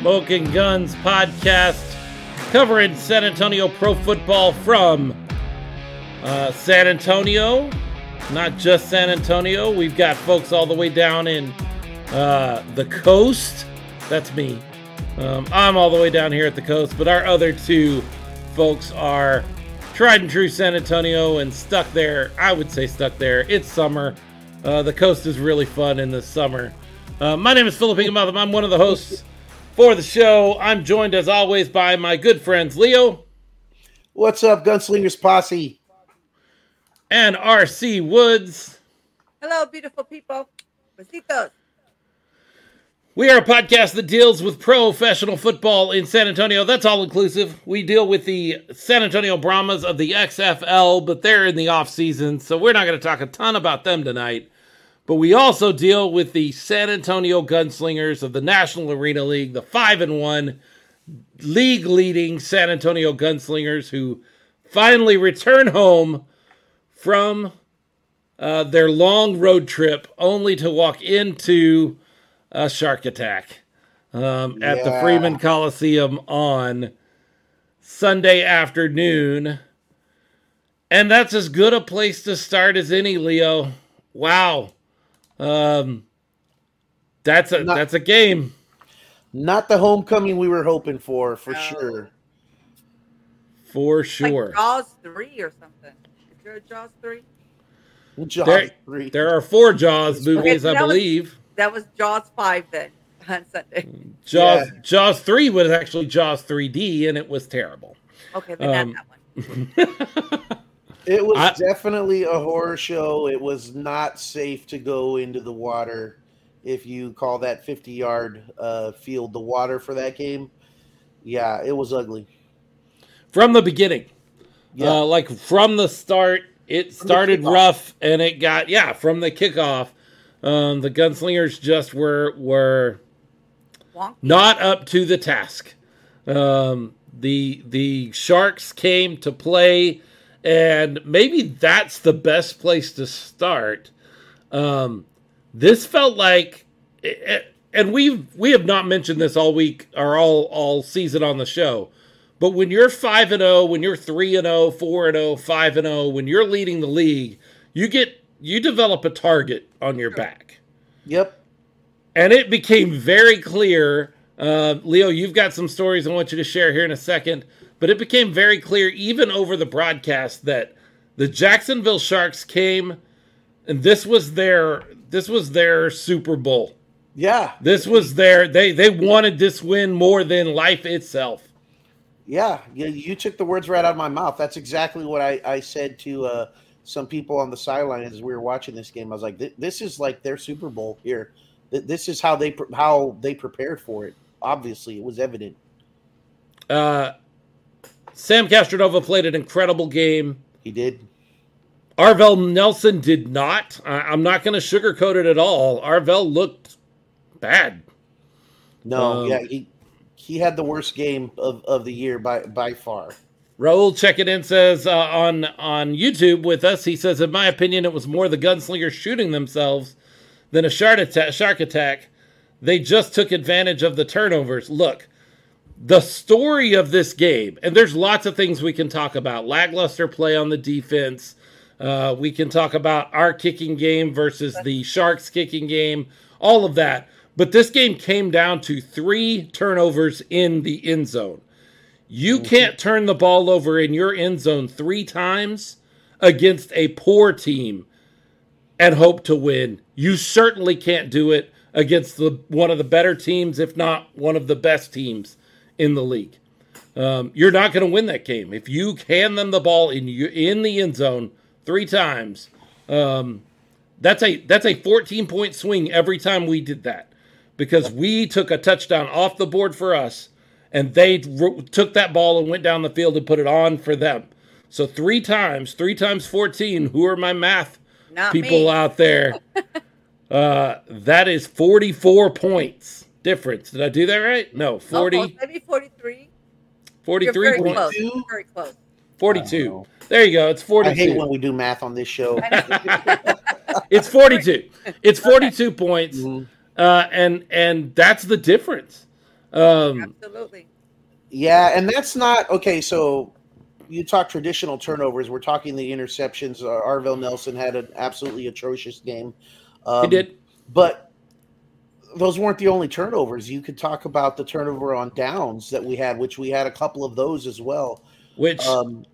Smoking Guns podcast covering San Antonio pro football from uh, San Antonio. Not just San Antonio. We've got folks all the way down in uh, the coast. That's me. Um, I'm all the way down here at the coast, but our other two folks are tried and true San Antonio and stuck there. I would say stuck there. It's summer. Uh, the coast is really fun in the summer. Uh, my name is Philip Higginbotham. I'm one of the hosts for the show. I'm joined as always by my good friends Leo. What's up, Gunslingers Posse? And RC Woods. Hello, beautiful people. Besitos. We are a podcast that deals with professional football in San Antonio. That's all inclusive. We deal with the San Antonio Brahmas of the XFL, but they're in the off season, so we're not going to talk a ton about them tonight. But we also deal with the San Antonio Gunslingers of the National Arena League, the 5 and 1 league leading San Antonio Gunslingers who finally return home from uh, their long road trip only to walk into a shark attack um, at the Freeman Coliseum on Sunday afternoon. And that's as good a place to start as any, Leo. Wow. Um, that's a Not- that's a game. Not the homecoming we were hoping for, for No. sure. For sure. Like Jaws 3 or something. Is there a Jaws 3? Jaws There, three. there are four Jaws movies, so I that was- believe. That was Jaws 5 then on Sunday. Jaws Yeah. Jaws three was actually Jaws 3D, and it was terrible. Okay, then Um, not that one. It was I- definitely a horror show. It was not safe to go into the water if you call that 50 yard uh, field the water for that game. Yeah, it was ugly. From the beginning, Yeah. uh, like from the start, it the started rough, and it got yeah from the kickoff. Um, the gunslingers just were were not up to the task. Um, the the sharks came to play, and maybe that's the best place to start. Um, this felt like, and we we have not mentioned this all week or all all season on the show. But when you're five and zero, when you're three and 0, 4 and 0, 5 and zero, when you're leading the league, you get you develop a target on your back Yep. and it became very clear. Uh, Leo, you've got some stories I want you to share here in a second, but it became very clear, even over the broadcast, that the Jacksonville Sharks came, and this was their this was their Super Bowl. Yeah. This was their they they wanted this win more than life itself. Yeah, you, you took the words right out of my mouth. That's exactly what I, I said to uh, some people on the sideline as we were watching this game. I was like, "This is like their Super Bowl here. This is how they pre- how they prepared for it. Obviously, it was evident." Uh, Sam Castronova played an incredible game. He did. Arvell Nelson did not. I, I'm not going to sugarcoat it at all. Arvell looked bad. No, Um, yeah, he he had the worst game of, of the year by by far. Raul checking in says uh, on on YouTube with us. He says, in my opinion, it was more the gunslingers shooting themselves than a shark attack. Shark attack. They just took advantage of the turnovers. Look, the story of this game, and there's lots of things we can talk about. Lackluster play on the defense. Uh, we can talk about our kicking game versus the Sharks kicking game. All of that. But this game came down to three turnovers in the end zone. You can't turn the ball over in your end zone three times against a poor team and hope to win. You certainly can't do it against the one of the better teams, if not one of the best teams in the league. Um, you're not going to win that game if you hand them the ball in you in the end zone three times. Um, that's a that's a 14 point swing every time we did that because we took a touchdown off the board for us and they took that ball and went down the field and put it on for them. So three times, three times 14. Who are my math Not people me. out there? uh, that is 44 points difference. Did I do that right? No, 40, Almost, maybe 43. 43 You're very points. close. 42? Very close. 42. There you go. It's 42. I 42. hate when we do math on this show. It's 42. It's 42 points. Mhm. Uh, and and that's the difference. Um, Absolutely. Yeah, and that's not okay. So you talk traditional turnovers. We're talking the interceptions. Uh, Arvell Nelson had an absolutely atrocious game. Um, he did. but those weren't the only turnovers. You could talk about the turnover on downs that we had, which we had a couple of those as well. Which Um,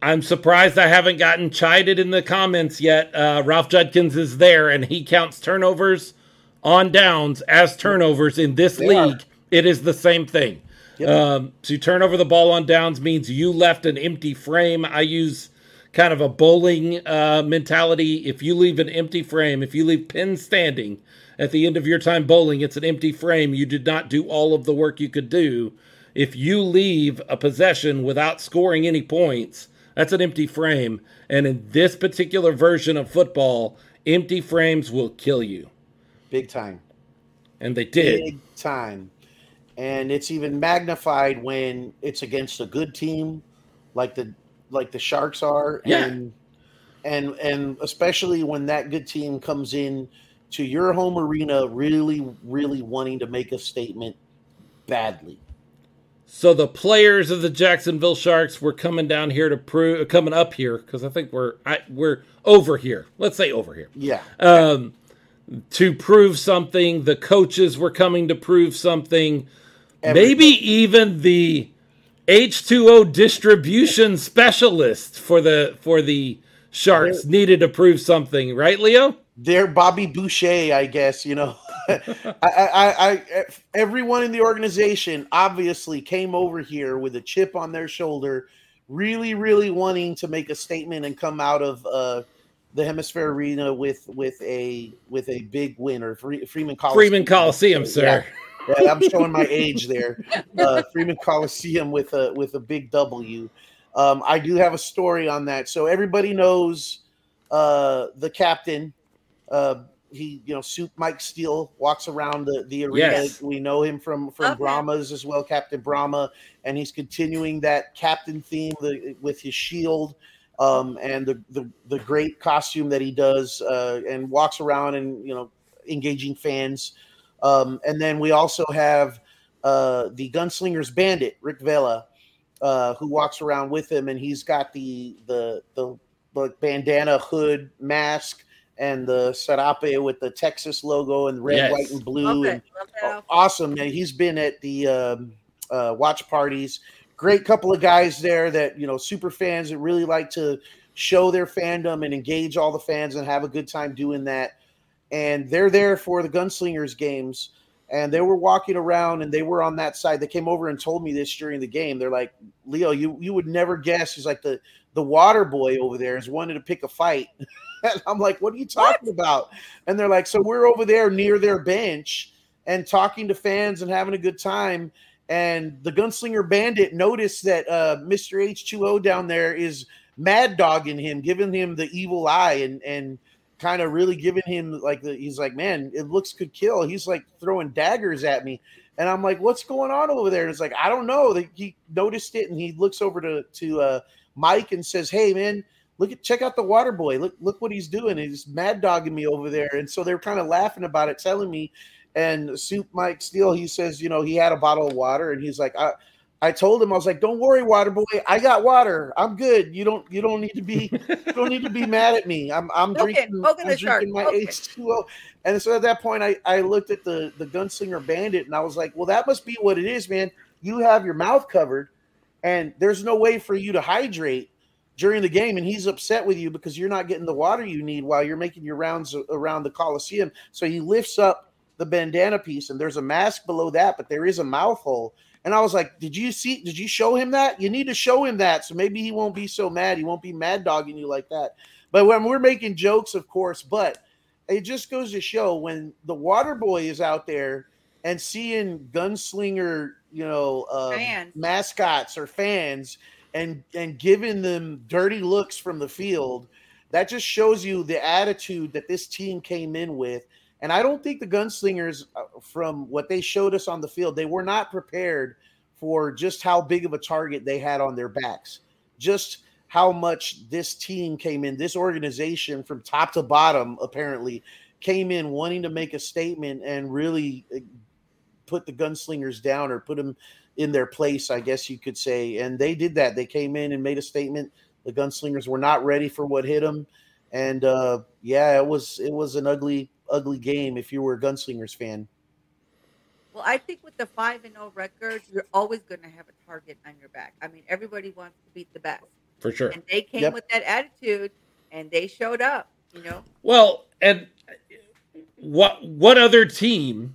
I'm surprised I haven't gotten chided in the comments yet. Uh, Ralph Judkins is there, and he counts turnovers on downs as turnovers in this They are. league. It is the same thing. Yep. Um, to turn over the ball on downs means you left an empty frame. I use kind of a bowling uh, mentality. If you leave an empty frame, if you leave pins standing at the end of your time bowling, it's an empty frame. You did not do all of the work you could do. If you leave a possession without scoring any points, that's an empty frame. And in this particular version of football, empty frames will kill you. big time. And they did. big time. And it's even magnified when it's against a good team, like the like the Sharks are, Yeah. and and and especially when that good team comes in to your home arena, really, really wanting to make a statement badly. So the players of the Jacksonville Sharks were coming down here to prove, coming up here because I think we're I, we're over here. Let's say over here Yeah, um, to prove something. The coaches were coming to prove something. Maybe even the H2O distribution specialist for the for the Sharks needed to prove something, right, Leo? they're Bobby Boucher, I guess. You know, I, I, I, everyone in the organization obviously came over here with a chip on their shoulder, really, really wanting to make a statement and come out of uh, the Hemisphere Arena with with a with a big win or Freeman Coliseum. Freeman Coliseum, sir. Yeah, yeah, I'm showing my age there. Uh, Freeman Coliseum with a with a big W. Um, I do have a story on that. So everybody knows uh, the captain. Uh, he, you know, Soup Mike Steele walks around the, the arena. Yes. We know him from from Love him. Brahmas as well, Captain Brahma, and he's continuing that captain theme the, with his shield um, and the, the the great costume that he does, uh, and walks around and you know engaging fans. Um, and then we also have uh, the Gunslingers Bandit, Rick Vela, uh, who walks around with him, and he's got the the the, the bandana hood mask and the serape with the Texas logo and red, Yes. white, and blue. Love and it. Love awesome, man. He's been at the um, uh, watch parties. Great couple of guys there that you know, super fans that really like to show their fandom and engage all the fans and have a good time doing that. And they're there for the Gunslingers games, and they were walking around and they were on that side. They came over and told me this during the game. They're like, "Leo, you you would never guess." He's like the the water boy over there is wanting to pick a fight. and I'm like, "What are you talking about?" And they're like, "So we're over there near their bench." and talking to fans and having a good time. And the gunslinger bandit noticed that uh, Mr. H2O down there is mad dogging him, giving him the evil eye and and kind of really giving him like the he's like, man, it looks could kill. He's like throwing daggers at me. And I'm like, what's going on over there? And it's like, I don't know. That he noticed it and he looks over to to uh, Mike and says, Hey man, look at check out the water boy. Look, look what he's doing. He's mad dogging me over there. And so they're kind of laughing about it, telling me and Soup Mike Steele, he says, you know, he had a bottle of water, and he's like, I, I told him, I was like, don't worry, water boy, I got water. I'm good. You don't, you don't need to be, you don't need to be mad at me. I'm, I'm it, drinking, I'm the shark, drinking my it. H2O. And so at that point, I, I looked at the, the gunslinger bandit, and I was like, well, that must be what it is, man. You have your mouth covered, and there's no way for you to hydrate during the game, and he's upset with you because you're not getting the water you need while you're making your rounds around the Coliseum. So he lifts up the bandana piece, and there's a mask below that, but there is a mouth hole. And I was like, "Did you see? Did you show him that? You need to show him that, so maybe he won't be so mad. He won't be mad dogging you like that." But when we're making jokes, of course, but it just goes to show when the water boy is out there and seeing gunslinger, you know, uh, mascots or fans, and and giving them dirty looks from the field, that just shows you the attitude that this team came in with. And I don't think the gunslingers, uh, from what they showed us on the field, they were not prepared for just how big of a target they had on their backs. Just how much this team came in, this organization from top to bottom, apparently came in wanting to make a statement and really uh, put the gunslingers down or put them in their place, I guess you could say. And they did that. They came in and made a statement. The gunslingers were not ready for what hit them, and uh, yeah, it was it was an ugly ugly game if you were a gunslingers fan. Well, I think with the five and zero record, you're always going to have a target on your back. I mean, everybody wants to beat the best, for sure. and they came Yep. with that attitude, and they showed up. You know, Well, and what what other team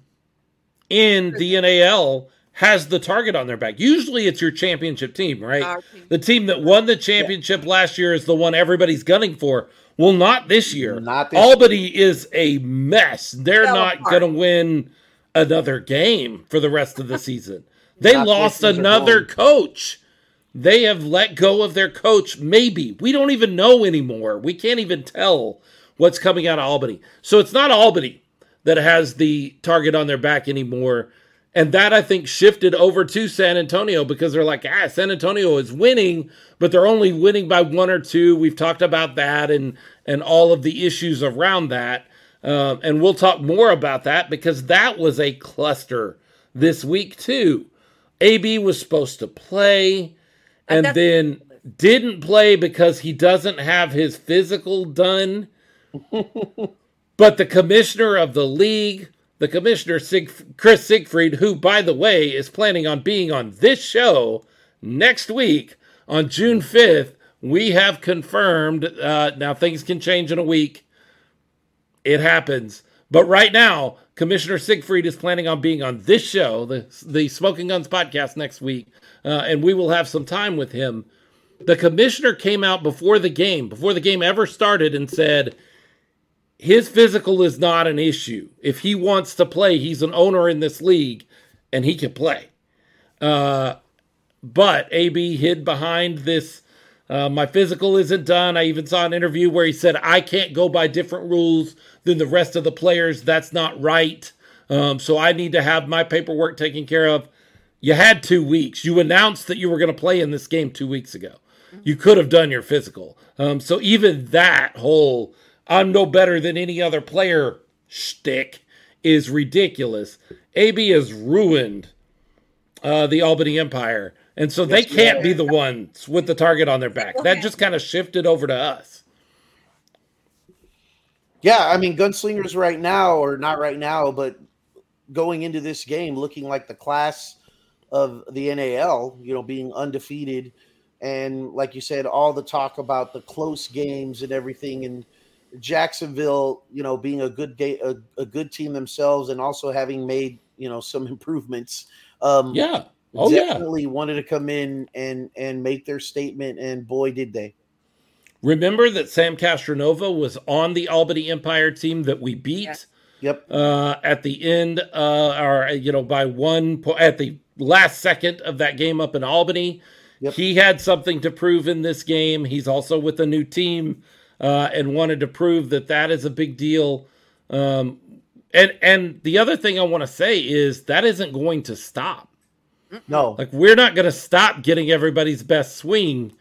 in the NAL has the target on their back? Usually, it's your championship team, right? team. The team that won the championship last year is the one everybody's gunning for. Well, not this year. Not this Albany is a mess. They're Fell not going to win another game for the rest of the season. They Not lost another coach. They have let go of their coach. Maybe. We don't even know anymore. We can't even tell what's coming out of Albany. So it's not Albany that has the target on their back anymore. And that I think shifted over to San Antonio because they're like, ah, San Antonio is winning, but they're only winning by one or two. We've talked about that and and all of the issues around that. Um, and we'll talk more about that because that was a cluster this week too. AB was supposed to play and that's- then didn't play because he doesn't have his physical done. but the commissioner of the league, the commissioner Chris Siegfried, who by the way is planning on being on this show next week on June 5th, we have confirmed. Uh, now things can change in a week. It happens. But right now, Commissioner Siegfried is planning on being on this show, the, the Smoking Guns podcast next week, uh, and we will have some time with him. The commissioner came out before the game, before the game ever started, and said his physical is not an issue. If he wants to play, he's an owner in this league and he can play. Uh, but AB hid behind this. Uh, my physical isn't done. I even saw an interview where he said, I can't go by different rules than the rest of the players. That's not right. Um, so I need to have my paperwork taken care of. You had two weeks. You announced that you were going to play in this game two weeks ago. You could have done your physical. Um, so even that whole I'm no better than any other player shtick is ridiculous. AB has ruined uh, the Albany Empire. And so they can't be the ones with the target on their back. That just kind of shifted over to us. Yeah, I mean, gunslingers right now, or not right now, but going into this game, looking like the class of the NAL, you know, being undefeated, and like you said, all the talk about the close games and everything, and Jacksonville, you know, being a good ga- a, a good team themselves, and also having made you know some improvements. Um, Yeah. Oh, yeah. definitely wanted to come in and and make their statement, and boy, did they! Remember that Sam Castronova was on the Albany Empire team that we beat Yeah. Yep, uh, at the end, uh, or you know, by one po- at the last second of that game up in Albany. Yep. He had something to prove in this game. He's also with a new team uh, and wanted to prove that that is a big deal. Um, and and the other thing I want to say is that isn't going to stop. no, Like we're not going to stop getting everybody's best swing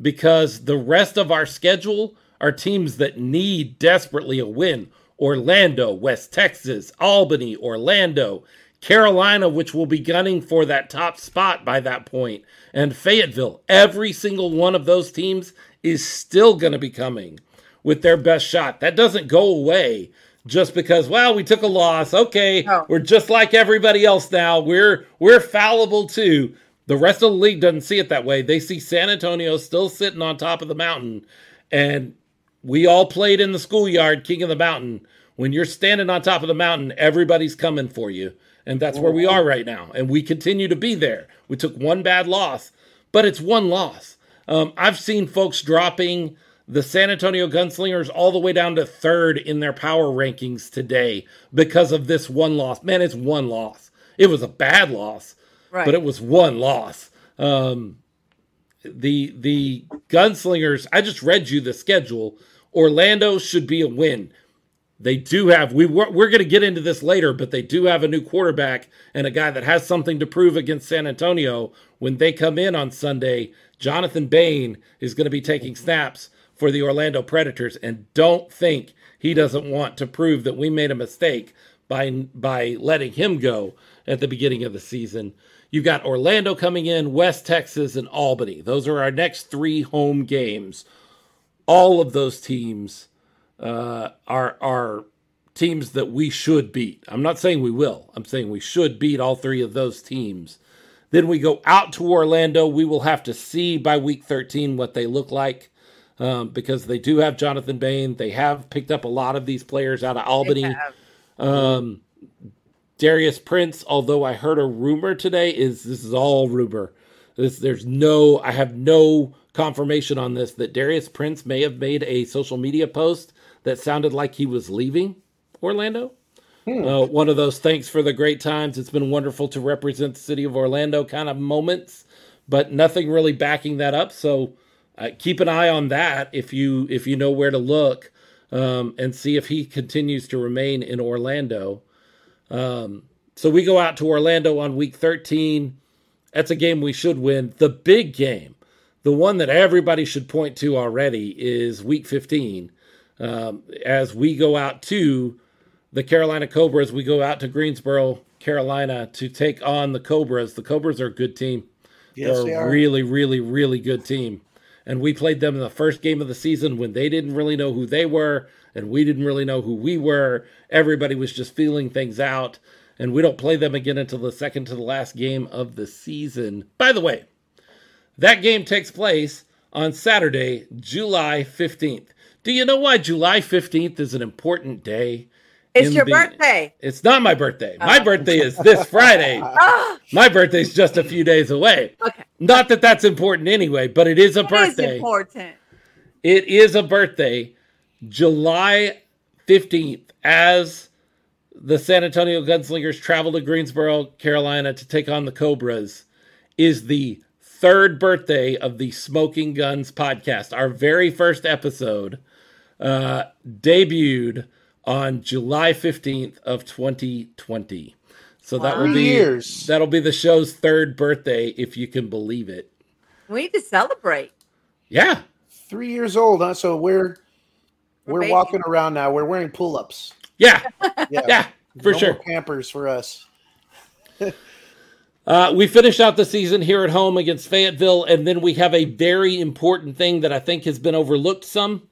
because the rest of our schedule are teams that need desperately a win. Orlando, West Texas, Albany, Orlando, Carolina, which will be gunning for that top spot by that point, and Fayetteville. Every single one of those teams is still going to be coming with their best shot. That doesn't go away just because well we took a loss. Okay No. we're just like everybody else now. We're we're fallible too. The rest of the league doesn't see it that way. They see san antonio still sitting on top of the mountain. And we all played in the schoolyard king of the mountain. When you're standing on top of the mountain everybody's coming for you. And that's where we are right now. And we continue to be there. We took one bad loss but it's one loss um, i've seen folks dropping the San Antonio Gunslingers all the way down to third in their power rankings today because of this one loss. Man, it's one loss. It was a bad loss, Right. but it was one loss. Um, the the Gunslingers. I just read you the schedule. Orlando should be a win. They do have we were, we're going to get into this later, but they do have a new quarterback and a guy that has something to prove against San Antonio when they come in on Sunday. Jonathan Bain is going to be taking snaps for the Orlando Predators, and don't think he doesn't want to prove that we made a mistake by by letting him go at the beginning of the season. You've got Orlando coming in, West Texas, and Albany. Those are our next three home games. All of those teams uh, are are teams that we should beat. I'm not saying we will. I'm saying we should beat all three of those teams. Then we go out to Orlando. We will have to see by week 13 what they look like um, because they do have Jonathan Bain. They have picked up a lot of these players out of Albany. Um, Darius Prince, although I heard a rumor today, is this is all rumor. This, there's no, I have no confirmation on this that Darius Prince may have made a social media post that sounded like he was leaving Orlando. Hmm. Uh, one of those thanks for the great times. It's been wonderful to represent the city of Orlando kind of moments, but nothing really backing that up. So uh, keep an eye on that if you if you know where to look um, and see if he continues to remain in Orlando. Um, so we go out to Orlando on week 13. That's a game we should win. The big game, the one that everybody should point to already, is week 15. Um, as we go out to the Carolina Cobras, we go out to Greensboro, Carolina, to take on the Cobras. The Cobras are a good team. Yes, They're they are. really, really, really good team and we played them in the first game of the season when they didn't really know who they were and we didn't really know who we were. Everybody was just feeling things out, and we don't play them again until the second to the last game of the season. By the way, that game takes place on Saturday, July 15th. Do you know why July 15th is an important day? It's your the, birthday. It's not my birthday. My oh. birthday is this Friday. Ah. my birthday's just a few days away. Okay. Not that that's important anyway, but it is a it birthday. Is important. It is a birthday. July 15th, as the San Antonio Gunslingers travel to Greensboro, Carolina to take on the Cobras, is the third birthday of the Smoking Guns podcast. Our very first episode uh, debuted on July 15th of 2020. So that will be years. that'll be the show's third birthday if you can believe it. We need to celebrate. Yeah. 3 years old, huh? So we're we're, we're walking around now. We're wearing pull-ups. Yeah. Yeah. yeah for no sure. Campers for us. Uh, we finish out the season here at home against Fayetteville, and then we have a very important thing that I think has been overlooked some.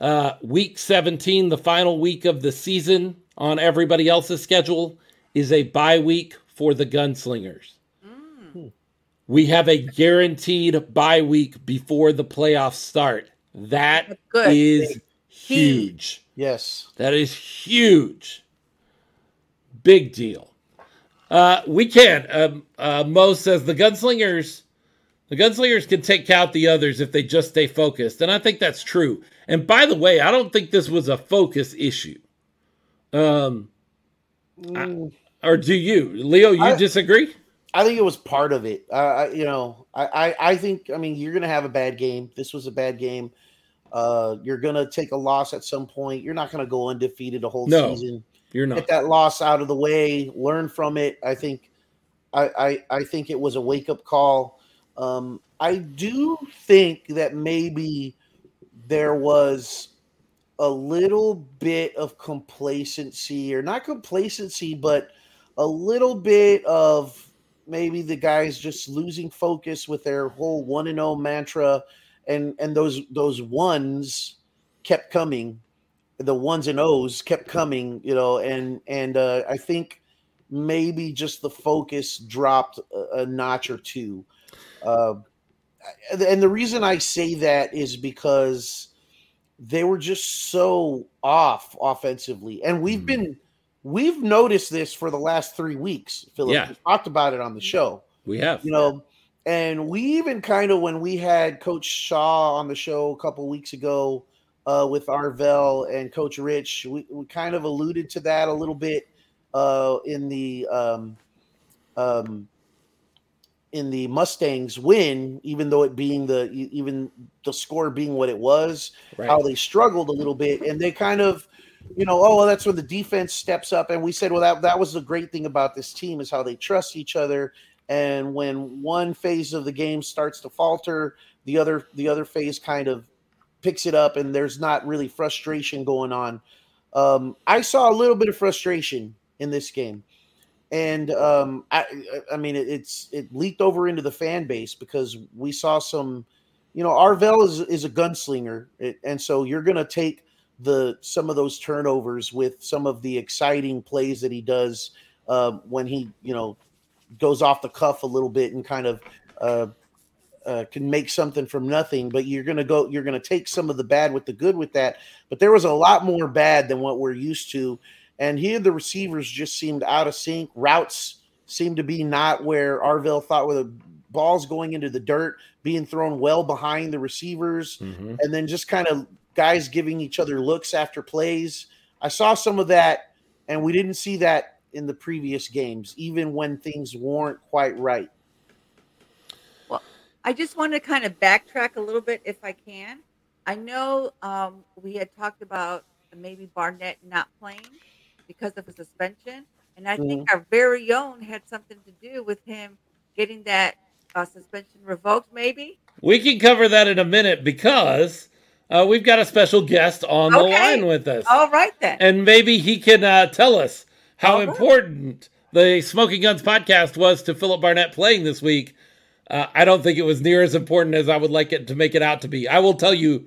Uh, week 17, the final week of the season on everybody else's schedule, is a bye week for the gunslingers. Mm. We have a guaranteed bye week before the playoffs start. That is huge. Yes. That is huge. Big deal. Uh, we can. Um, uh, Mo says the gunslingers, the gunslingers can take out the others if they just stay focused, and I think that's true. And by the way, I don't think this was a focus issue. Um, mm. I, or do you, Leo? You I, disagree? I think it was part of it. Uh, you know, I, I, I think. I mean, you're going to have a bad game. This was a bad game. Uh, you're going to take a loss at some point. You're not going to go undefeated a whole no, season. You're not. Get that loss out of the way. Learn from it. I think. I, I, I think it was a wake up call. Um, I do think that maybe there was a little bit of complacency, or not complacency, but a little bit of maybe the guys just losing focus with their whole one and oh mantra, and and those those ones kept coming, the ones and O's kept coming, you know, and and uh, I think maybe just the focus dropped a, a notch or two. Uh, and the reason I say that is because they were just so off offensively, and we've mm. been we've noticed this for the last three weeks. Philip yeah. we talked about it on the show. We have, you know, and we even kind of when we had Coach Shaw on the show a couple weeks ago uh, with Arvell and Coach Rich, we, we kind of alluded to that a little bit uh, in the um, um, in the Mustangs win, even though it being the even the score being what it was, right. how they struggled a little bit, and they kind of, you know, oh, well, that's when the defense steps up, and we said, well, that that was the great thing about this team is how they trust each other, and when one phase of the game starts to falter, the other the other phase kind of picks it up, and there's not really frustration going on. Um, I saw a little bit of frustration in this game and um, I, I mean, it, it's it leaked over into the fan base because we saw some, you know, Arvell is is a gunslinger, and so you're going to take the some of those turnovers with some of the exciting plays that he does uh, when he, you know, goes off the cuff a little bit and kind of uh, uh, can make something from nothing. But you're to go, you're to take some of the bad with the good with that. But there was a lot more bad than what we're used to. And here the receivers just seemed out of sync. Routes seemed to be not where Arvell thought with the balls going into the dirt, being thrown well behind the receivers, mm-hmm. and then just kind of guys giving each other looks after plays. I saw some of that, and we didn't see that in the previous games, even when things weren't quite right. Well, I just want to kind of backtrack a little bit if I can. I know um, we had talked about maybe Barnett not playing because of a suspension, and I mm-hmm. think our very own had something to do with him getting that uh, suspension revoked. Maybe we can cover that in a minute because uh, we've got a special guest on okay. the line with us. All right then, and maybe he can uh, tell us how uh-huh. important the Smoking Guns podcast was to Philip Barnett playing this week. Uh, I don't think it was near as important as I would like it to make it out to be. I will tell you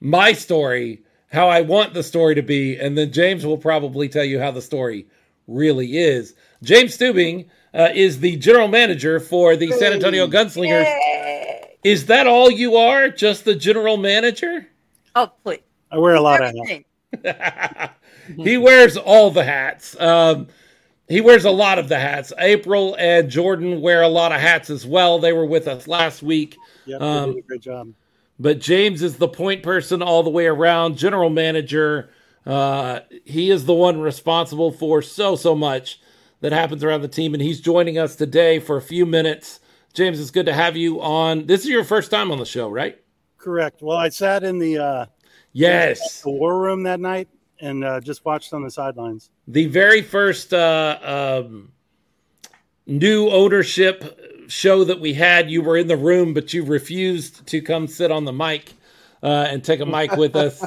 my story, how I want the story to be, and then James will probably tell you how the story really is. James Steubing uh, is the general manager for the San Antonio Gunslingers. Yay. Is that all you are? Just the general manager? Oh, please. I wear a lot of hats. he wears all the hats. Um, he wears a lot of the hats. April and Jordan wear a lot of hats as well. They were with us last week. Yeah, um, did a great job. But James is the point person all the way around, general manager. Uh, he is the one responsible for so so much that happens around the team, and he's joining us today for a few minutes. James, it's good to have you on. This is your first time on the show, right? Correct. Well, I sat in the uh, yes the war room that night and uh, just watched on the sidelines. The very first uh, um, new ownership show that we had, you were in the room, but you refused to come sit on the mic uh, and take a mic with us.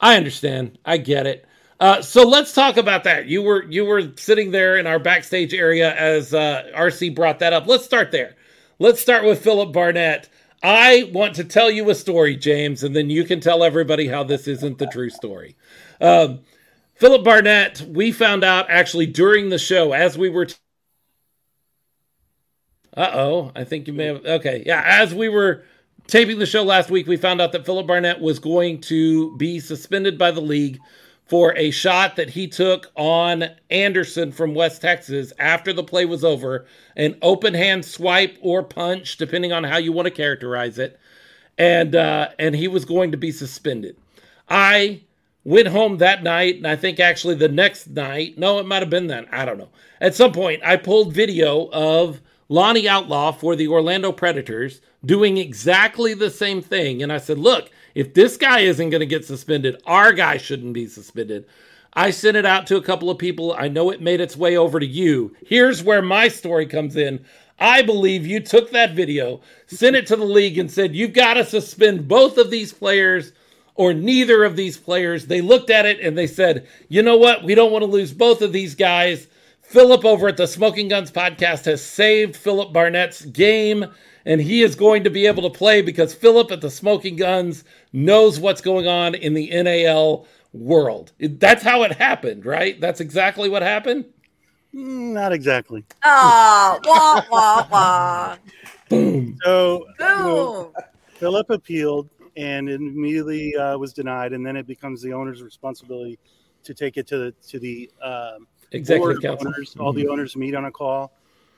I understand. I get it. Uh, so let's talk about that. You were you were sitting there in our backstage area as uh, RC brought that up. Let's start there. Let's start with Philip Barnett. I want to tell you a story, James, and then you can tell everybody how this isn't the true story. Um, Philip Barnett, we found out actually during the show as we were. Uh oh, I think you may have. Okay, yeah, as we were taping the show last week, we found out that Philip Barnett was going to be suspended by the league for a shot that he took on Anderson from West Texas after the play was over, an open hand swipe or punch, depending on how you want to characterize it, and uh, and he was going to be suspended. I went home that night, and I think actually the next night, no, it might have been then, I don't know. At some point, I pulled video of Lonnie Outlaw for the Orlando Predators doing exactly the same thing, and I said, look if this guy isn't going to get suspended, our guy shouldn't be suspended. I sent it out to a couple of people. I know it made its way over to you. Here's where my story comes in. I believe you took that video, sent it to the league, and said, You've got to suspend both of these players or neither of these players. They looked at it and they said, You know what? We don't want to lose both of these guys. Philip over at the Smoking Guns podcast has saved Philip Barnett's game and he is going to be able to play because Philip at the Smoking Guns knows what's going on in the NAL world. That's how it happened, right? That's exactly what happened. Mm, not exactly. Oh, wah wah wah. Boom. So, Boom. Philip appealed and immediately uh, was denied, and then it becomes the owner's responsibility to take it to the to the um, executive. Owners, all mm-hmm. the owners meet on a call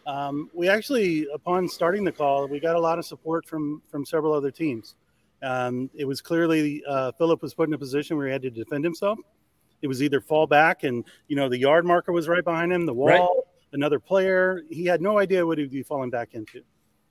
um, we actually, upon starting the call, we got a lot of support from from several other teams. Um, it was clearly uh, Philip was put in a position where he had to defend himself. It was either fall back, and you know the yard marker was right behind him, the wall, right. another player. He had no idea what he'd be falling back into,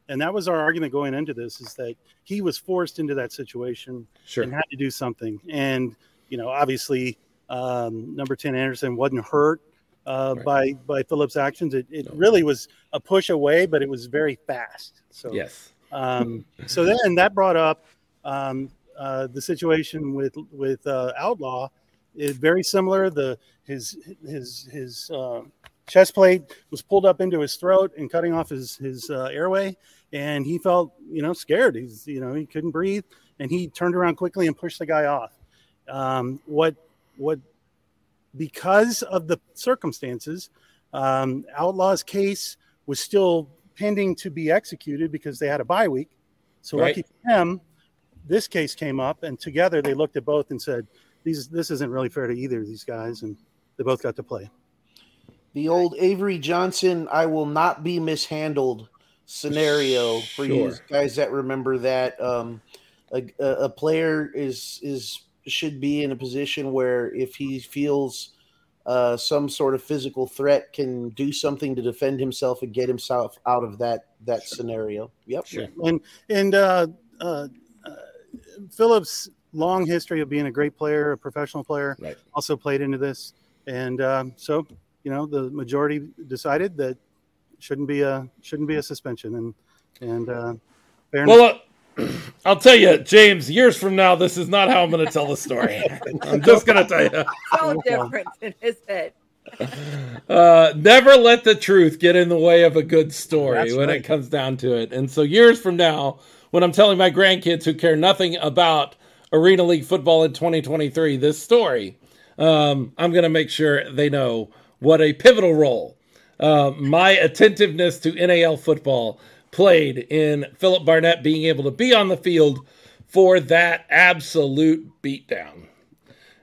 and that was our argument going into this: is that he was forced into that situation sure. and had to do something. And you know, obviously, um, number ten Anderson wasn't hurt uh, right. by by Phillips' actions. It, it no. really was a push away, but it was very fast. So yes. Um, so then that brought up um, uh, the situation with with uh, Outlaw. Is very similar. The his his his uh, chest plate was pulled up into his throat and cutting off his his uh, airway, and he felt you know scared. He's you know he couldn't breathe, and he turned around quickly and pushed the guy off. Um, what what because of the circumstances, um, Outlaw's case was still pending to be executed because they had a bye week. So Right. lucky for him, this case came up, and together they looked at both and said, "These this isn't really fair to either of these guys," and they both got to play. The old Avery Johnson, I will not be mishandled scenario for you guys that remember that. Um, a, a a player is is should be in a position where if he feels uh, some sort of physical threat, can do something to defend himself and get himself out of that that scenario. Yep. Sure. and and uh, uh, uh, Phillips' long history of being a great player, a professional player, Right. also played into this, and um, so you know the majority decided that shouldn't be a shouldn't be a suspension, and and uh, fairness, Well, uh, I'll tell you, James. Years from now, this is not how I'm going to tell the story. I'm just going to tell you. So different in his head. Uh, never let the truth get in the way of a good story That's when right. it comes down to it. And so, years from now, when I'm telling my grandkids who care nothing about Arena League football in 2023 this story, um, I'm going to make sure they know what a pivotal role uh, my attentiveness to NAL football played in Philip Barnett being able to be on the field for that absolute beatdown.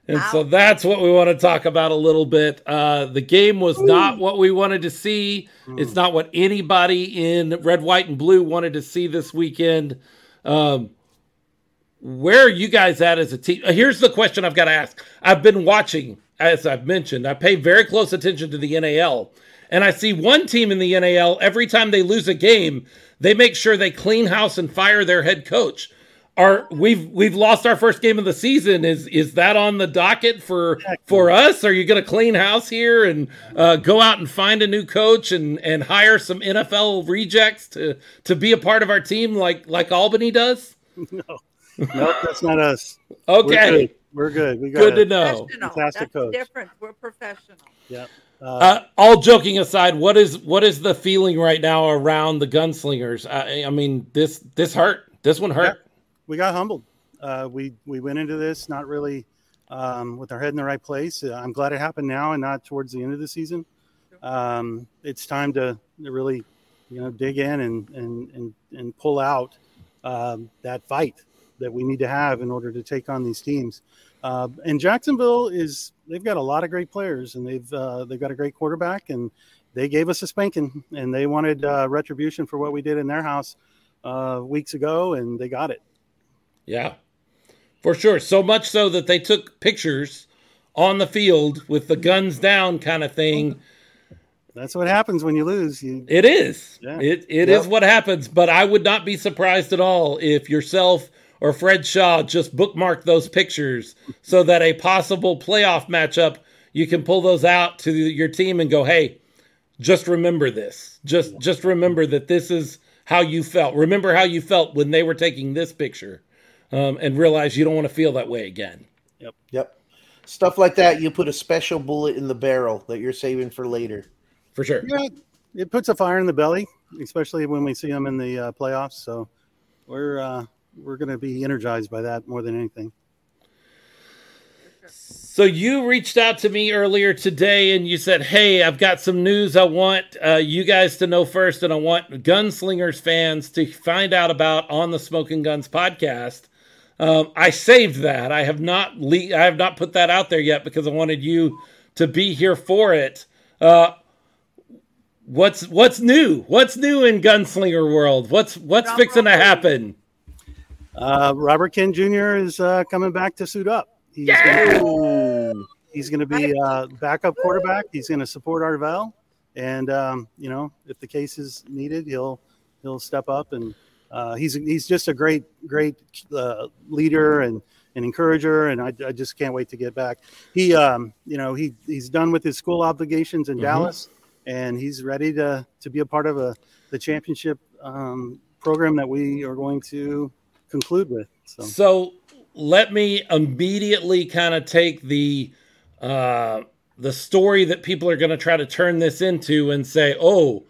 And so that's what we want to talk about a little bit. Uh, the game was not what we wanted to see. It's not what anybody in red, white, and blue wanted to see this weekend. Um, where are you guys at as a team? Uh, Here's the question I've got to ask. I've been watching, as I've mentioned, I pay very close attention to the NAL, and I see one team in the NAL every time they lose a game, they make sure they clean house and fire their head coach. Are we've we've lost our first game of the season? Is is that on the docket for for us? Are you going to clean house here and uh, go out and find a new coach and and hire some NFL rejects to to be a part of our team like like Albany does? no, nope, that's not us. We're Okay, good. We're good. We got good to know. Professional. Fantastic That's coach. different. We're professional. Yeah. Uh, Uh, all joking aside, what is what is the feeling right now around the gunslingers? I, I mean, this this hurt. This one hurt. we got humbled. Uh, we we went into this not really um, with our head in the right place. Uh, I'm glad it happened now and not towards the end of the season. Um, it's time to, to really, you know, dig in and and and, and pull out um, that fight that we need to have in order to take on these teams. Uh, and Jacksonville is they've got a lot of great players and they've uh, they've got a great quarterback and they gave us a spanking and they wanted uh, retribution for what we did in their house uh, weeks ago and they got it. Yeah, for sure. So much so that they took pictures on the field with the guns down, kind of thing. That's what happens when you lose. You It is. Yeah. It it is Yep. what happens. But I would not be surprised at all if yourself or Fred Shaw just bookmark those pictures so that a possible playoff matchup you can pull those out to your team and go, hey, just remember this. Just just remember that this is how you felt. Remember how you felt when they were taking this picture, um, and realize you don't want to feel that way again. Yep. Yep. Stuff like that, you put a special bullet in the barrel that you're saving for later. For sure. yeah, it puts a fire in the belly, especially when we see them in the uh, playoffs. So we're uh, we're going to be energized by that more than anything. So you reached out to me earlier today and you said, "Hey, I've got some news I want uh, you guys to know first, and I want Gunslingers fans to find out about on the Smoking Guns podcast." Um, I saved that. I have not le- I have not put that out there yet because I wanted you to be here for it. Uh, what's what's new? What's new in Gunslinger world? What's what's Drum fixing to roll, please. happen? Uh, Robert Ken Jr. is uh, coming back to suit up. He's Yeah! gonna, he's going to be uh, backup quarterback. He's going to support Arvell, and um, you know if the case is needed, he'll he'll step up and uh, he's he's just a great great uh, leader and an encourager, and I, I just can't wait to get back. He um, you know he he's done with his school obligations in Mhm. Dallas, and he's ready to to be a part of a the championship um, program that we are going to conclude with. So. So let me immediately kind of take the uh, the story that people are going to try to turn this into and say, oh,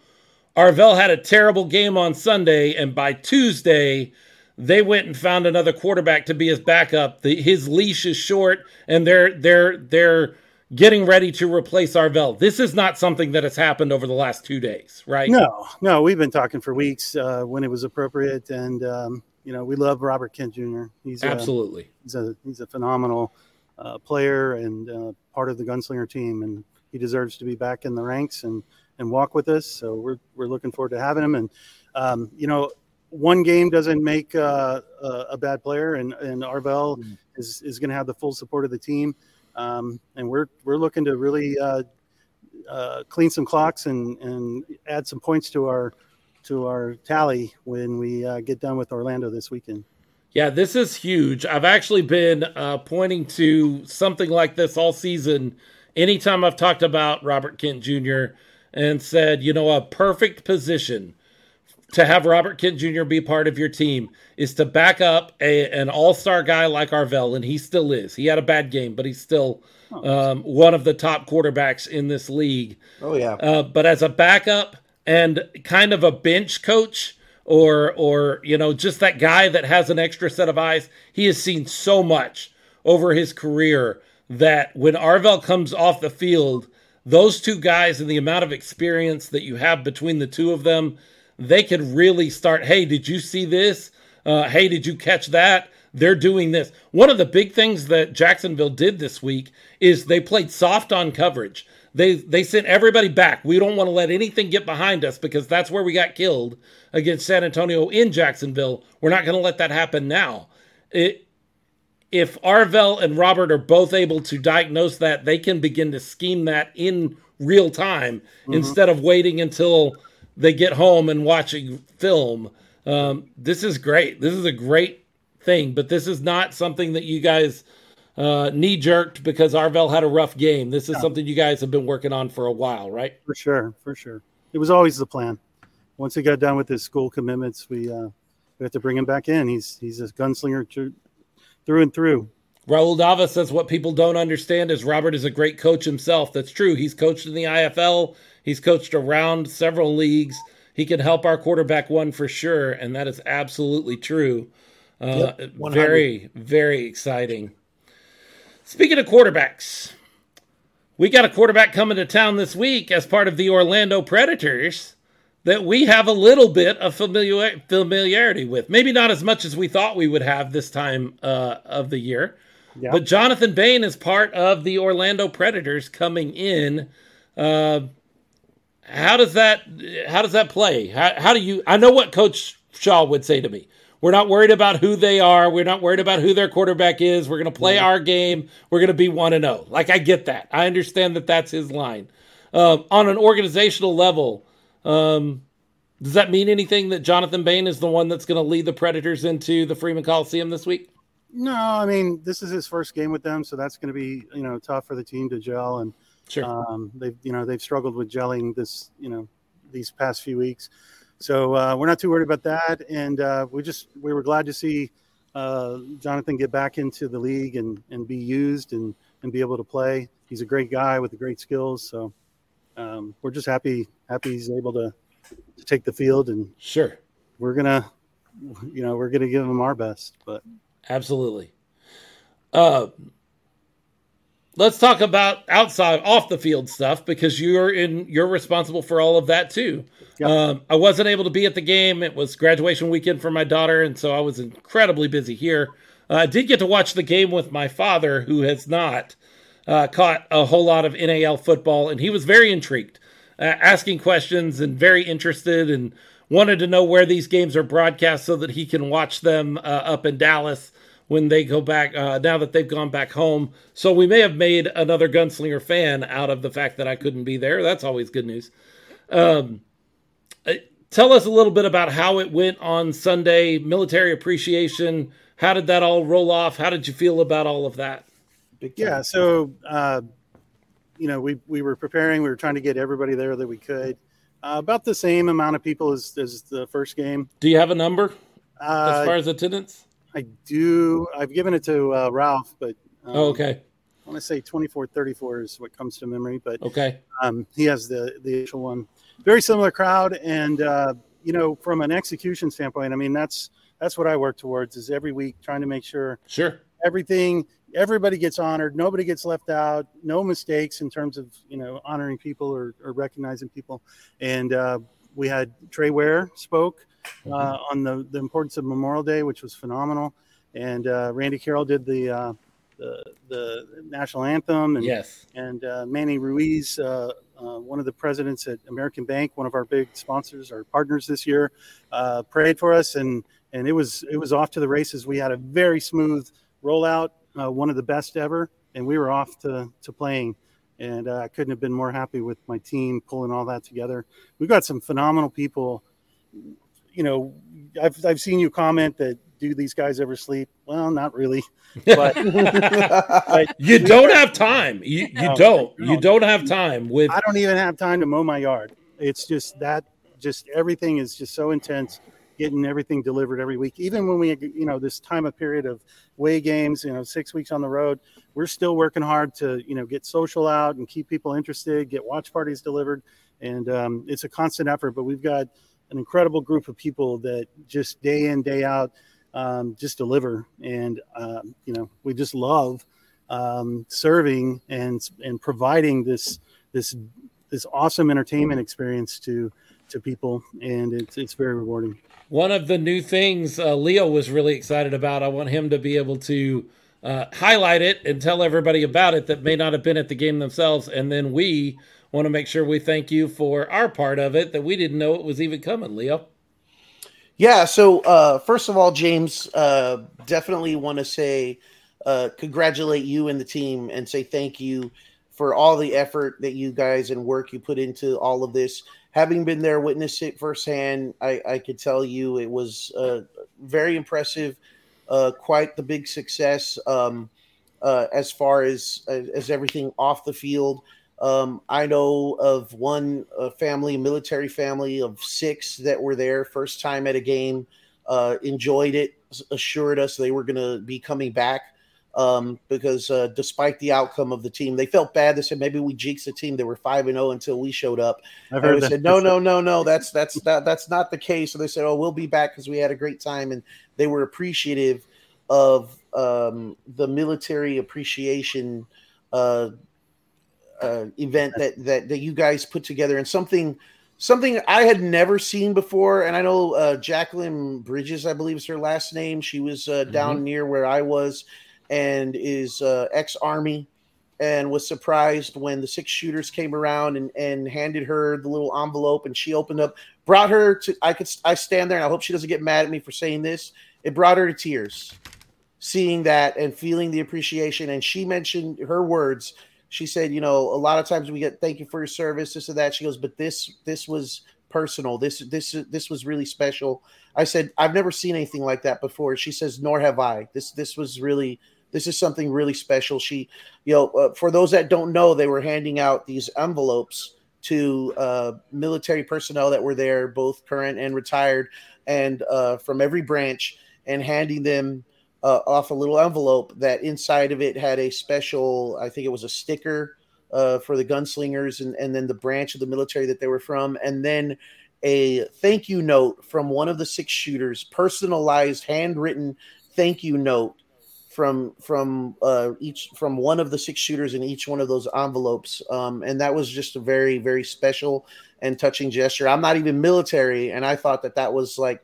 Arvell had a terrible game on Sunday, and by Tuesday, they went and found another quarterback to be his backup. The, his leash is short, and they're they're they're getting ready to replace Arvell. This is not something that has happened over the last two days, right? No, no, we've been talking for weeks uh, when it was appropriate, and um, you know we love Robert Kent Jr. He's absolutely a, he's a he's a phenomenal uh, player and uh, part of the Gunslinger team, and he deserves to be back in the ranks and and walk with us. So we're we're looking forward to having him. And um, you know, one game doesn't make uh, a, a, bad player, and and Arvell mm-hmm. is is going to have the full support of the team. Um, and we're we're looking to really uh, uh, clean some clocks and and add some points to our to our tally when we uh, get done with Orlando this weekend. Yeah, this is huge. I've actually been uh, pointing to something like this all season. Anytime I've talked about Robert Kent Jr. and said, you know, a perfect position to have Robert Kent Jr. be part of your team is to back up a, an all star guy like Arvell, and he still is. He had a bad game, but he's still um, one of the top quarterbacks in this league. Oh, yeah. Uh, but as a backup and kind of a bench coach, or or you know just that guy that has an extra set of eyes. He has seen so much over his career that when Arvell comes off the field those two guys and the amount of experience that you have between the two of them they could really start hey did you see this? Uh, hey did you catch that? They're doing this. One of the big things that jacksonville did this week is they played soft on coverage they they sent everybody back we don't want to let anything get behind us because that's where we got killed against san antonio in jacksonville we're not going to let that happen now it, if arvell and robert are both able to diagnose that they can begin to scheme that in real time mm-hmm. instead of waiting until they get home and watching film. Um, this is great. This is a great thing, but this is not something that you guys uh, knee jerked because Arvell had a rough game. This is something you guys have been working on for a while, right? For sure, for sure. It was always the plan. Once he got done with his school commitments, we uh, we have to bring him back in. He's he's a gunslinger through and through. Raul Dava says what people don't understand is Robert is a great coach himself. That's true. He's coached in the IFL. He's coached around several leagues. He can help our quarterback one for sure, and that is absolutely true. Uh, yep, very, very exciting. Speaking of quarterbacks, we got a quarterback coming to town this week as part of the Orlando Predators that we have a little bit of familiar, familiarity with. Maybe not as much as we thought we would have this time uh, of the year. Yep. But Jonathan Bain is part of the Orlando Predators coming in. Uh, how does that how does that play? How, how do you? I know what Coach Shaw would say to me. We're not worried about who they are. We're not worried about who their quarterback is. We're going to play our game. We're going to be one and zero. Oh. Like I get that. I understand that that's his line. Um, on an organizational level, um, does that mean anything that Jonathan Bain is the one that's going to lead the Predators into the Freeman Coliseum this week? No, I mean this is his first game with them, so that's going to be you know tough for the team to gel and Sure. Um, they've you know they've struggled with gelling this you know these past few weeks, so uh, we're not too worried about that. And uh, we just we were glad to see uh, Jonathan get back into the league and and be used and and be able to play. He's a great guy with the great skills. So um, we're just happy happy he's able to to take the field and sure we're gonna you know we're gonna give him our best. But absolutely. Uh, let's talk about outside off the field stuff because you're in you're responsible for all of that too. Yep. um, i wasn't able to be at the game. It was graduation weekend for my daughter and so i was incredibly busy here. Uh, i did get to watch the game with my father who has not uh, caught a whole lot of nal football and he was very intrigued uh, asking questions and very interested and wanted to know where these games are broadcast so that he can watch them uh, up in dallas when they go back uh, now that they've gone back home. So we may have made another gunslinger fan out of the fact that I couldn't be there. That's always good news. Um, uh, tell us a little bit about how it went on Sunday, military appreciation. How did that all roll off? How did you feel about all of that? Yeah, so uh, you know, we we were preparing. We were trying to get everybody there that we could. Uh, about the same amount of people as, as the first game. Do you have a number uh, as far as attendance? I do. I've given it to uh, Ralph, but um, oh, okay. I want to say 2434 is what comes to memory, but Okay. um, he has the the actual one. Very similar crowd, and uh, you know, from an execution standpoint, I mean, that's that's what I work towards is every week trying to make sure Sure. everything everybody gets honored nobody gets left out no mistakes in terms of you know honoring people or, or recognizing people and uh, we had trey ware spoke uh, on the, the importance of memorial day which was phenomenal and uh, randy carroll did the, uh, the the national anthem and Yes. and uh, Manny Ruiz, uh, uh, one of the presidents at American Bank, one of our big sponsors, our partners this year, uh, prayed for us, and and it was it was off to the races. We had a very smooth rollout, uh, one of the best ever, and we were off to to playing. And uh, I couldn't have been more happy with my team pulling all that together. We've got some phenomenal people. You know, I've I've seen you comment that do these guys ever sleep? Well, not really, but but You don't have time. You you No, don't. You don't have time with I don't even have time to mow my yard. It's just that, just everything is just so intense, getting everything delivered every week. Even when we, you know, this time of period of way games, you know, six weeks on the road, we're still working hard to, you know, get social out and keep people interested, get watch parties delivered. And um, it's a constant effort, but we've got an incredible group of people that just day in, day out, um, just deliver. And, um, you know, we just love um, serving and, and providing this, this this awesome entertainment experience to to people, and it's it's very rewarding. One of the new things uh, Leo was really excited about. I want him to be able to uh, highlight it and tell everybody about it that may not have been at the game themselves. And then we want to make sure we thank you for our part of it that we didn't know it was even coming, Leo. Yeah. So uh, first of all, James, uh, definitely want to say uh, congratulate you and the team and say thank you for all the effort that you guys and work you put into all of this. Having been there, witnessed it firsthand, I, I could tell you it was uh, very impressive. Uh, quite the big success um, uh, as far as as everything off the field. Um, I know of one uh, family, military family of six that were there first time at a game, uh, enjoyed it, assured us they were going to be coming back um, because uh, despite the outcome of the team, they felt bad. They said maybe we jinxed the team. They were five and zero until we showed up. I've And we that. said no, no, no, no. That's that's that, that's not the case. So they said, oh, we'll be back because we had a great time, and they were appreciative of um, the military appreciation uh, uh, event that, that that you guys put together, and something something I had never seen before. And I know uh, Jacqueline Bridges, I believe is her last name. She was uh, down near where I was, and is uh, ex army, and was surprised when the six shooters came around and and handed her the little envelope, and she opened up, brought her to. I could I stand there, and I hope she doesn't get mad at me for saying this. It brought her to tears, seeing that and feeling the appreciation. And she mentioned her words she said, you know, a lot of times we get thank you for your service, this or that. She goes, but this this was personal. This this this was really special. I said, I've never seen anything like that before. She says, nor have I. This this was really this is something really special. She, you know, uh, for those that don't know, they were handing out these envelopes to uh, military personnel that were there, both current and retired, and uh, from every branch, and handing them uh, off a little envelope that inside of it had a special, I think it was a sticker uh, for the gunslingers and, and then the branch of the military that they were from, and then a thank you note from one of the six shooters, personalized, handwritten thank you note from from uh, each from one of the six shooters in each one of those envelopes, um, and that was just a very very special and touching gesture. I'm not even military, and I thought that that was like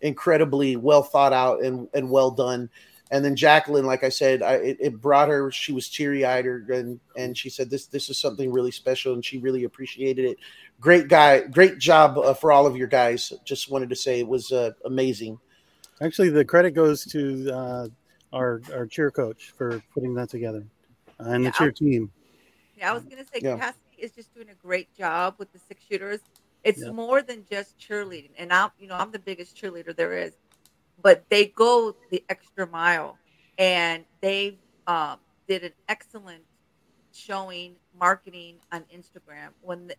incredibly well thought out and, and well done. And then Jacqueline, like I said, I, it, it brought her. She was teary eyed, and and she said this this is something really special, and she really appreciated it. Great guy, great job uh, for all of your guys. Just wanted to say it was uh, amazing. Actually, the credit goes to uh, our our cheer coach for putting that together, uh, and Yeah, the cheer team. Yeah, I was gonna say Yeah. Cassidy is just doing a great job with the six shooters. It's Yeah. more than just cheerleading, and I'm you know I'm the biggest cheerleader there is, but they go the extra mile, and they um, did an excellent showing marketing on Instagram when the,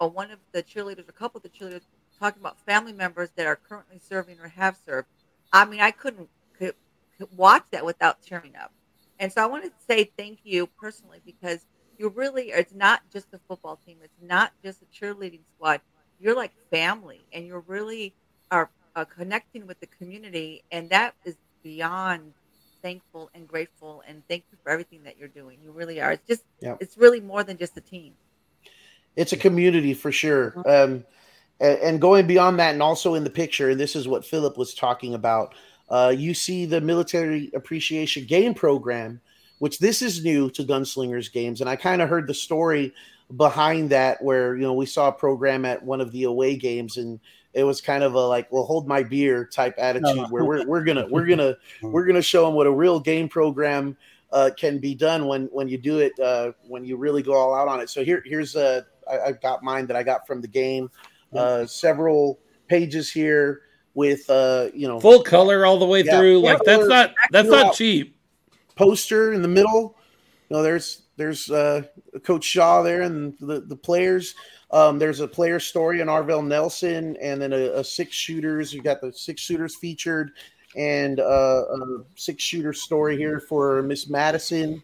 uh, one of the cheerleaders, a couple of the cheerleaders, talking about family members that are currently serving or have served. I mean, I couldn't could, could watch that without tearing up And so I want to say thank you personally because you really it's not just a football team, it's not just a cheerleading squad. You're like family, and you're really are uh, connecting with the community, and that is beyond thankful and grateful. And thank you for everything that you're doing. You really are. It's just Yep. it's really more than just a team. It's a community for sure. Um, and going beyond that, and also in the picture, and this is what Philip was talking about. Uh, you see the military appreciation game program, which this is new to Gunslingers games, and I kind of heard the story behind that, where you know we saw a program at one of the away games, and it was kind of a like, "Well, hold my beer" type attitude, where we're we're gonna we're gonna we're gonna show them what a real game program uh, can be done when when you do it uh, when you really go all out on it. So here here's a I, I've got mine that I got from the game. Uh, several pages here with uh, you know Full color all the way Yeah. through. Like that's not that's not cheap. Poster in the middle. You know, there's there's uh, Coach Shaw there and the the players. Um, there's a player story in Arvell Nelson, and then a, a six shooters. You got the six shooters featured, and uh, a six shooter story here for Miss Madison,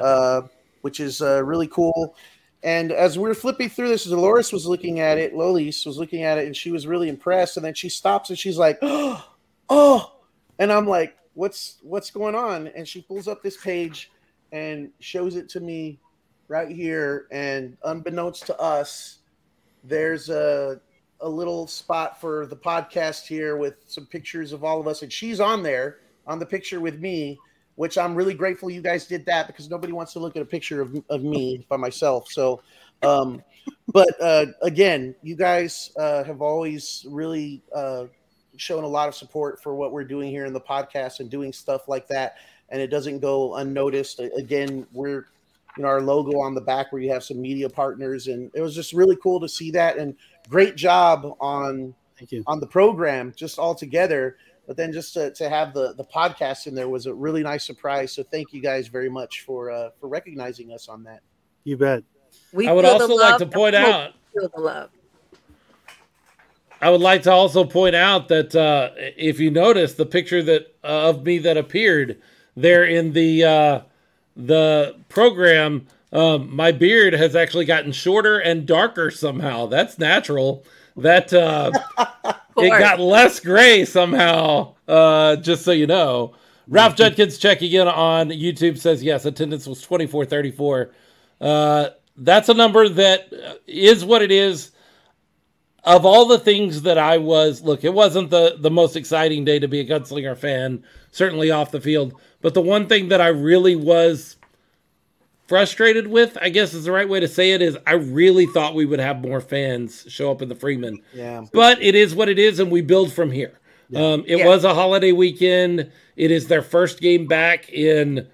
uh, which is uh, really cool. And as we were flipping through this, Dolores was looking at it. Lolis was looking at it, and she was really impressed. And then she stops and she's like, "Oh!" And I'm like, "What's what's going on?" And she pulls up this page and shows it to me right here. And unbeknownst to us, there's a a little spot for the podcast here with some pictures of all of us, and she's on there on the picture with me, which I'm really grateful you guys did that because nobody wants to look at a picture of, of me by myself. So, um, but uh, again, you guys uh, have always really uh, shown a lot of support for what we're doing here in the podcast and doing stuff like that, and it doesn't go unnoticed. Again, we're you know our logo on the back where you have some media partners, and it was just really cool to see that. And great job on Thank you. on the program just all together. But then just to, to have the, the podcast in there was a really nice surprise. So thank you guys very much for uh, for recognizing us on that. You bet. We I would also like to point out feel the love. I would like to also point out that uh, if you notice the picture that uh, of me that appeared there in the uh, the program, um, my beard has actually gotten shorter and darker somehow. That's natural. That uh, it got less gray somehow. Uh, just so you know, Ralph Judkins checking in on YouTube says yes, attendance was twenty four thirty four. Uh, that's a number that uh, what it is. Of all the things that I was, look, it wasn't the the most exciting day to be a gunslinger fan, certainly off the field. But the one thing that I really was frustrated with, I guess is the right way to say it, is I really thought we would have more fans show up in the Freeman Yeah. but it is what it is, and we build from here. Um, it Yeah. was a holiday weekend. It is their first game back in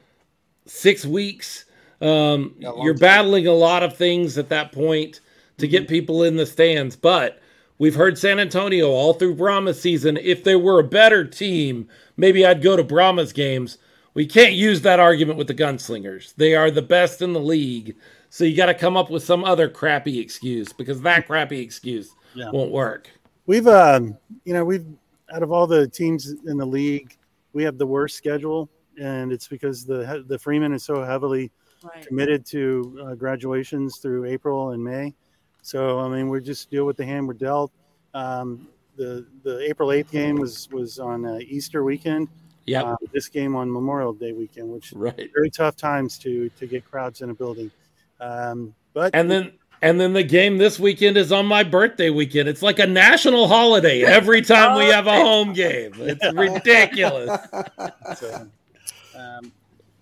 six weeks. Um, you're time. battling a lot of things at that point to get people in the stands, but we've heard San Antonio all through Brahma's season. If there were a better team, maybe I'd go to Brahma's games. We can't use that argument with the Gunslingers. They are the best in the league. So you got to come up with some other crappy excuse because that crappy excuse Yeah. won't work. We've, um, you know, we've out of all the teams in the league, we have the worst schedule, and it's because the the Freeman is so heavily Right. committed to uh, graduations through April and May. So I mean, we just deal with the hand we're dealt. Um, the the April eighth game was was on uh, Easter weekend. Yep. Uh, this game on Memorial Day weekend, which Right. very tough times to to get crowds in a building. Um, but And then and then the game this weekend is on my birthday weekend. It's like a national holiday every time we have a home game. It's ridiculous. So, um,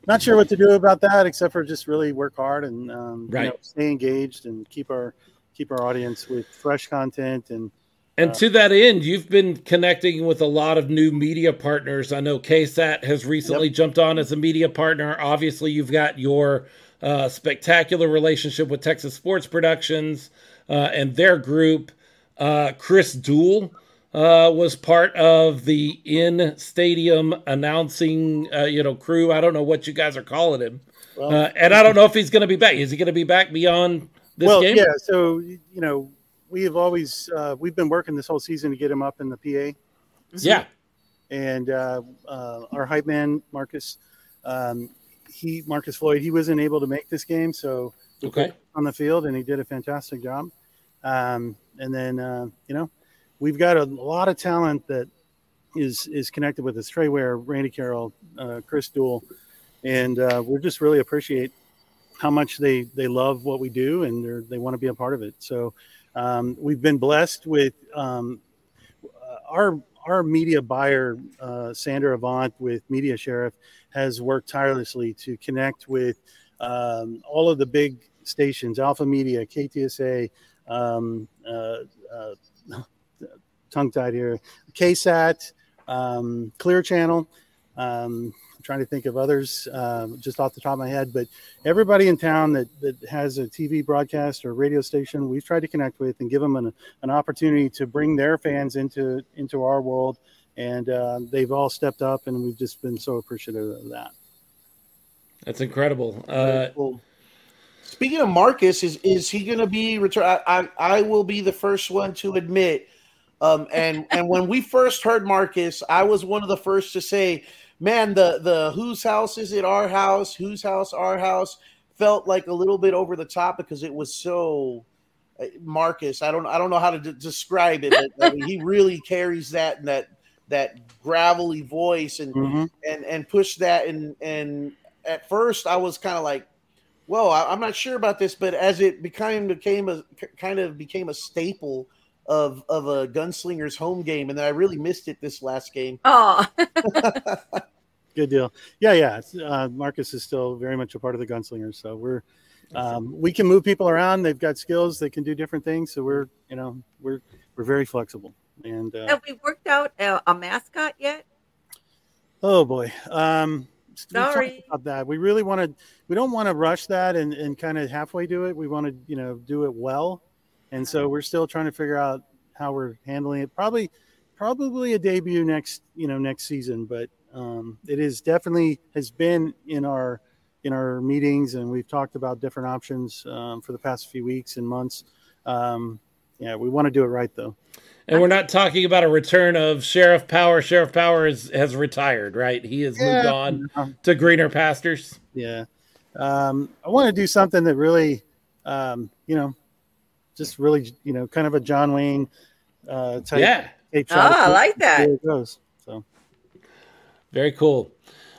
not sure what to do about that, except for just really work hard and um, you know, stay engaged and keep our keep our audience with fresh content and And to that end, you've been connecting with a lot of new media partners. I know KSAT has recently jumped on as a media partner. Obviously, you've got your uh, spectacular relationship with Texas Sports Productions uh, and their group. Uh, Chris Dool uh, was part of the in stadium announcing, uh, you know, crew. I don't know what you guys are calling him, well, uh, and I don't know if he's going to be back. Is he going to be back beyond this well, game? yeah. So you know, we have always uh, we've been working this whole season to get him up in the PA, yeah. and uh, uh, our hype man Marcus, um, he Marcus Floyd he wasn't able to make this game, so okay on the field, and he did a fantastic job. Um, and then uh, you know we've got a lot of talent that is is connected with us. Trey Ware, Randy Carroll, uh, Chris Duell, and uh, we just really appreciate how much they they love what we do and they they want to be a part of it. So um, we've been blessed with um, our our media buyer, uh, Sandra Avant with Media Sheriff, has worked tirelessly to connect with um, all of the big stations, Alpha Media, KTSA, um, uh, uh, tongue tied here, KSAT, um, Clear Channel. Um, trying to think of others uh, just off the top of my head, but everybody in town that, that has a TV broadcast or radio station, we've tried to connect with and give them an, an opportunity to bring their fans into into our world. And uh, they've all stepped up, and we've just been so appreciative of that. That's incredible. Uh, cool. Speaking of Marcus, is is he going to be return? I, I, I will be the first one to admit um, and and when we first heard Marcus, I was one of the first to say, "Man, the the whose house is it? Our house? Whose house? Our house?" Felt like a little bit over the top because it was so uh, Marcus. I don't I don't know how to d- describe it. But, I mean, he really carries that and that that gravelly voice and mm-hmm. and and push that and and at first I was kind of like, well, I, am not sure about this, but as it became became a kind of became a staple of of a gunslinger's home game, and then I really missed it this last game. Oh, good deal. Yeah, yeah. Uh, Marcus is still very much a part of the gunslingers, so we're um, we can move people around. They've got skills. They can do different things. So we're you know we're we're very flexible. And uh, have we worked out a, a mascot yet? Oh boy. Um, Sorry about that. We really want to. We don't want to rush that and, and kind of halfway do it. We want to you know do it well and so we're still trying to figure out how we're handling it. Probably, probably a debut next, you know, next season. But um, it is definitely has been in our in our meetings, and we've talked about different options um, for the past few weeks and months. Um, yeah, we want to do it right though. And we're not talking about a return of Sheriff Power. Sheriff Power is, has retired, right? He has yeah. moved on to greener pastures. Yeah. Um, I want to do something that really, um, you know, just really, you know, kind of a John Wayne uh, type. Yeah. Type oh, I like that. It goes. So very cool.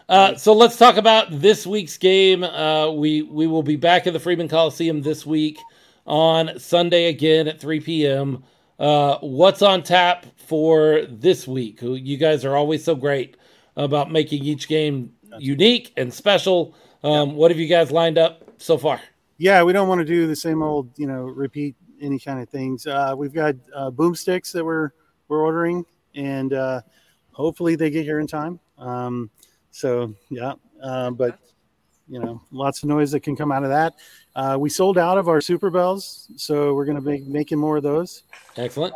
Uh, so let's talk about this week's game. Uh, we we will be back at the Freeman Coliseum this week on Sunday again at 3 p.m. Uh, what's on tap for this week? You guys are always so great about making each game unique and special. Um, yeah. What have you guys lined up so far? Yeah, we don't want to do the same old, you know, repeat any kind of things. Uh, we've got uh, boomsticks that we're we're ordering, and uh, hopefully they get here in time. Um, so yeah, uh, but you know, lots of noise that can come out of that. Uh, we sold out of our super bells, so we're going to be making more of those. Excellent.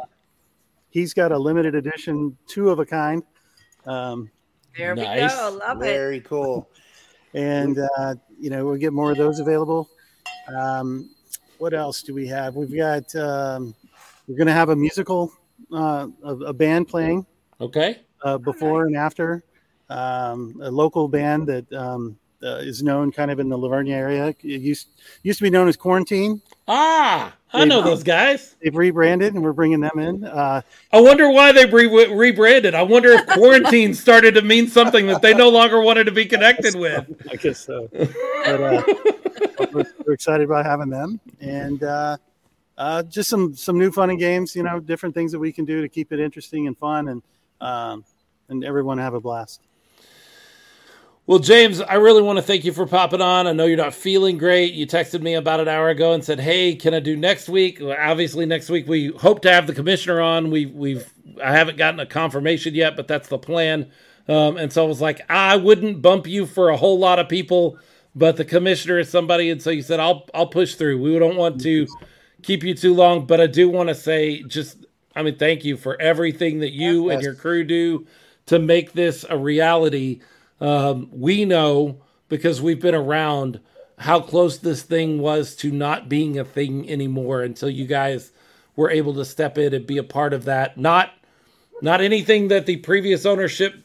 he's got a limited edition, two of a kind. Um, there nice. we go. Love Very it. Very cool. And uh, you know, we'll get more of those available. Um, what else do we have? We've got um, we're going to have a musical, uh, a, a, band playing. Okay. Uh, before and after, um, a local band that um, uh, is known kind of in the La Vernia area. It used used to be known as Quarantine. Ah, I know those guys. They've rebranded, and we're bringing them in. Uh, I wonder why they re- rebranded. I wonder if quarantine started to mean something that they no longer wanted to be connected with. I guess so. But, uh, we're, we're, excited about having them, and uh, uh, just some some new fun and games. You know, different things that we can do to keep it interesting and fun, and um, and everyone have a blast. Well, James, I really want to thank you for popping on. I know you're not feeling great. You texted me about an hour ago and said, "Hey, can I do next week?" Well, obviously, next week we hope to have the commissioner on. We, we've I haven't gotten a confirmation yet, but that's the plan. Um, and so I was like, I wouldn't bump you for a whole lot of people, but the commissioner is somebody, and so you said, "I'll I'll push through." We don't want to keep you too long, but I do want to say, just I mean, thank you for everything that you and your crew do to make this a reality. Um, we know because we've been around how close this thing was to not being a thing anymore until you guys were able to step in and be a part of that. Not not anything that the previous ownership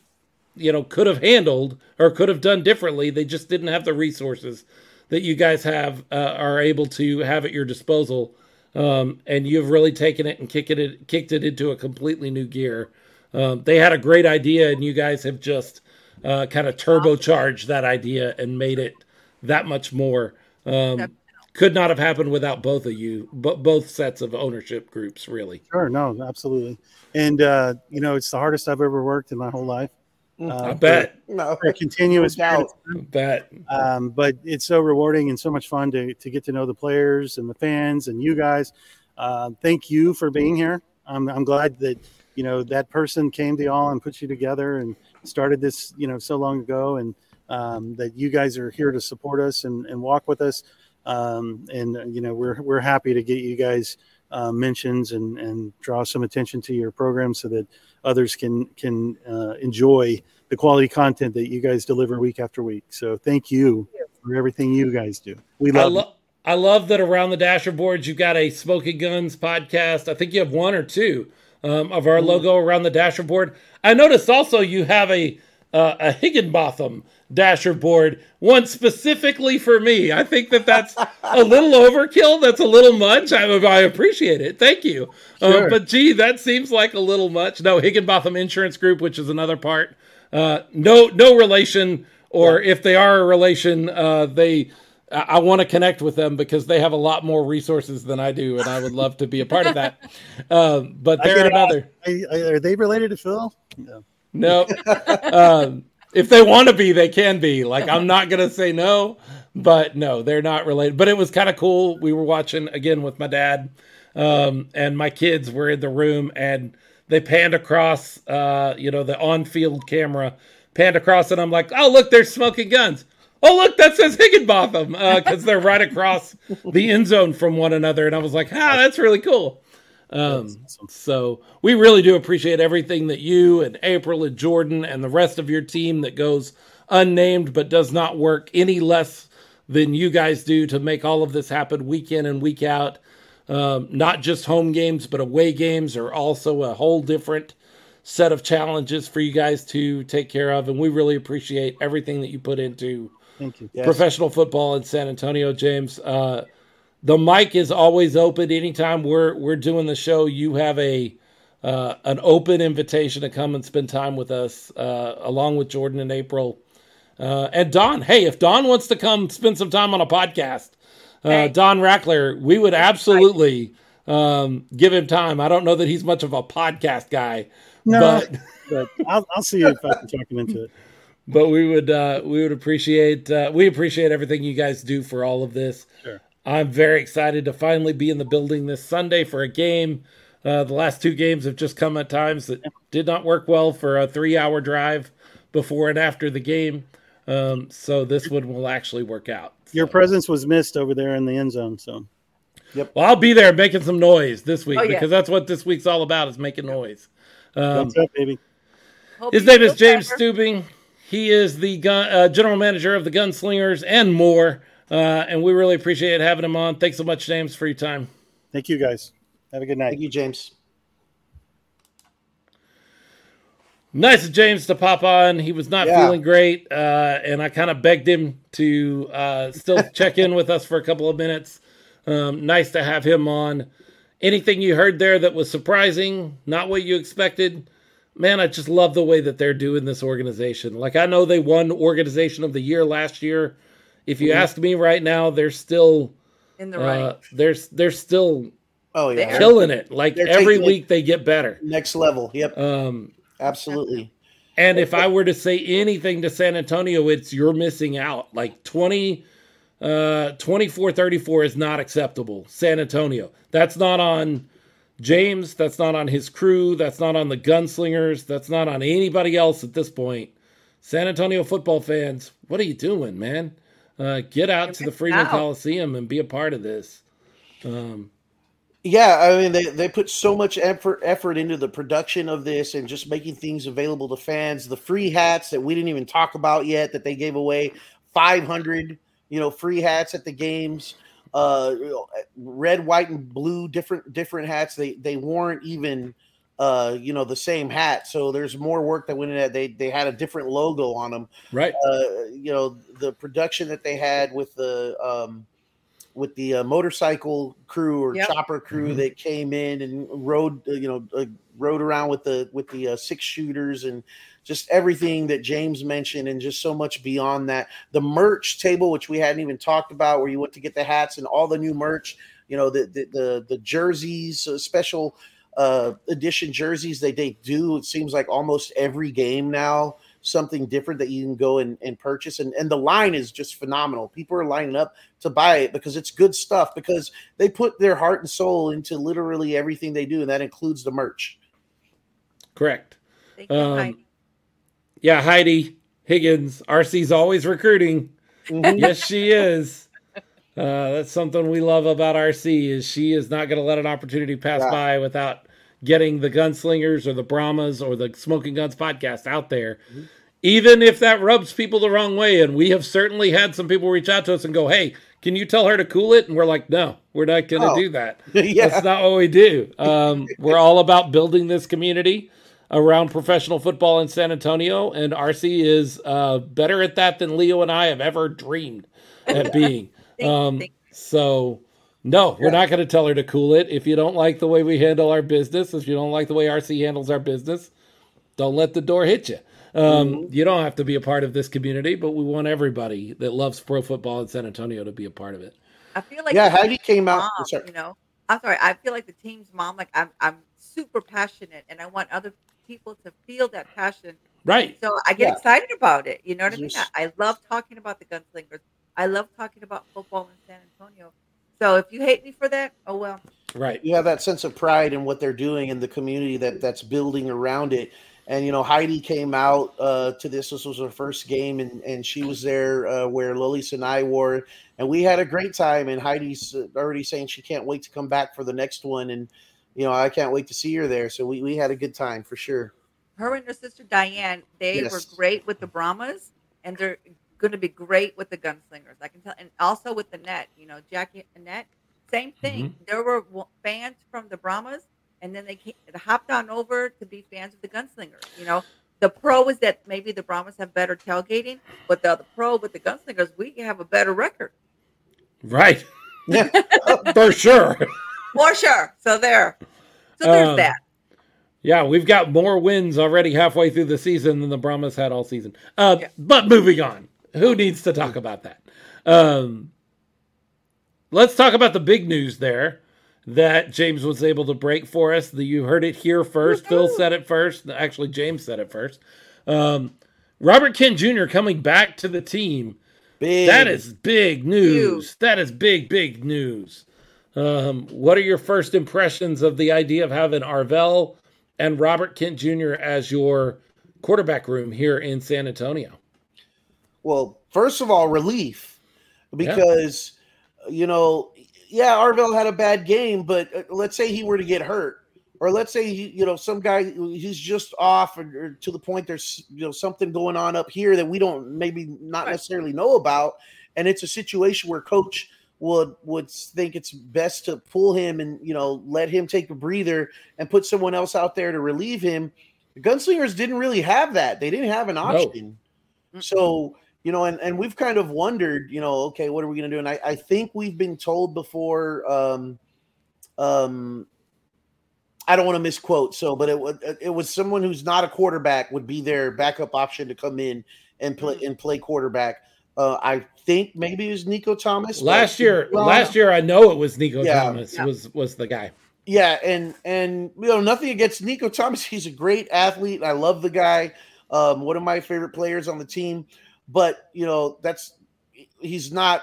you know could have handled or could have done differently. They just didn't have the resources that you guys have uh, are able to have at your disposal. Um, and you've really taken it and kicked it kicked it into a completely new gear. Um, they had a great idea, and you guys have just uh, kind of turbocharged that idea and made it that much more. Um, could not have happened without both of you, but both sets of ownership groups, really. Sure, no, absolutely. And uh, you know, it's the hardest I've ever worked in my whole life. Uh, I bet. No, For a continuous No doubt. I bet. um, but it's so rewarding and so much fun to, to get to know the players and the fans and you guys. Uh, thank you for being here. I'm, I'm glad that you know that person came to y'all and put you together and started this you know so long ago, and um, that you guys are here to support us and, and walk with us. Um, and you know we're we're happy to get you guys uh, mentions and and draw some attention to your program so that others can can uh, enjoy the quality content that you guys deliver week after week. So thank you for everything you guys do. We I, love lo- I love that around the dasher boards you've got a Smokin' Gunz podcast. I think you have one or two um, of our logo around the dasher board. I noticed also you have a uh, a Higginbotham dasher board, one specifically for me. I think that that's a little overkill. That's a little much. I, I appreciate it. Thank you. Uh, but gee, that seems like a little much. No, Higginbotham Insurance Group, which is another part. Uh, no, no relation, or if they are a relation, uh, they. I, I want to connect with them because they have a lot more resources than I do, and I would love to be a part of that. Um, but I they're another. I, I, are they related to Phil? No. No. um, if they want to be, they can be. Like, I'm not going to say no, but no, they're not related. But it was kind of cool. We were watching again with my dad, um, and my kids were in the room, and they panned across, uh, you know, the on field camera panned across, and I'm like, oh, look, there's Smokin' Gunz. Oh, look, that says Higginbotham because they're right across the end zone from one another. And I was like, ah, that's really cool. Um, awesome. so we really do appreciate everything that you and April and Jordan and the rest of your team that goes unnamed but does not work any less than you guys do to make all of this happen week in and week out. Um, not just home games, but away games are also a whole different set of challenges for you guys to take care of. And we really appreciate everything that you put into Thank you. Yes. professional football in San Antonio, James. Uh, the mic is always open. Anytime we're we're doing the show, you have a uh, an open invitation to come and spend time with us, uh, along with Jordan and April uh, and Don. Hey, if Don wants to come spend some time on a podcast, uh, Hey. Don Rackler, we would absolutely um, give him time. I don't know that he's much of a podcast guy, No, but but I'll, I'll see if I can talk him into it. but we would uh, we would appreciate uh, we appreciate everything you guys do for all of this. Sure. I'm very excited to finally be in the building this Sunday for a game. Uh, the last two games have just come at times that did not work well for a three-hour drive before and after the game. Um, so this one will actually work out. Your presence was missed over there in the end zone. So yep. well, I'll be there making some noise this week Oh, yeah. because that's what this week's all about is making noise. Um, what's up, baby? Hope His name is James better. Steubing. He is the gun, uh, general manager of the Gunslingers and more. Uh, and we really appreciate having him on. Thanks so much, James, for your time. Thank you, guys. Have a good night. Thank you, James. Nice of James to pop on. He was not Yeah. feeling great, uh, and I kind of begged him to uh, still check in with us for a couple of minutes. Um, nice to have him on. Anything you heard there that was surprising, not what you expected? Man, I just love the way that they're doing this organization. Like I know they won Organization of the Year last year. If you ask me right now, they're still in the right. uh, they're they're still Oh yeah, killing it. Like They're every taking it- week they get better. next level. Yep, Um, absolutely. And if I were to say anything to San Antonio, it's you're missing out. Like 20, uh, 24 34 is not acceptable. San Antonio. That's not on James. That's not on his crew. That's not on the gunslingers. That's not on anybody else at this point. San Antonio football fans, what are you doing, man? Uh, get out to the Freeman. Coliseum and be a part of this. Um, Yeah, I mean they, they put so much effort effort into the production of this and just making things available to fans. The free hats that we didn't even talk about yet that they gave away, five hundred, you know, free hats at the games. Uh, red, white, and blue, different different hats. They they weren't even uh, you know, the same hat. So there's more work that went in that. They they had a different logo on them. Right. Uh, you know, the production that they had with the um, with the uh, motorcycle crew or Yep. chopper crew Mhm. that came in and rode, uh, you know, uh, rode around with the with the uh, six shooters and just everything that James mentioned, and just so much beyond that. The merch table, which we hadn't even talked about, where you went to get the hats and all the new merch. You know, the the the, the jerseys, uh, special uh edition jerseys they they do. It seems like almost every game now something different that you can go and, and purchase and, and the line is just phenomenal people are lining up to buy it because it's good stuff because they put their heart and soul into literally everything they do and that includes the merch Correct. Thank you, Um, Heidi. Yeah, Heidi Higgins, RC's always recruiting. Mhm. yes, she is. Uh, that's something we love about RC is she is not going to let an opportunity pass Yeah. by without getting the gunslingers or the Brahmas or the Smokin' Gunz podcast out there. Mhm. Even if that rubs people the wrong way, and we have certainly had some people reach out to us and go, "Hey, can you tell her to cool it?" And we're like, "No, we're not going to Oh. do that. yeah That's not what we do. Um, we're all about building this community around professional football in San Antonio, and RC is uh, better at that than Leo and I have ever dreamed at being. Um, so, no, we're not going to tell her to cool it. If you don't like the way we handle our business, if you don't like the way RC handles our business, don't let the door hit you. Um, You don't have to be a part of this community, but we want everybody that loves pro football in San Antonio to be a part of it. I feel like yeah the heidi team's came out mom, sorry. you know. I'm sorry. I feel like the team's mom. Like I'm, I'm super passionate, and I want other people to feel that passion. Right. So I get Yeah. excited about it. You know what I mean? I, I love talking about the gunslingers. I love talking about football in San Antonio. So if you hate me for that, oh well. Right. you have that sense of pride in what they're doing and the community that that's building around it and you know heidi came out uh, to this this was her first game and and she was there uh, where lolis and i were and we had a great time and heidi's uh, already saying she can't wait to come back for the next one and you know i can't wait to see her there so we, we had a good time for sure Her and her sister Diane, they were great with the Brahmas, and they're going to be great with the gunslingers. I can tell, and also with the net. You know, Jackie and Annette, same mm-hmm. thing. There were fans from the Brahmas, and then they, came, they hopped on over to be fans of the gunslingers. You know, the pro is that maybe the Brahmas have better tailgating, but the, the pro with the gunslingers, we have a better record Right. yeah For sure. For sure. So there. So there's Um, that. Yeah, we've got more wins already halfway through the season than the Brahmas had all season. Uh, Yeah. But moving on, who needs to talk about that? Um, let's talk about the big news there that James was able to break for us. The, you heard it here first. Phil said it first. Actually, James said it first. Um, Robert Kent Jr. coming back to the team. big That is big news. Huge. That is big, big news. Um, what are your first impressions of the idea of having Arvell and Robert Kent Jr. as your quarterback room here in San Antonio? Well, first of all, relief because you know, yeah, Arvell had a bad game, but uh, let's say he were to get hurt, or let's say he, you know, some guy he's just off, or, or to the point there's you know something going on up here that we don't maybe not necessarily know about, and it's a situation where coach would would think it's best to pull him and you know let him take a breather and put someone else out there to relieve him. The gunslingers didn't really have that; they didn't have an option. So you know, and, and we've kind of wondered, you know, okay, what are we going to do? And I, I think we've been told before, um, um, I don't want to misquote, so, but it was it was someone who's not a quarterback would be their backup option to come in and play and play quarterback. Uh, I think maybe it was Nico Thomas. Last year, Well, last year I know it was Nico Yeah. Thomas Yeah. was was the guy. Yeah, and and you know nothing against Nico Thomas. He's a great athlete. I love the guy. Um, one of my favorite players on the team. But you know that's he's not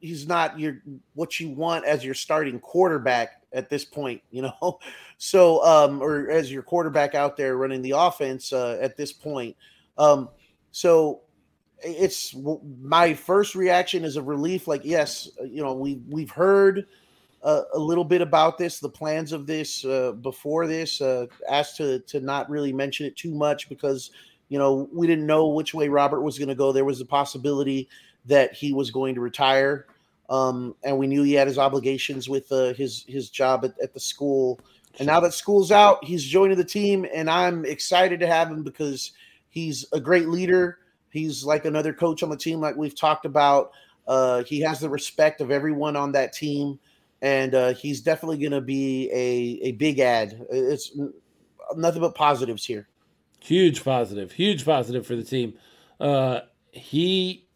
he's not your what you want as your starting quarterback at this point. You know, so um, or as your quarterback out there running the offense uh, at this point. Um, so it's my first reaction is a relief. Like yes, you know we we've heard a, a little bit about this, the plans of this uh, before this. Uh, asked to to not really mention it too much because you know we didn't know which way Robert was going to go. There was a possibility that he was going to retire, um, and we knew he had his obligations with uh, his his job at, at the school And now that school's out, he's joining the team, and I'm excited to have him because he's a great leader. He's like another coach on the team, like we've talked about. Uh, he has the respect of everyone on that team, and uh, he's definitely going to be a, a big ad. It's nothing but positives here. Huge positive, huge positive for the team. Uh, he,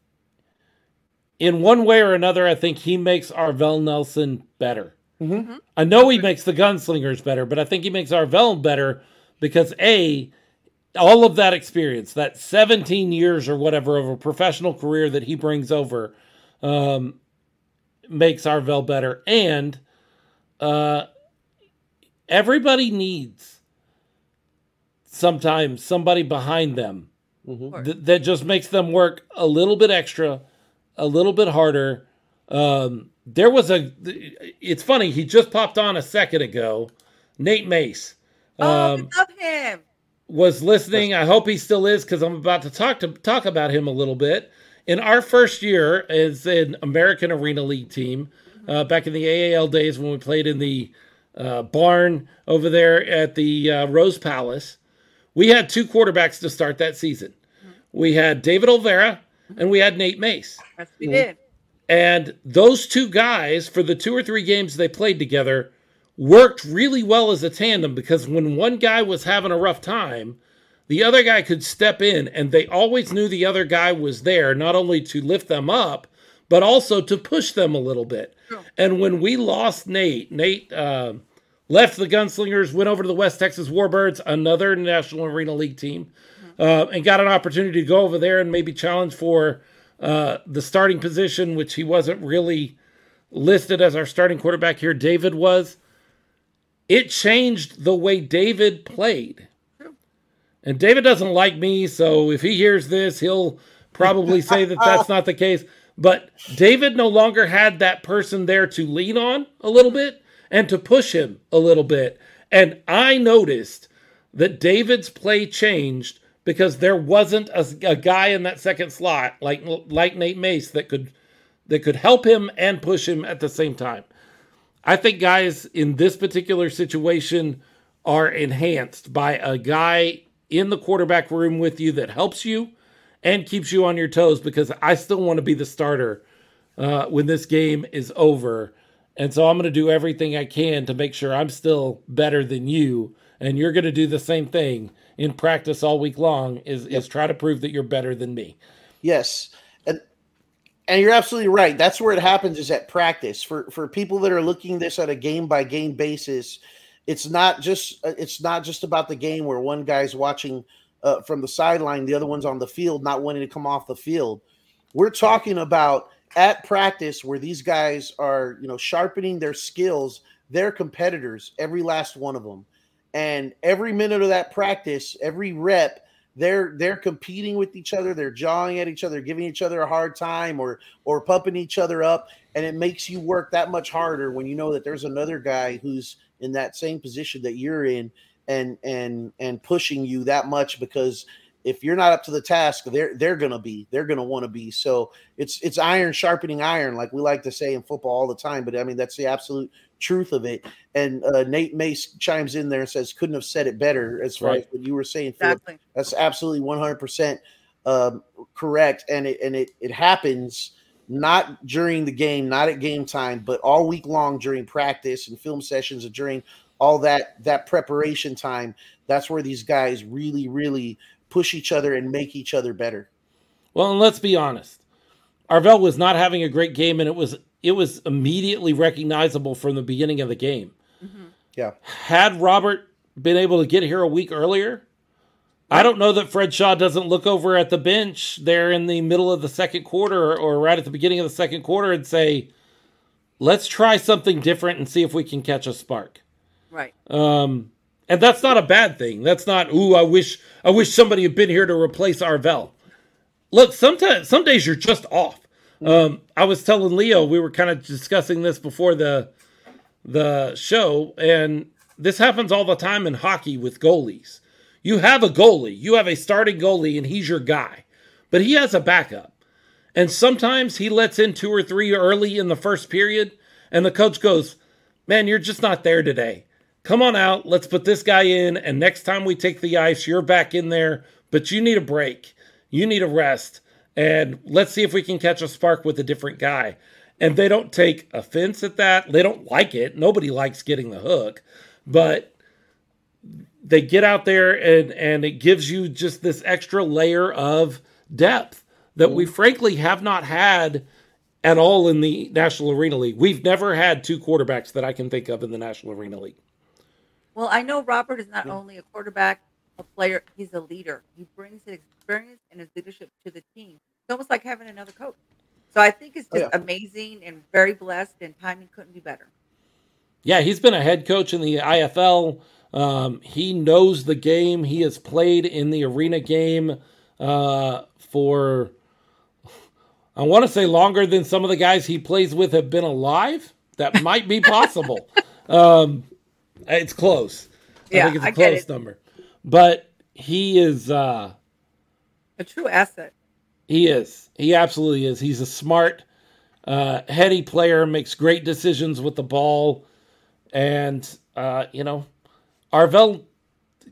in one way or another, I think he makes Arvell Nelson better. Mm-hmm. I know he makes the gunslingers better, but I think he makes Arvell better because a all of that experience, that 17 years or whatever of a professional career that he brings over, um, makes Arvell better, and uh, everybody needs sometimes somebody behind them Mm-hmm. th- that just makes them work a little bit extra, a little bit harder. Um, there was a. It's funny. He just popped on a second ago. Nate Mace Oh, um, we love him. Was listening. I hope he still is because I'm about to talk to talk about him a little bit. In our first year as an American Arena League team, uh, back in the AAL days when we played in the uh, barn over there at the uh, Rose Palace, we had two quarterbacks to start that season. We had David Olvera and we had Nate Mace. Yes, we did. And those two guys, for the two or three games they played together, worked really well as a tandem because when one guy was having a rough time, the other guy could step in and they always knew the other guy was there, not only to lift them up, but also to push them a little bit. And when we lost Nate, Nate uh, left the Gunslingers, went over to the West Texas Warbirds, another National Arena League team, uh, and got an opportunity to go over there and maybe challenge for uh, the starting position, which he wasn't really listed as our starting quarterback here. David was. It changed the way David played. And David doesn't like me, so if he hears this, he'll probably say that that's not the case. But David no longer had that person there to lean on a little bit and to push him a little bit. And I noticed that David's play changed because there wasn't a, a guy in that second slot like like Nate Mace that could that could help him and push him at the same time. I think guys in this particular situation are enhanced by a guy in the quarterback room with you that helps you and keeps you on your toes because I still want to be the starter uh, when this game is over. And so I'm going to do everything I can to make sure I'm still better than you. And you're going to do the same thing in practice all week long is, is try to prove that you're better than me. Yes, and you're absolutely right. That's where it happens is at practice. For for people that are looking this at a game by game basis, it's not just it's not just about the game where one guy's watching uh, from the sideline, the other one's on the field, not wanting to come off the field. We're talking about at practice where these guys are, you know, sharpening their skills. They're competitors, every last one of them, and every minute of that practice, every rep, they're they're competing with each other they're jawing at each other giving each other a hard time or or pumping each other up and it makes you work that much harder when you know that there's another guy who's in that same position that you're in and and and pushing you that much because if you're not up to the task they're they're gonna be they're gonna want to be. So it's it's iron sharpening iron like we like to say in football all the time but i mean that's the absolute truth of it and uh, nate mace chimes in there and says couldn't have said it better as far Right. as what you were saying Philip. Exactly. That's absolutely 100% um, correct. And it, and it, it happens not during the game, not at game time, but all week long during practice and film sessions and during all that, that preparation time. That's where these guys really, really push each other and make each other better. Well, and let's be honest. Arvell was not having a great game, and it was it was immediately recognizable from the beginning of the game. Yeah. Had Robert been able to get here a week earlier, I don't know that Fred Shaw doesn't look over at the bench there in the middle of the second quarter or right at the beginning of the second quarter and say, "Let's try something different and see if we can catch a spark." Right. Um, and that's not a bad thing. That's not, ooh, I wish I wish somebody had been here to replace Arvell. Look, sometimes some days you're just off. Um, I was telling Leo we were kind of discussing this before the the show, and this happens all the time in hockey with goalies. You have a goalie, you have a starting goalie, and he's your guy, but he has a backup. And sometimes he lets in two or three early in the first period, and the coach goes, Man, you're just not there today. come on out, let's put this guy in, and next time we take the ice, you're back in there, but you need a break. You need a rest. And let's see if we can catch a spark with a different guy. And they don't take offense at that. They don't like it. Nobody likes getting the hook. But they get out there and and it gives you just this extra layer of depth that we mm-hmm. frankly have not had at all in the National Arena League. We've never had two quarterbacks that I can think of in the National Arena League. Well, I know Robert is not only a quarterback, a player, he's a leader. He brings his experience and his leadership to the team. It's almost like having another coach. So I think it's Oh, just yeah. amazing and very blessed, and timing couldn't be better. Yeah, he's been a head coach in the IFL. Um, he knows the game. He has played in the arena game uh, for, I want to say, longer than some of the guys he plays with have been alive. That might be possible. um, it's close. I Yeah, think it's a I get close it. number. But he is. Uh, A true asset. he is. He absolutely is. He's a smart, uh, heady player, makes great decisions with the ball. And, uh, you know, Arvell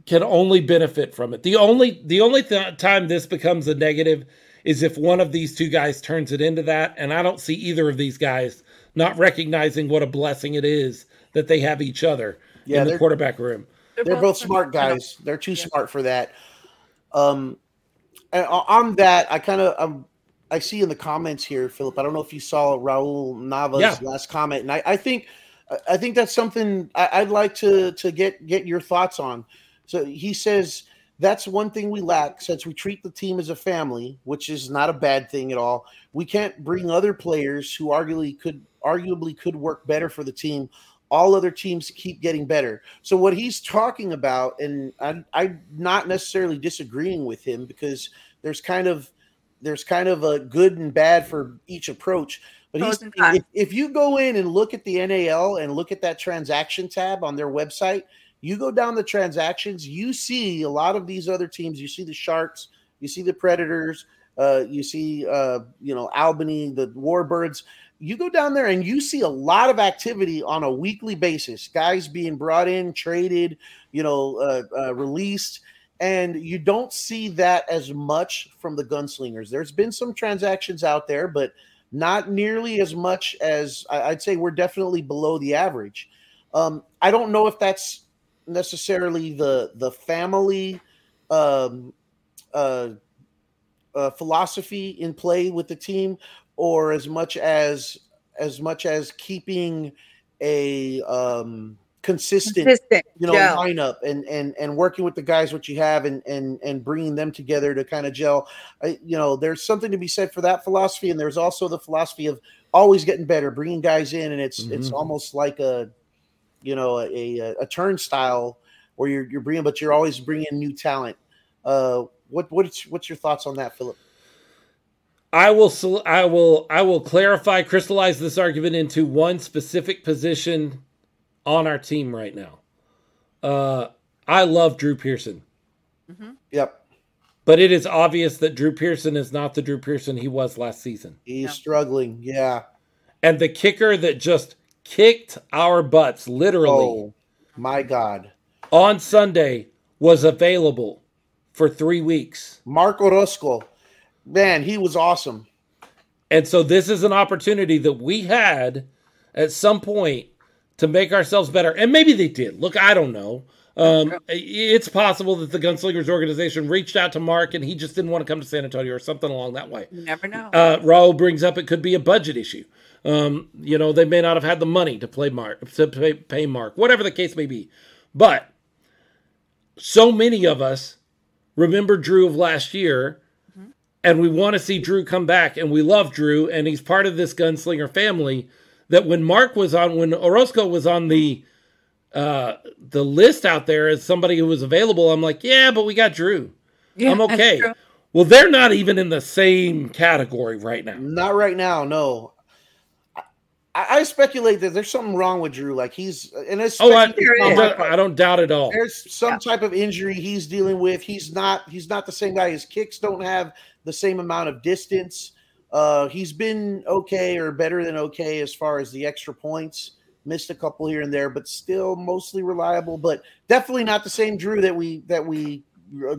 can only benefit from it. The only the only th- time this becomes a negative is if one of these two guys turns it into that. And I don't see either of these guys not recognizing what a blessing it is that they have each other Yeah, in the quarterback room. They're both smart guys. They're too smart for that. Um, and on that, I kind of um, I see in the comments here, Philip. I don't know if you saw Raul Nava's Yeah. last comment, and I, I think I- I think that's something I, I'd like to to get get your thoughts on. So he says that's one thing we lack since we treat the team as a family, which is not a bad thing at all. We can't bring other players who arguably could arguably could work better for the team. All other teams keep getting better. So what he's talking about, and I, I'm not necessarily disagreeing with him because there's kind of there's kind of a good and bad for each approach. But he's, Pros and cons. if, if you go in and look at the NAL and look at that transaction tab on their website, you go down the transactions, you see a lot of these other teams. You see the Sharks, you see the Predators, uh, you see uh, you know Albany, the Warbirds. You go down there and you see a lot of activity on a weekly basis. Guys being brought in, traded, you know, uh, uh, released, and you don't see that as much from the gunslingers. There's been some transactions out there, but not nearly as much as I'd say we're definitely below the average. Um, I don't know if that's necessarily the the family um, uh, uh, philosophy in play with the team, or as much as as much as keeping a um, consistent Consistent. you know gel. lineup and and and working with the guys what you have and and and bringing them together to kind of gel I, you know there's something to be said for that philosophy and there's also the philosophy of always getting better bringing guys in and it's it's Mhm. almost like a you know a, a a turnstile where you're you're bringing but you're always bringing new talent uh what what's what's your thoughts on that philip I will I will I will clarify crystallize this argument into one specific position on our team right now. Uh I love Drew Pearson, Mhm. yep but it is obvious that Drew Pearson is not the Drew Pearson he was last season. he's Yeah. struggling yeah And the kicker that just kicked our butts literally oh my god on Sunday was available for 3 weeks. mark orozco man he was awesome And so this is an opportunity that we had at some point to make ourselves better. And maybe they did. Look, I don't know. Um, it's possible that the Gunslingers organization reached out to Mark and he just didn't want to come to San Antonio or something along that way. You never know. Uh, Raul brings up it could be a budget issue. Um, you know, they may not have had the money to play Mark, to pay, pay Mark, whatever the case may be. But so many of us remember Drew of last year, and we want to see Drew come back, and we love Drew, and he's part of this gunslinger family. That when Mark was on, when Orozco was on the uh, the list out there as somebody who was available, I'm like, yeah, but we got Drew. Yeah, I'm okay. Well, they're not even in the same category right now. Not right now, no. I, I speculate that there's something wrong with Drew. Like he's and it's Oh, I, I is. don't, I don't doubt at all. there's some Yeah. type of injury he's dealing with. He's not he's not the same guy. His kicks don't have the same amount of distance. Uh, he's been okay or better than okay as far as the extra points. missed a couple here and there, but still mostly reliable. But definitely not the same Drew that we that we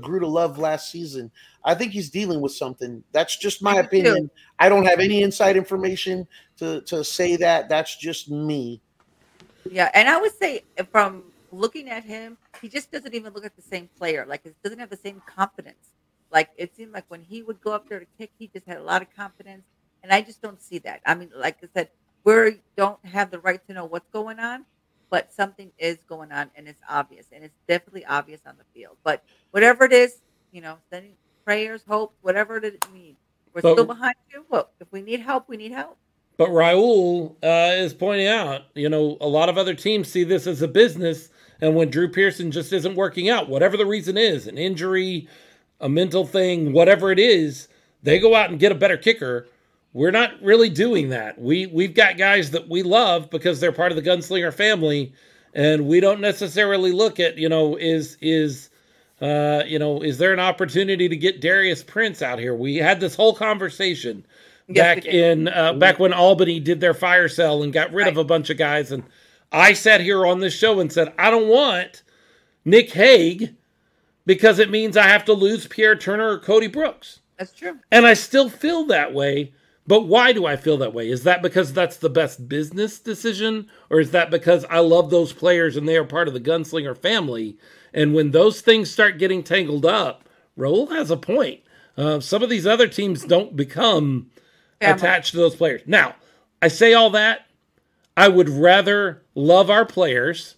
grew to love last season. I think he's dealing with something. That's just my opinion. I don't have any inside information to to say that. That's just me. Yeah, and I would say from looking at him, he just doesn't even look at the same player. Like he doesn't have the same confidence. Like it seemed like when he would go up there to kick, he just had a lot of confidence, and I just don't see that. I mean, like I said, we don't have the right to know what's going on, but something is going on, and it's obvious, and it's definitely obvious on the field. But whatever it is, you know, sending prayers, hope, whatever it means, we're but, still behind you. Well, if we need help, we need help. But Raul uh, is pointing out, you know, a lot of other teams see this as a business. And when Drew Pearson just isn't working out, whatever the reason is, an injury, a mental thing, whatever it is, they go out and get a better kicker. We're not really doing that. We we've got guys that we love because they're part of the gunslinger family, and we don't necessarily look at you know is is uh, you know is there an opportunity to get Darius Prince out here? We had this whole conversation yes, back in uh, back when Albany did their fire sale and got rid right. of a bunch of guys. And I sat here on this show and said, I don't want Nick Hague because it means I have to lose Pierre Turner or Cody Brooks. That's true. And I still feel that way. But why do I feel that way? Is that because that's the best business decision? Or is that because I love those players and they are part of the gunslinger family? And when those things start getting tangled up, Raul has a point. Uh, some of these other teams don't become Family. attached to those players. Now, I say all that. I would rather love our players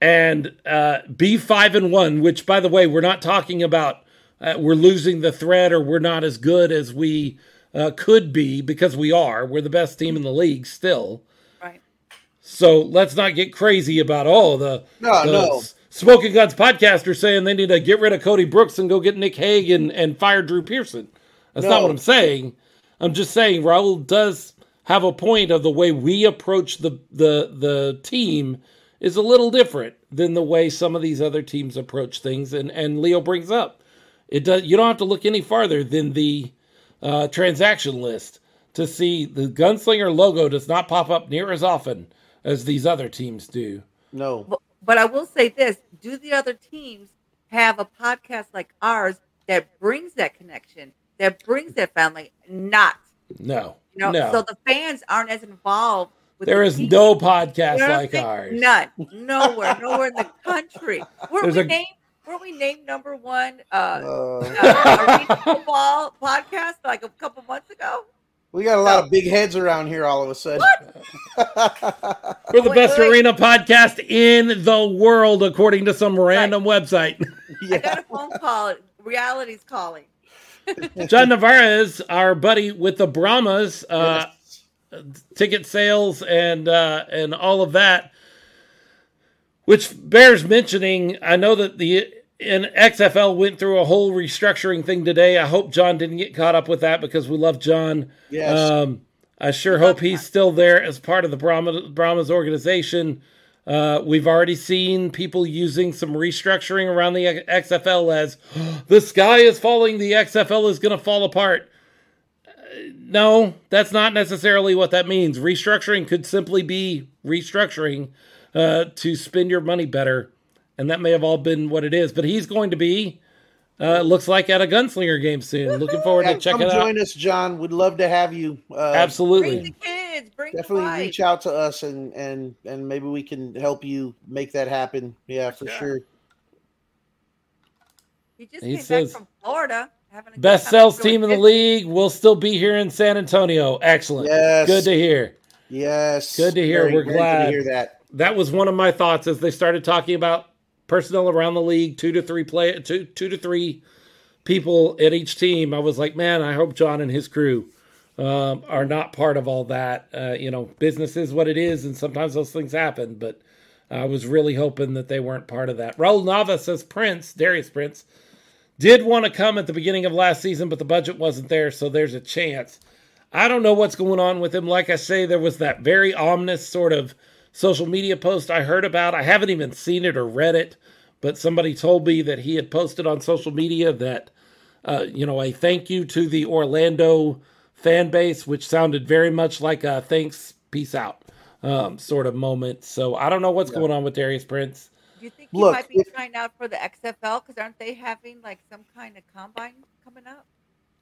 and uh, be five and one. Which, by the way, we're not talking about uh, we're losing the thread or we're not as good as we uh, could be because we are. We're the best team in the league still. Right. So let's not get crazy about all the no the no. Smokin' Gunz podcasters saying they need to get rid of Cody Brooks and go get Nick Hague and, and fire Drew Pearson. That's no. not what I'm saying. I'm just saying Raul does have a point of the way we approach the the the team is a little different than the way some of these other teams approach things. And and Leo brings up it does. You don't have to look any farther than the uh, transaction list to see the gunslinger logo does not pop up near as often as these other teams do. No, but, but I will say this: Do the other teams have a podcast like ours that brings that connection? that brings that family, not no, you know. No. So the fans aren't as involved. There the is team. no podcast like ours. None, nowhere, nowhere in the country. Were we a... named? Were we named number one uh, uh. uh football podcast like a couple months ago? We got a lot of big heads around here all of a sudden. We're the wait, best wait. arena podcast in the world, according to some random right. website. yeah. I got a phone call. Reality's calling. John Navarez, our buddy with the Brahmas, uh, yes. Ticket sales and uh, and all of that, which bears mentioning. I know that the in XFL went through a whole restructuring thing today. I hope John didn't get caught up with that because we love John. Yes. Um, I sure hope he's still there as part of the Brahma, Brahmas organization. Uh, we've already seen people using some restructuring around the XFL as the sky is falling, the XFL is going to fall apart. Uh, no, that's not necessarily what that means. Restructuring could simply be restructuring uh, to spend your money better. And that may have all been what it is. But he's going to be, uh, looks like, at a gunslinger game soon. Looking forward yeah, to checking it out. Join us, John. We'd love to have you. Uh, Absolutely Bring the kids. Bring definitely reach out to us and and and maybe we can help you make that happen. Yeah, for sure. He just he came says, back from Florida. Best sales team in the league. We'll still be here in San Antonio. Excellent. Yes. Good to hear. Yes. Good to hear. Very, We're glad to hear that. That was one of my thoughts as they started talking about personnel around the league, two to three play two two to three people at each team. I was like, man, I hope John and his crew um, are not part of all that. Uh, you know, business is what it is, and sometimes those things happen. But I was really hoping that they weren't part of that. Raul Nava says Prince, Darius Prince, did want to come at the beginning of last season, but the budget wasn't there, so there's a chance. I don't know what's going on with him. Like I say, there was that very ominous sort of social media post I heard about. I haven't even seen it or read it, but somebody told me that he had posted on social media that, uh, you know, a thank you to the Orlando fan base, which sounded very much like a thanks, peace out. um, sort of moment. So I don't know what's Yeah. going on with Darius Prince. Do you think he Look, might be if- trying out for the XFL? Because aren't they having like some kind of combine coming up?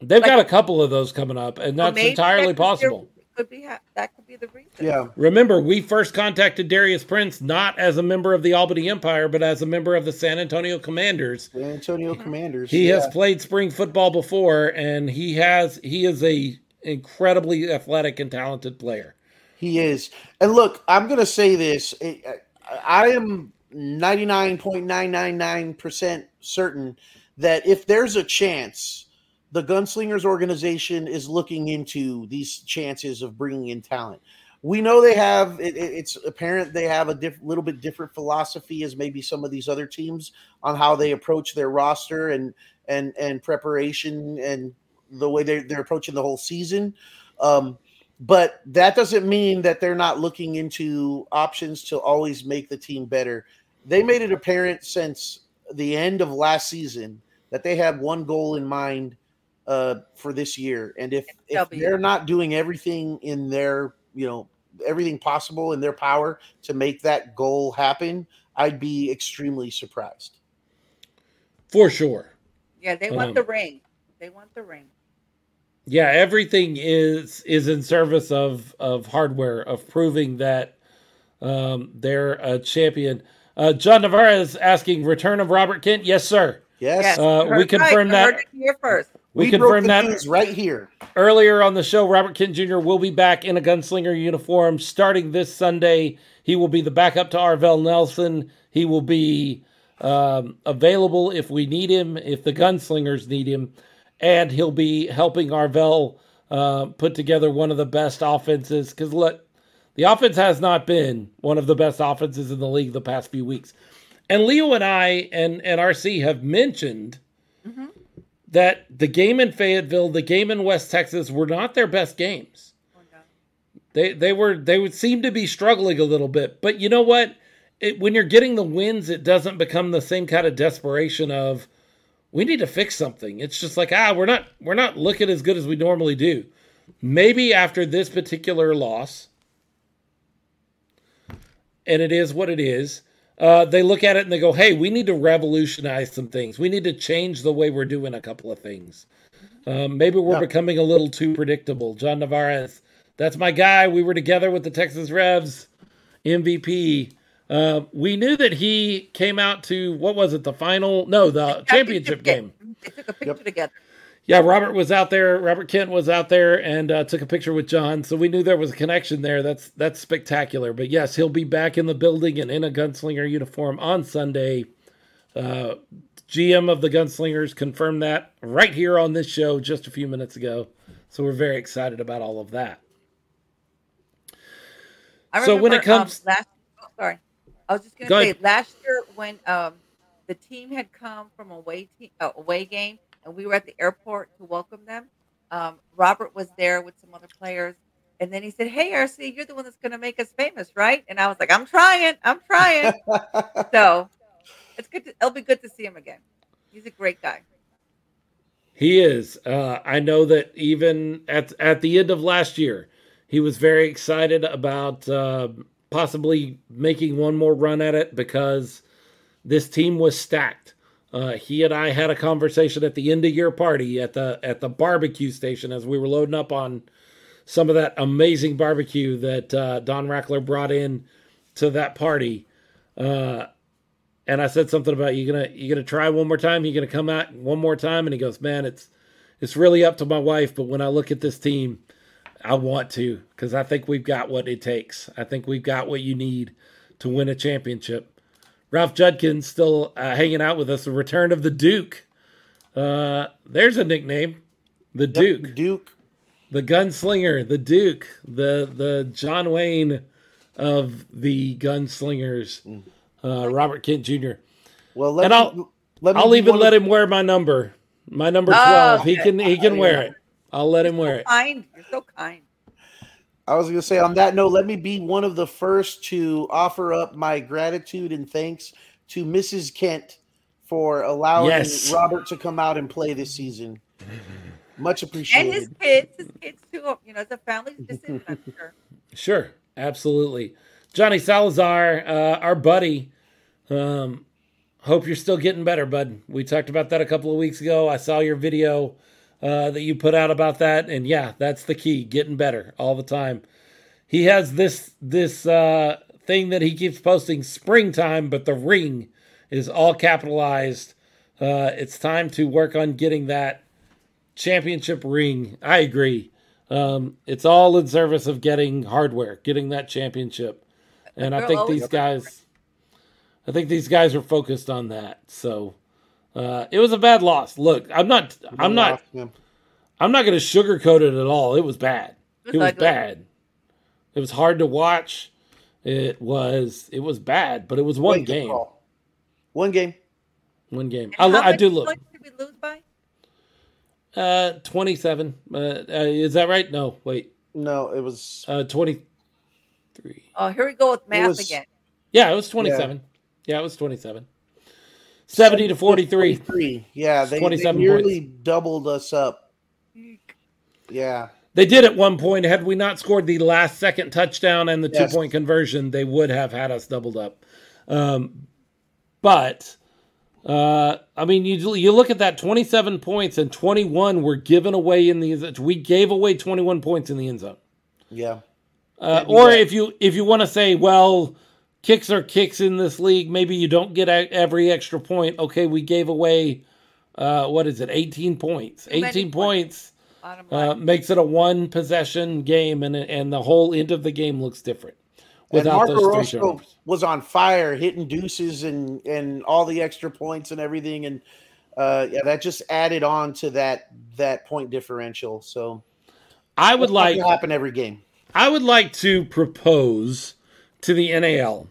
They've Like- got a couple of those coming up, and that's entirely that could be possible. Could be ha- that could be the reason. Yeah. Remember, we first contacted Darius Prince not as a member of the Albany Empire, but as a member of the San Antonio Commanders. San Antonio mm-hmm. Commanders. He yeah. has played spring football before, and he has he is a incredibly athletic and talented player. He is. And look, I'm going to say this. Eh, eh, I, I am 99.999% certain that if there's a chance, the Gunslingers organization is looking into these chances of bringing in talent. We know they have, it, it- it's apparent they have a diff, little bit different philosophy as maybe some of these other teams on how they approach their roster and, and, and preparation and the way they're, they're approaching the whole season. Um, but that doesn't mean that they're not looking into options to always make the team better. They made it apparent since the end of last season that they had one goal in mind uh, for this year, and if, if they're not doing everything in their you know everything possible in their power to make that goal happen, I'd be extremely surprised. For sure. Yeah, they want Um, the ring. They want the ring. Yeah, everything is is in service of of hardware of proving that um, they're a champion. Uh, John Navarre is asking return of Robert Kent. Yes, sir. Yes, Yes, uh, we heard confirm right. That- here first. We, broke confirmed that right here. earlier on the show. Robert Kent Jr. will be back in a gunslinger uniform starting this Sunday. He will be the backup to Arvell Nelson. He will be um, available if we need him, if the gunslingers need him, and he'll be helping Arvell uh, put together one of the best offenses. Because look, the offense has not been one of the best offenses in the league the past few weeks. And Leo and I and, and RC have mentioned Mhm. that the game in Fayetteville, the game in West Texas were not their best games. Oh, no. They they were they would seem to be struggling a little bit. But you know what? It, when you're getting the wins, it doesn't become the same kind of desperation of we need to fix something. It's just like ah, we're not we're not looking as good as we normally do. Maybe after this particular loss, and it is what it is. Uh, they look at it and they go, "Hey, we need to revolutionize some things. We need to change the way we're doing a couple of things. Um, maybe we're Yeah. becoming a little too predictable." John Navarez, that's my guy. We were together with the Texas Revs, MVP. Uh, we knew that he came out to what was it? The final? No, the championship game. They took a picture together. Yeah, Robert was out there. Robert Kent was out there and uh, took a picture with John, so we knew there was a connection there. That's that's spectacular. But yes, he'll be back in the building and in a gunslinger uniform on Sunday. Uh, GM of the Gunslingers confirmed that right here on this show just a few minutes ago. So we're very excited about all of that. I So when it remember, um, comes- last, oh, sorry, I was just going to say ahead. last year when um, the team had come from away team, uh, away game, and we were at the airport to welcome them. Um, Robert was there with some other players, and then he said, "Hey, RC, you're the one that's going to make us famous, right?" And I was like, "I'm trying, I'm trying." so it's good. To, it'll be good to see him again. He's a great guy. He is. Uh, I know that even at at the end of last year, he was very excited about uh, possibly making one more run at it because this team was stacked. Uh, he and I had a conversation at the end of year party at the at the barbecue station as we were loading up on some of that amazing barbecue that uh, Don Rackler brought in to that party. Uh, and I said something about you gonna you gonna try one more time. You gonna come out one more time? And he goes, man, it's it's really up to my wife. But when I look at this team, I want to because I think we've got what it takes. I think we've got what you need to win a championship. Ralph Judkins still uh, hanging out with us. The return of the Duke. Uh, there's a nickname, the Duke, The Duke. the gunslinger, the Duke, the the John Wayne of the gunslingers. Uh, Robert Kent Jr. Well, let And me, I'll- let me I'll even one let of- him wear my number, my number twelve. he okay. can he can wear it. I'll let him wear it. Kind. You're so kind. I was going to say on that note, let me be one of the first to offer up my gratitude and thanks to Mrs. Kent for allowing Yes. Robert to come out and play this season. Much appreciated. And his kids, his kids too. You know, it's a family decision. I'm sure. Sure, absolutely. Johnny Salazar, uh, our buddy. Um, hope you're still getting better, bud. We talked about that a couple of weeks ago. I saw your video uh, that you put out about that, and yeah, that's the key: getting better all the time. He has this this uh, thing that he keeps posting springtime, but the ring is all capitalized. Uh, it's time to work on getting that championship ring. I agree. Um, it's all in service of getting hardware, getting that championship. And I think these guys, I think these guys are focused on that. So uh, it was a bad loss. Look, I'm not, I'm not, I'm not going to sugarcoat it at all. It was bad. It was bad. It was hard to watch. It was, it was bad, but it was one game. One game. One game. I, I do look. Did we lose by? Uh, 27. Uh, uh, is that right? No, wait. No, it was uh 23. Oh, here we go with math was, again. Yeah, it was 27. Yeah, yeah it was 27. 70 to 43. 43. Yeah, they, 27 they nearly points. doubled us up. Yeah. They did at one point. Had we not scored the last second touchdown and the yes. two point conversion, they would have had us doubled up. Um, but uh, I mean, you you look at that 27 points and 21 were given away in the we gave away 21 points in the end zone. Yeah. Uh, or if you if you want to say, well, kicks are kicks in this league, maybe you don't get every extra point. Okay, we gave away uh, what is it? 18 points. 18 points. Uh, makes it a one possession game, and and the whole end of the game looks different without and Mark Orozco was on fire, hitting deuces and and all the extra points and everything, and uh, yeah, that just added on to that that point differential. So I would like happen every game. I would like to propose to the NAL,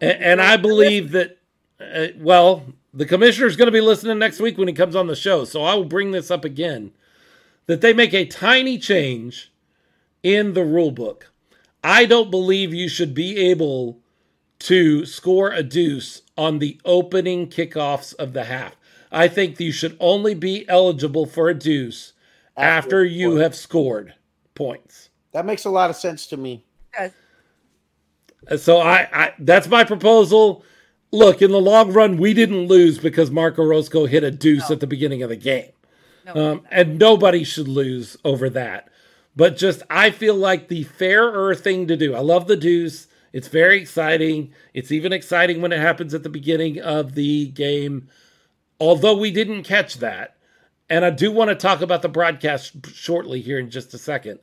and, and I believe that uh, well, the commissioner is going to be listening next week when he comes on the show, so I will bring this up again. That they make a tiny change in the rule book I don't believe you should be able to score a deuce on the opening kickoffs of the half. I think you should only be eligible for a deuce after, after you have scored points. That makes a lot of sense to me. Yes. So I, I that's my proposal. Look, in the long run, we didn't lose because Mark Orozco hit a deuce no. at the beginning of the game. No, um, and nobody should lose over that. But just, I feel like the fairer thing to do. I love the deuce. It's very exciting. It's even exciting when it happens at the beginning of the game, although we didn't catch that. And I do want to talk about the broadcast shortly here in just a second.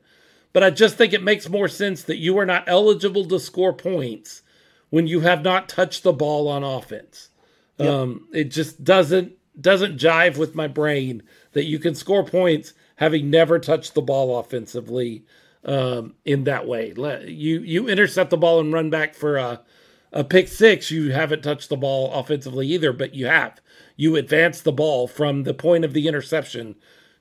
But I just think it makes more sense that you are not eligible to score points when you have not touched the ball on offense. Yep. Um, it just doesn't doesn't jive with my brain that you can score points having never touched the ball offensively um, in that way. You you intercept the ball and run back for a, a pick six. You haven't touched the ball offensively either, but you have. You advance the ball from the point of the interception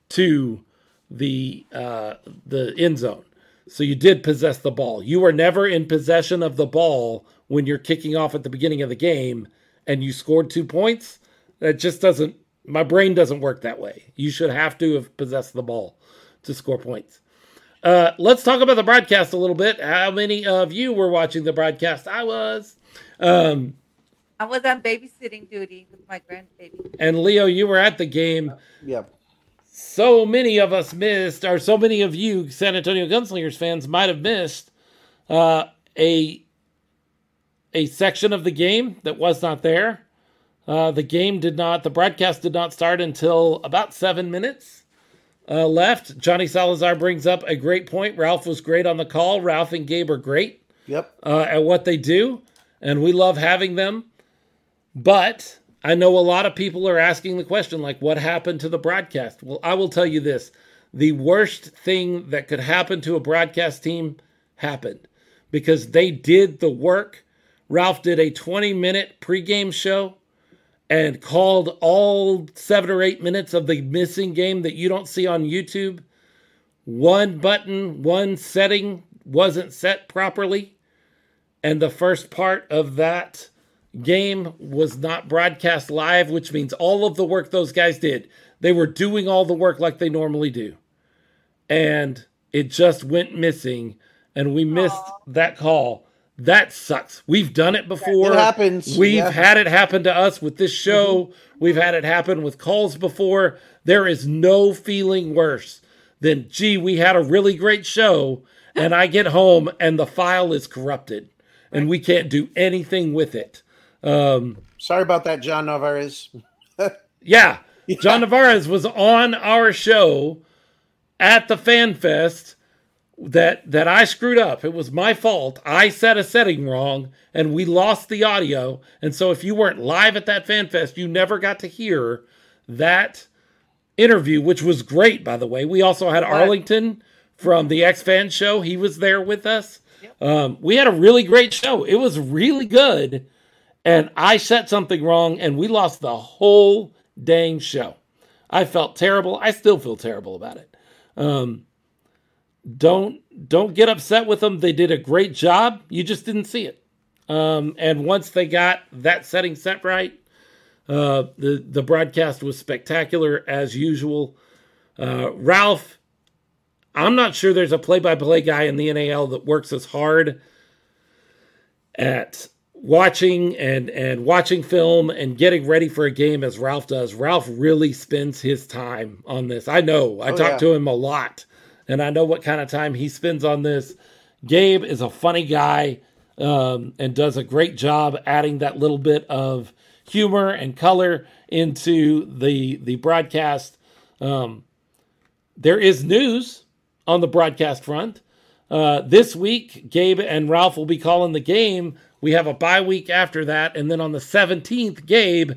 to the uh, the end zone. So you did possess the ball. You were never in possession of the ball when you're kicking off at the beginning of the game and you scored two points. That just doesn't my brain doesn't work that way. You should have to have possessed the ball to score points. Uh, let's talk about the broadcast a little bit. How many of you were watching the broadcast? I was. Um, I was on babysitting duty with my grandbaby. And Leo, you were at the game. Yep. So many of us missed, or so many of you San Antonio Gunslingers fans might have missed uh, a a section of the game that was not there. Uh, the game did not, the broadcast did not start until about seven minutes uh, left. Johnny Salazar brings up a great point. Ralph was great on the call. Ralph and Gabe are great yep. Uh, at what they do, and we love having them. But I know a lot of people are asking the question, like, what happened to the broadcast? Well, I will tell you this the worst thing that could happen to a broadcast team happened because they did the work. Ralph did a 20 minute pregame show and called all seven or eight minutes of the missing game that you don't see on YouTube. One button, one setting wasn't set properly. And the first part of that game was not broadcast live, which means all of the work those guys did, they were doing all the work like they normally do. And it just went missing. and we missed that call. That sucks. We've done it before. It happens. We've Yeah. had it happen to us with this show. Mm-hmm. We've had it happen with calls before. There is no feeling worse than, gee, we had a really great show, and I get home and the file is corrupted, and we can't do anything with it. Um, Sorry about that, John Navarez. yeah, John Navarez was on our show at the Fan Fest that that I screwed up. It was my fault. I set a setting wrong and we lost the audio. And so if you weren't live at that Fan Fest, you never got to hear that interview, which was great by the way. We also had Arlington from the X Fan show. He was there with us. Um, we had a really great show. It was really good. And I set something wrong and we lost the whole dang show. I felt terrible. I still feel terrible about it. Um, don't don't get upset with them. They did a great job. You just didn't see it. Um, and once they got that setting set right, uh, the the broadcast was spectacular as usual. Uh, Ralph, I'm not sure there's a play-by-play guy in the NAL that works as hard at watching and and watching film and getting ready for a game as Ralph does. Ralph really spends his time on this. I know. I Oh, talk yeah. to him a lot and I know what kind of time he spends on this. Gabe is a funny guy um, and does a great job adding that little bit of humor and color into the the broadcast. Um, there is news on the broadcast front. Uh, this week, Gabe and Ralph will be calling the game. We have a bye week after that. And then on the 17th, Gabe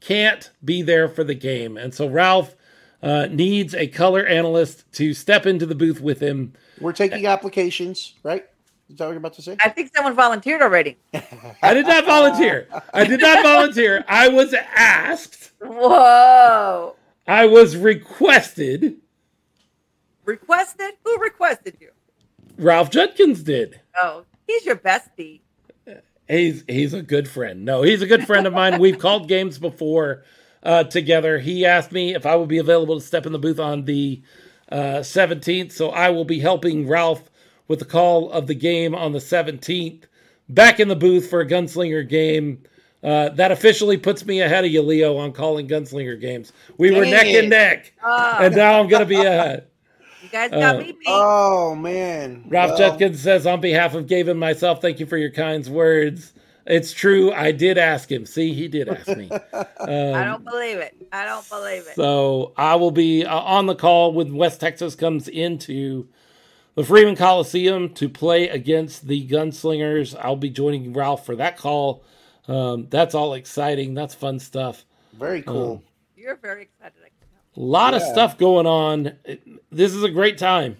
can't be there for the game. And so Ralph uh, needs a color analyst to step into the booth with him. We're taking applications, right? Is that what you're about to say? I think someone volunteered already. I did not volunteer. I did not volunteer. I was asked, Whoa. I was requested. Requested? Who requested you? Ralph Judkins did. Oh, he's your bestie. He's he's a good friend. No, he's a good friend of mine. We've called games before uh, together. He asked me if I would be available to step in the booth on the uh, 17th, so I will be helping Ralph with the call of the game on the 17th. Back in the booth for a gunslinger game. Uh, that officially puts me ahead of you, Leo, on calling gunslinger games. We were neck it. and neck, Oh, and now I'm going to be ahead. You guys got uh, me beat. Oh man, Ralph Well, Judkins says, on behalf of Gabe and myself, thank you for your kind words. It's true. I did ask him. See, he did ask me. I Um, don't believe it. I don't believe it. so I will be uh, on the call when West Texas comes into the Freeman Coliseum to play against the Gunslingers. I'll be joining Ralph for that call. Um, that's all exciting. That's fun stuff. Very cool. You're very excited. I can tell. A lot of stuff going on. It- this is a great time.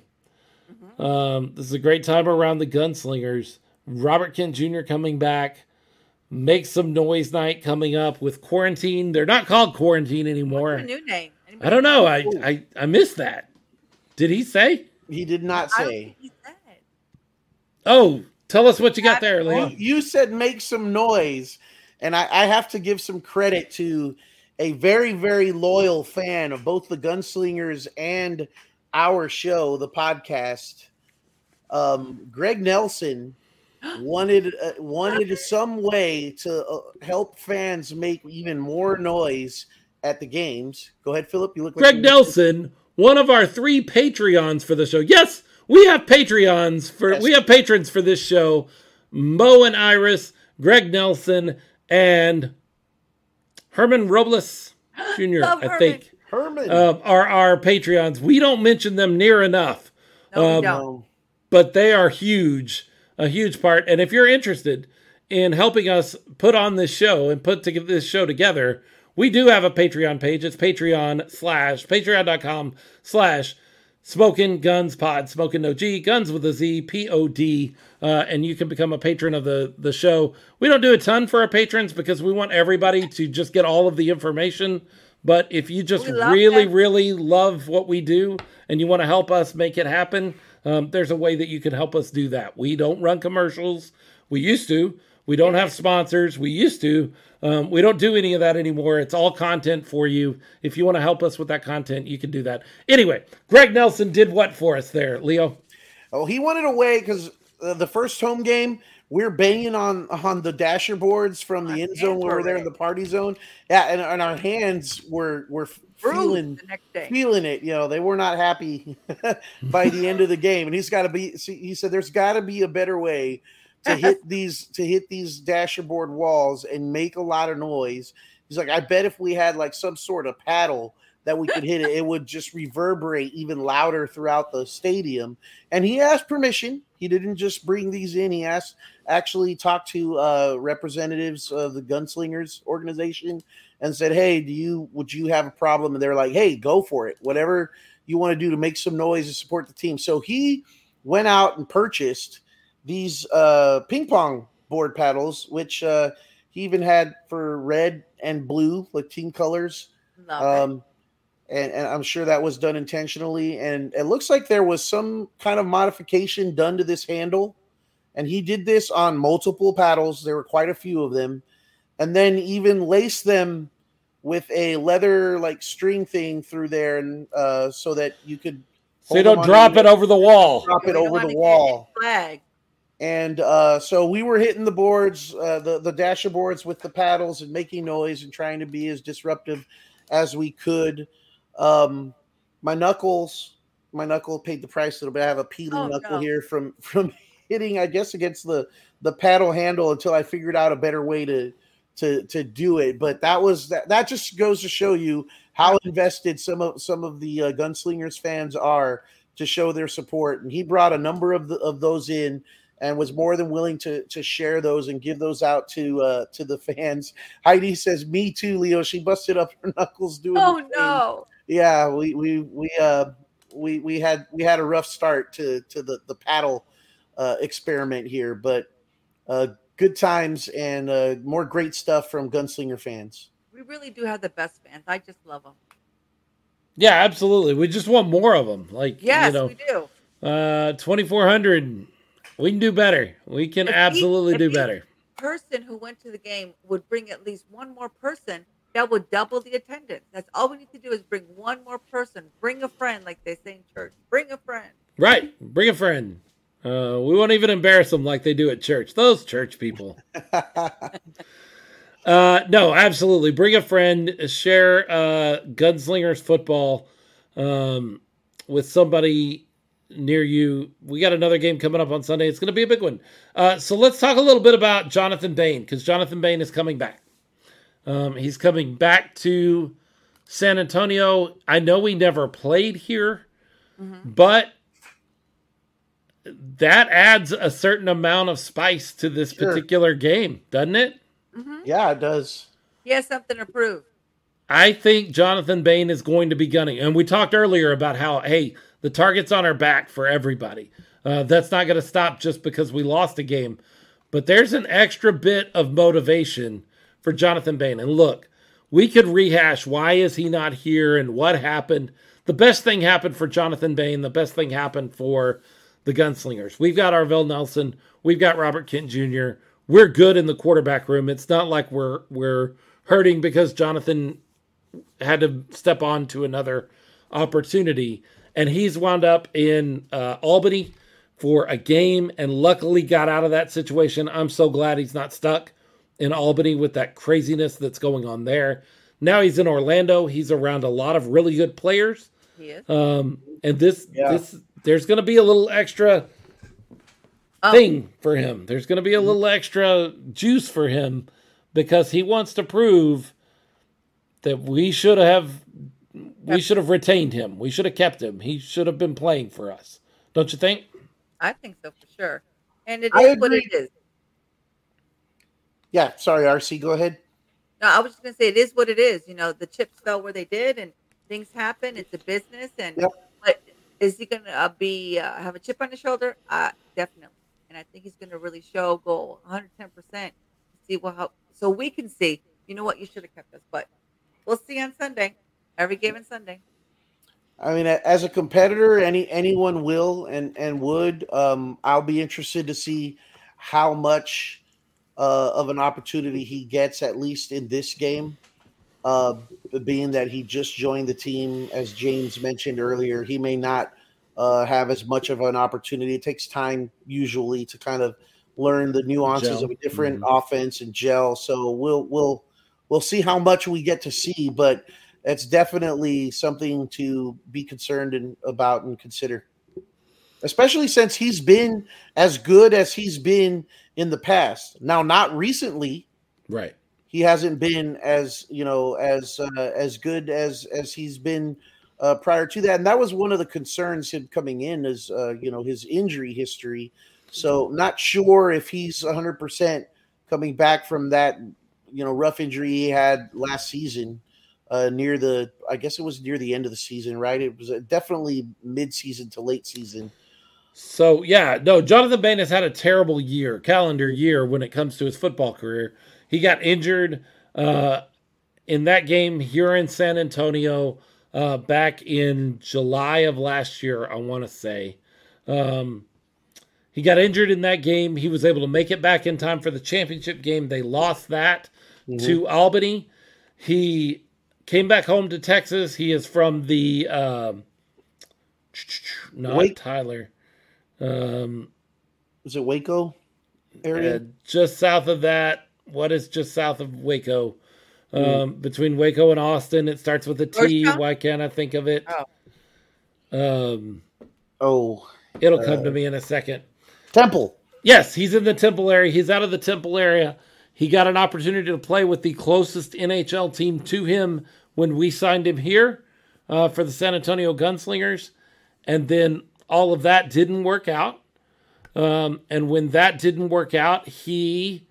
Mm-hmm. Um, this is a great time around the gunslingers. Robert Kent Jr. coming back. Make some noise night coming up with quarantine. They're not called quarantine anymore. your new name? Anybody I don't know. I, I I missed that. Did he say? He did not say. think he said. Oh, tell us what you got there, Leo. You, you said make some noise, and I, I have to give some credit to a very, very loyal fan of both the Gunslingers and our show, the podcast. Um, Greg Nelson wanted uh, wanted some way to uh, help fans make even more noise at the games. Go ahead, Philip. You look like Greg Nelson, one of our three Patreons for the show. Yes, we have Patreons for Yes. we have patrons for this show. Mo and Iris, Greg Nelson, and Herman Robles Jr. Love I Herman. think Herman. uh, are our Patreons. We don't mention them near enough, No, we Um, don't. But they are huge, a huge part. And if you're interested in helping us put on this show and put to this show together, we do have a Patreon page. It's Patreon slash patreon.com slash Smokin' Gunz Pod, Smoking No G, Guns with a Z, P O D, uh, and you can become a patron of the the show. We don't do a ton for our patrons because we want everybody to just get all of the information. But if you just really, them. really love what we do and you want to help us make it happen, um, there's a way that you can help us do that. We don't run commercials. We used to. We don't have sponsors. We used to. Um, we don't do any of that anymore. It's all content for you. If you want to help us with that content, you can do that. Anyway, Greg Nelson did what for us there, Leo? Oh, he wanted a way because uh, the first home game, we're banging on on the dasher boards from the Our end zone hands where were we're there in the party zone. Yeah, and, and our hands were were feeling the next day. feeling it. You know, they were not happy by the end of the game, and he's got to be. see, He said, "There's got to be a better way to hit these to hit these dasher board walls and make a lot of noise." He's like, "I bet if we had like some sort of paddle." That we could hit it, it would just reverberate even louder throughout the stadium. And he asked permission. He didn't just bring these in. He asked, actually talked to uh, representatives of the Gunslingers organization and said, "Hey, do you would you have a problem?" And they're like, "Hey, go for it. Whatever you want to do to make some noise and support the team." So he went out and purchased these uh, ping pong board paddles, which uh, he even had for red and blue, like team colors. Love it. Um, and, and I'm sure that was done intentionally. And it looks like there was some kind of modification done to this handle. And he did this on multiple paddles. There were quite a few of them. And then even laced them with a leather like string thing through there, and uh, so that you could So you don't drop it over the wall. drop it over the wall. any Flag. And uh, so we were hitting the boards, uh, the the dasher boards with the paddles and making noise and trying to be as disruptive as we could. Um, my knuckles, my knuckle paid the price a little bit. I have a peeling Oh, knuckle no. here from from hitting, I guess, against the the paddle handle until I figured out a better way to to to do it. But that was that. That just goes to show you how invested some of some of the uh, gunslingers fans are to show their support. And he brought a number of the, of those in and was more than willing to to share those and give those out to uh to the fans. Heidi says, "Me too, Leo." She busted up her knuckles doing. Oh no. Yeah, we we we uh we we had we had a rough start to to the the paddle uh experiment here, but uh good times and uh more great stuff from Gunslinger fans. We really do have the best fans. I just love them. Yeah, absolutely. We just want more of them. Like, Yes, you know, we do. uh, 2,400. We can do better. We can If absolutely each- do better. Person who went to the game would bring at least one more person. That would double the attendance. That's all we need to do is bring one more person. Bring a friend, like they say in church. Bring a friend. Right. Bring a friend. Uh, we won't even embarrass them like they do at church. Those church people. Uh, no, absolutely. Bring a friend. Share uh, Gunslingers football um, with somebody near you. We got another game coming up on Sunday. It's going to be a big one. Uh, so let's talk a little bit about Jonathan Bain because Jonathan Bain is coming back. Um, he's coming back to San Antonio. I know we never played here, but that adds a certain amount of spice to this Sure. particular game, doesn't it? hmm yeah, it does. He has something to prove. I think Jonathan Bain is going to be gunning. And we talked earlier about how, hey, the target's on our back for everybody. Uh, that's not going to stop just because we lost a game. But there's an extra bit of motivation for Jonathan Bain. And look, we could rehash why is he not here and what happened. The best thing happened for Jonathan Bain. The best thing happened for the gunslingers. We've got Arvell Nelson. We've got Robert Kent Jr. We're good in the quarterback room. It's not like we're we're hurting because Jonathan had to step on to another opportunity. And he's wound up in uh, Albany for a game and luckily got out of that situation. I'm so glad he's not stuck in Albany with that craziness that's going on there. Now he's in Orlando. He's around a lot of really good players. He is. Um, and this, Yeah. this, there's going to be a little extra Um, thing for him. There's going to be a little extra juice for him because he wants to prove that we should have we should have retained him. We should have kept him. He should have been playing for us. Don't you think? I think so for sure. And it I is what it is. Yeah, sorry, RC, go ahead. No, I was just gonna say it is what it is. You know, the chips fell where they did, and things happen. It's a business, and Yep. but is he gonna uh, be uh, have a chip on his shoulder? Uh, definitely. And I think he's gonna really show go 110 percent. See what how so we can see. You know what? You should have kept us, but we'll see on Sunday. Every game on Sunday. I mean, as a competitor, any anyone will and and would. Um, I'll be interested to see how much uh, of an opportunity he gets, at least in this game. Uh, being that he just joined the team, as James mentioned earlier, he may not uh, have as much of an opportunity. It takes time usually to kind of learn the nuances Gel. of a different Mhm. offense and gel. So we'll we'll we'll see how much we get to see, but it's definitely something to be concerned and about and consider. Especially since he's been as good as he's been in the past. Now, not recently, Right. he hasn't been as you know as uh, as good as as he's been uh, prior to that, and that was one of the concerns him coming in is uh, you know his injury history. So not sure if he's 100 percent coming back from that you know rough injury he had last season uh, near the I guess it was near the end of the season, right? It was uh, definitely mid season to late season. So yeah, no, Jonathan Bain has had a terrible year, calendar year, when it comes to his football career. He got injured uh, in that game here in San Antonio uh, back in July of last year. I want to say um, he got injured in that game. He was able to make it back in time for the championship game. They lost that to Albany. He came back home to Texas. He is from the um, not Wake- Tyler. Um, Was it Waco area? uh, just south of that. What is just south of Waco? Um, Between Waco and Austin, it starts with a T. Georgetown? Why can't I think of it? Um, oh, it'll come to me in a second. Temple. Yes, he's in the Temple area. He's out of the Temple area. He got an opportunity to play with the closest NAL team to him when we signed him here uh, for the San Antonio Gunslingers. And then all of that didn't work out. Um, and when that didn't work out, he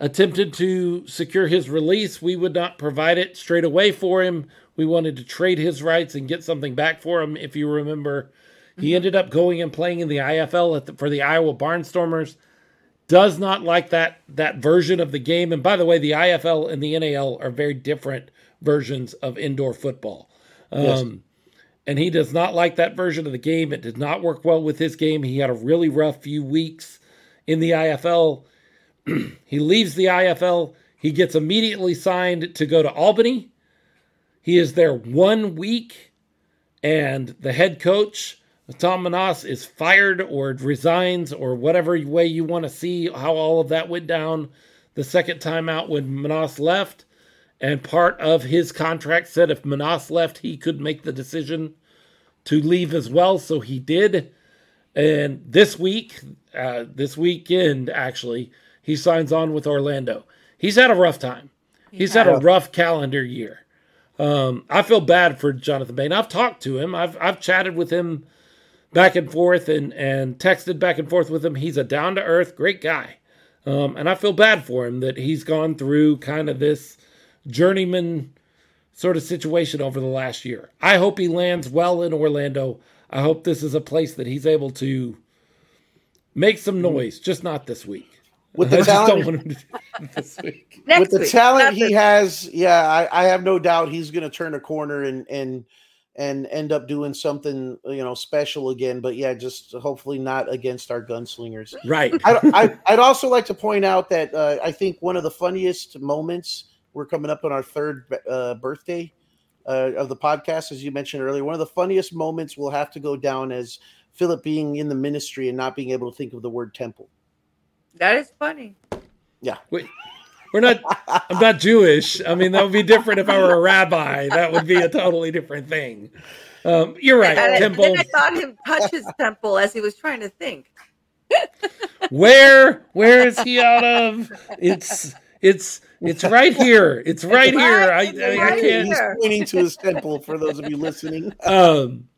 attempted to secure his release. We would not provide it straight away for him. We wanted to trade his rights and get something back for him. If you remember, he ended up going and playing in the IFL the, for the Iowa Barnstormers. Does not like that that version of the game. And by the way, the IFL and the NAL are very different versions of indoor football. Yes. Um, and he does not like that version of the game. It did not work well with his game. He had a really rough few weeks in the IFL. he leaves the IFL. He gets immediately signed to go to Albany. He is there one week, and the head coach, Tom Menas, is fired or resigns or whatever way you want to see how all of that went down the second time out when Menas left. And part of his contract said if Menas left, he could make the decision to leave as well. So he did. And this week, uh, this weekend, actually, he signs on with Orlando. He's had a rough time. He's had a rough calendar year. Um, I feel bad for Jonathan Bain. I've talked to him. I've I've chatted with him back and forth and and texted back and forth with him. He's a down to earth, great guy. Um, and I feel bad for him that he's gone through kind of this journeyman sort of situation over the last year. I hope he lands well in Orlando. I hope this is a place that he's able to make some noise, just not this week. With the talent, want him to do it this week. With the week, talent he has, yeah, I, I have no doubt he's going to turn a corner and and and end up doing something you know special again. But yeah, just hopefully not against our gunslingers. Right. I, I, I'd also like to point out that uh, I think one of the funniest moments we're coming up on our third uh, birthday uh, of the podcast, as you mentioned earlier. One of the funniest moments will have to go down as Philip being in the ministry and not being able to think of the word temple. That is funny. Wait, we're not. I'm not Jewish. I mean, that would be different if I were a rabbi. That would be a totally different thing. Um, you're right. And I- Temple. then I thought him touch his temple as he was trying to think. Where? Where is he out of? It's. It's. It's right here. It's right here. I, It's I, I right can't. He's pointing to his temple for those of you listening. Um.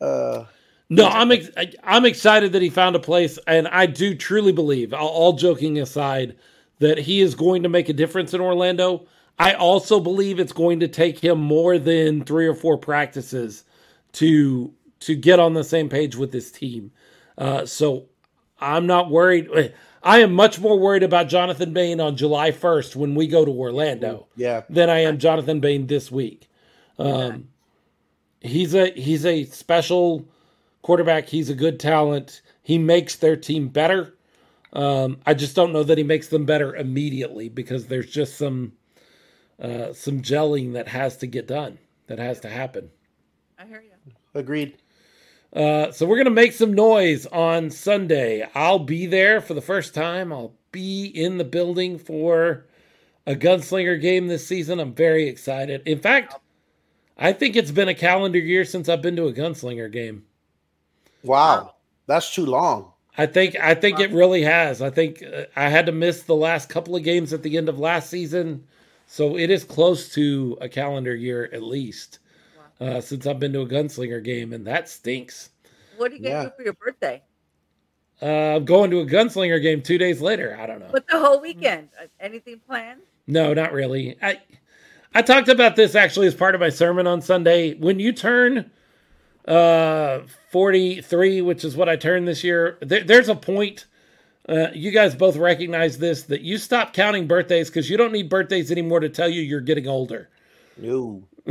Uh, No, I'm ex- I- I'm excited that he found a place, and I do truly believe, all, all joking aside, that he is going to make a difference in Orlando. I also believe it's going to take him more than three or four practices to to get on the same page with this team. Uh, so I'm not worried. I am much more worried about Jonathan Bain on July 1st when we go to Orlando yeah, than I am Jonathan Bain this week. Um, he's a he's a special quarterback. He's a good talent. He makes their team better. Um, I just don't know that he makes them better immediately because there's just some uh, some gelling that has to get done. That has to happen. I hear you. agreed. Uh, so we're gonna make some noise on Sunday. I'll be there for the first time. I'll be in the building for a gunslinger game this season. I'm very excited. In fact, I think it's been a calendar year since I've been to a gunslinger game. Wow, that's too long. I think I think it really has. I think uh, I had to miss the last couple of games at the end of last season, so it is close to a calendar year at least uh, since I've been to a gunslinger game, and that stinks. What are you gonna Yeah. do for your birthday? Uh, I'm going to a gunslinger game two days later. I don't know. With the whole weekend, Uh, anything planned? No, not really. I I talked about this actually as part of my sermon on Sunday. When you turn uh 43, which is what I turned this year, there, there's a point uh, you guys both recognize this that you stop counting birthdays because you don't need birthdays anymore to tell you you're getting older. No,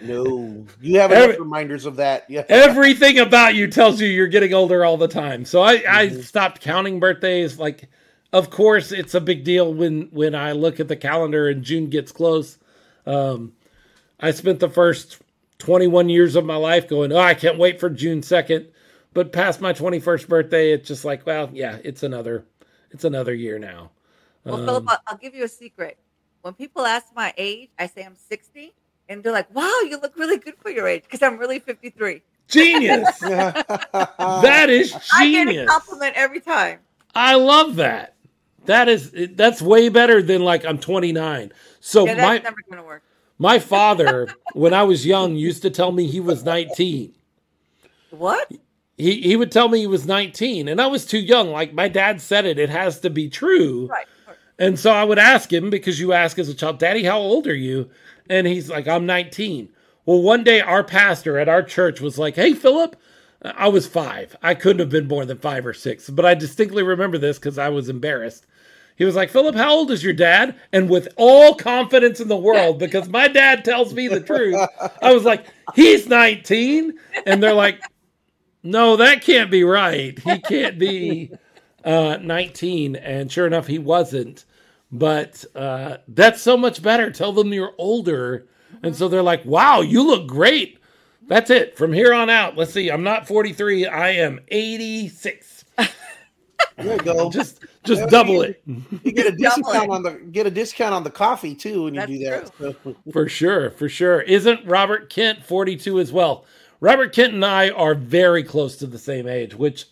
no. You have enough Every- reminders of that. Yeah. Everything about you tells you you're getting older all the time. So I, I Mhm. stopped counting birthdays. Like, of course, it's a big deal when when I look at the calendar and June gets close. Um, I spent the first 21 years of my life going, oh, I can't wait for June 2nd. But past my 21st birthday, it's just like, well, yeah, it's another, it's another year now. Well, Um, Philip, I'll, I'll give you a secret. When people ask my age, I say I'm 60, and they're like, "Wow, you look really good for your age," because I'm really 53. genius. that is genius. I get a compliment every time. I love that. That is that's way better than like I'm 29. So yeah, that's my never gonna work. My father, when I was young, used to tell me he was 19. What? He he would tell me he was 19, and I was too young. Like my dad said it, it has to be true. Right. And so I would ask him because you ask as a child, Daddy, how old are you? And he's like, I'm 19. Well, one day our pastor at our church was like, Hey, Philip, I was five. I couldn't have been more than five or six, but I distinctly remember this because I was embarrassed. He was like, Philip, how old is your dad? And with all confidence in the world, because my dad tells me the truth, I was like, He's 19. And they're like, No, that can't be right. He can't be uh, 19. And sure enough, he wasn't. But uh, that's so much better. Tell them you're older. And so they're like, wow, you look great. That's it. From here on out, let's see. I'm not 43. I am 86. There you go. Just just double it You get a discount on the get a discount on the coffee too when you That's do that. So- for sure. For sure. Isn't Robert Kent 42 as well? Robert Kent and I are very close to the same age, which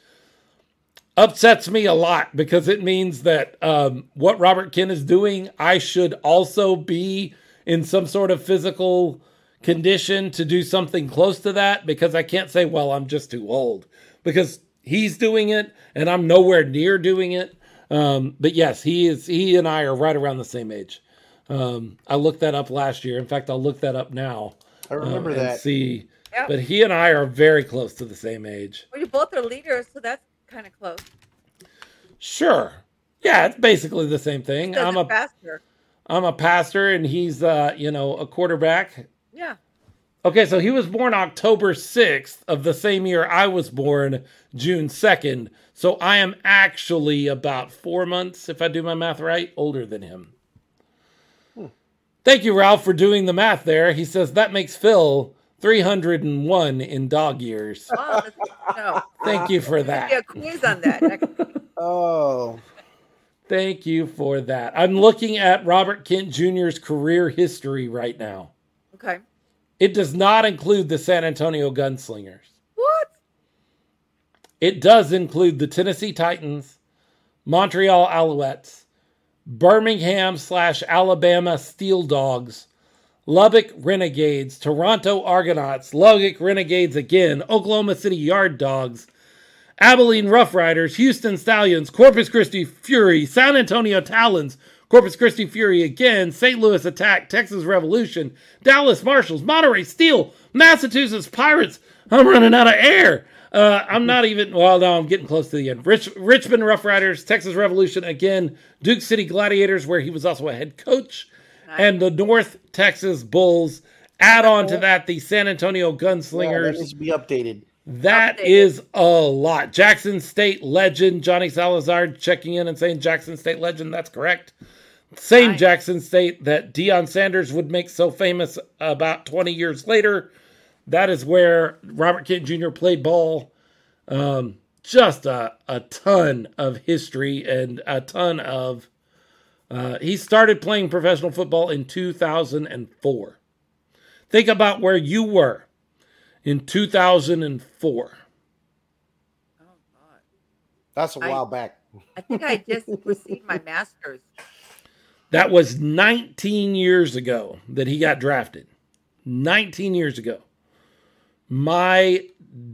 upsets me a lot because it means that um, what Robert Kent is doing, I should also be in some sort of physical condition to do something close to that because I can't say, well, I'm just too old because he's doing it and I'm nowhere near doing it. Um, but yes, he is. He and I are right around the same age. Um, I looked that up last year. In fact, I'll look that up now. I remember um, and that. See, Yeah. but he and I are very close to the same age. Well, you both are leaders, so that's kind of close. Sure. Yeah, it's basically the same thing. Does I'm a pastor. I'm a pastor and he's uh, you know, a quarterback. Yeah. Okay, so he was born October 6th of the same year I was born, June 2nd. So I am actually about 4 months if I do my math right, older than him. Hmm. Thank you Ralph for doing the math there. He says that makes Phil 301 in dog years. Wow. That's, no. Thank you for Yeah, that. quiz on that. Oh, Thank you for that. I'm looking at Robert Kent Jr.'s career history right now. Okay. It does not include the San Antonio Gunslingers. It does include the Tennessee Titans, Montreal Alouettes, Birmingham slash Alabama Steel Dogs, Lubbock Renegades, Toronto Argonauts, Lubbock Renegades again, Oklahoma City Yard Dogs, Abilene Ruff Riders, Houston Stallions, Corpus Christi Fury, San Antonio Talons, Corpus Christi Fury again, St. Louis Attack, Texas Revolution, Dallas Marshals, Monterrey Steel, Massachusetts Pirates. I'm running out of air. Uh, I'm not even, well, now I'm getting close to the end. Rich, Richmond Rough Riders, Texas Revolution again, Duke City Gladiators, where he was also a head coach, and the North Texas Bulls. Add on to that the San Antonio yeah, Gunslingers. that needs to be updated. That Updated. is a lot. Jackson State legend Johnny Salazar checking in and saying Jackson State legend. That's correct. Same Nice. Jackson State that Deion Sanders would make so famous about 20 years later. That is where Robert Kent Jr. played ball. Um, just a, a ton of history and a ton of. Uh, he started playing professional football in 2004. Think about where you were in 2004. Oh God. That's a while back. I think I just received my master's. That was 19 years ago that he got drafted. 19 years ago. My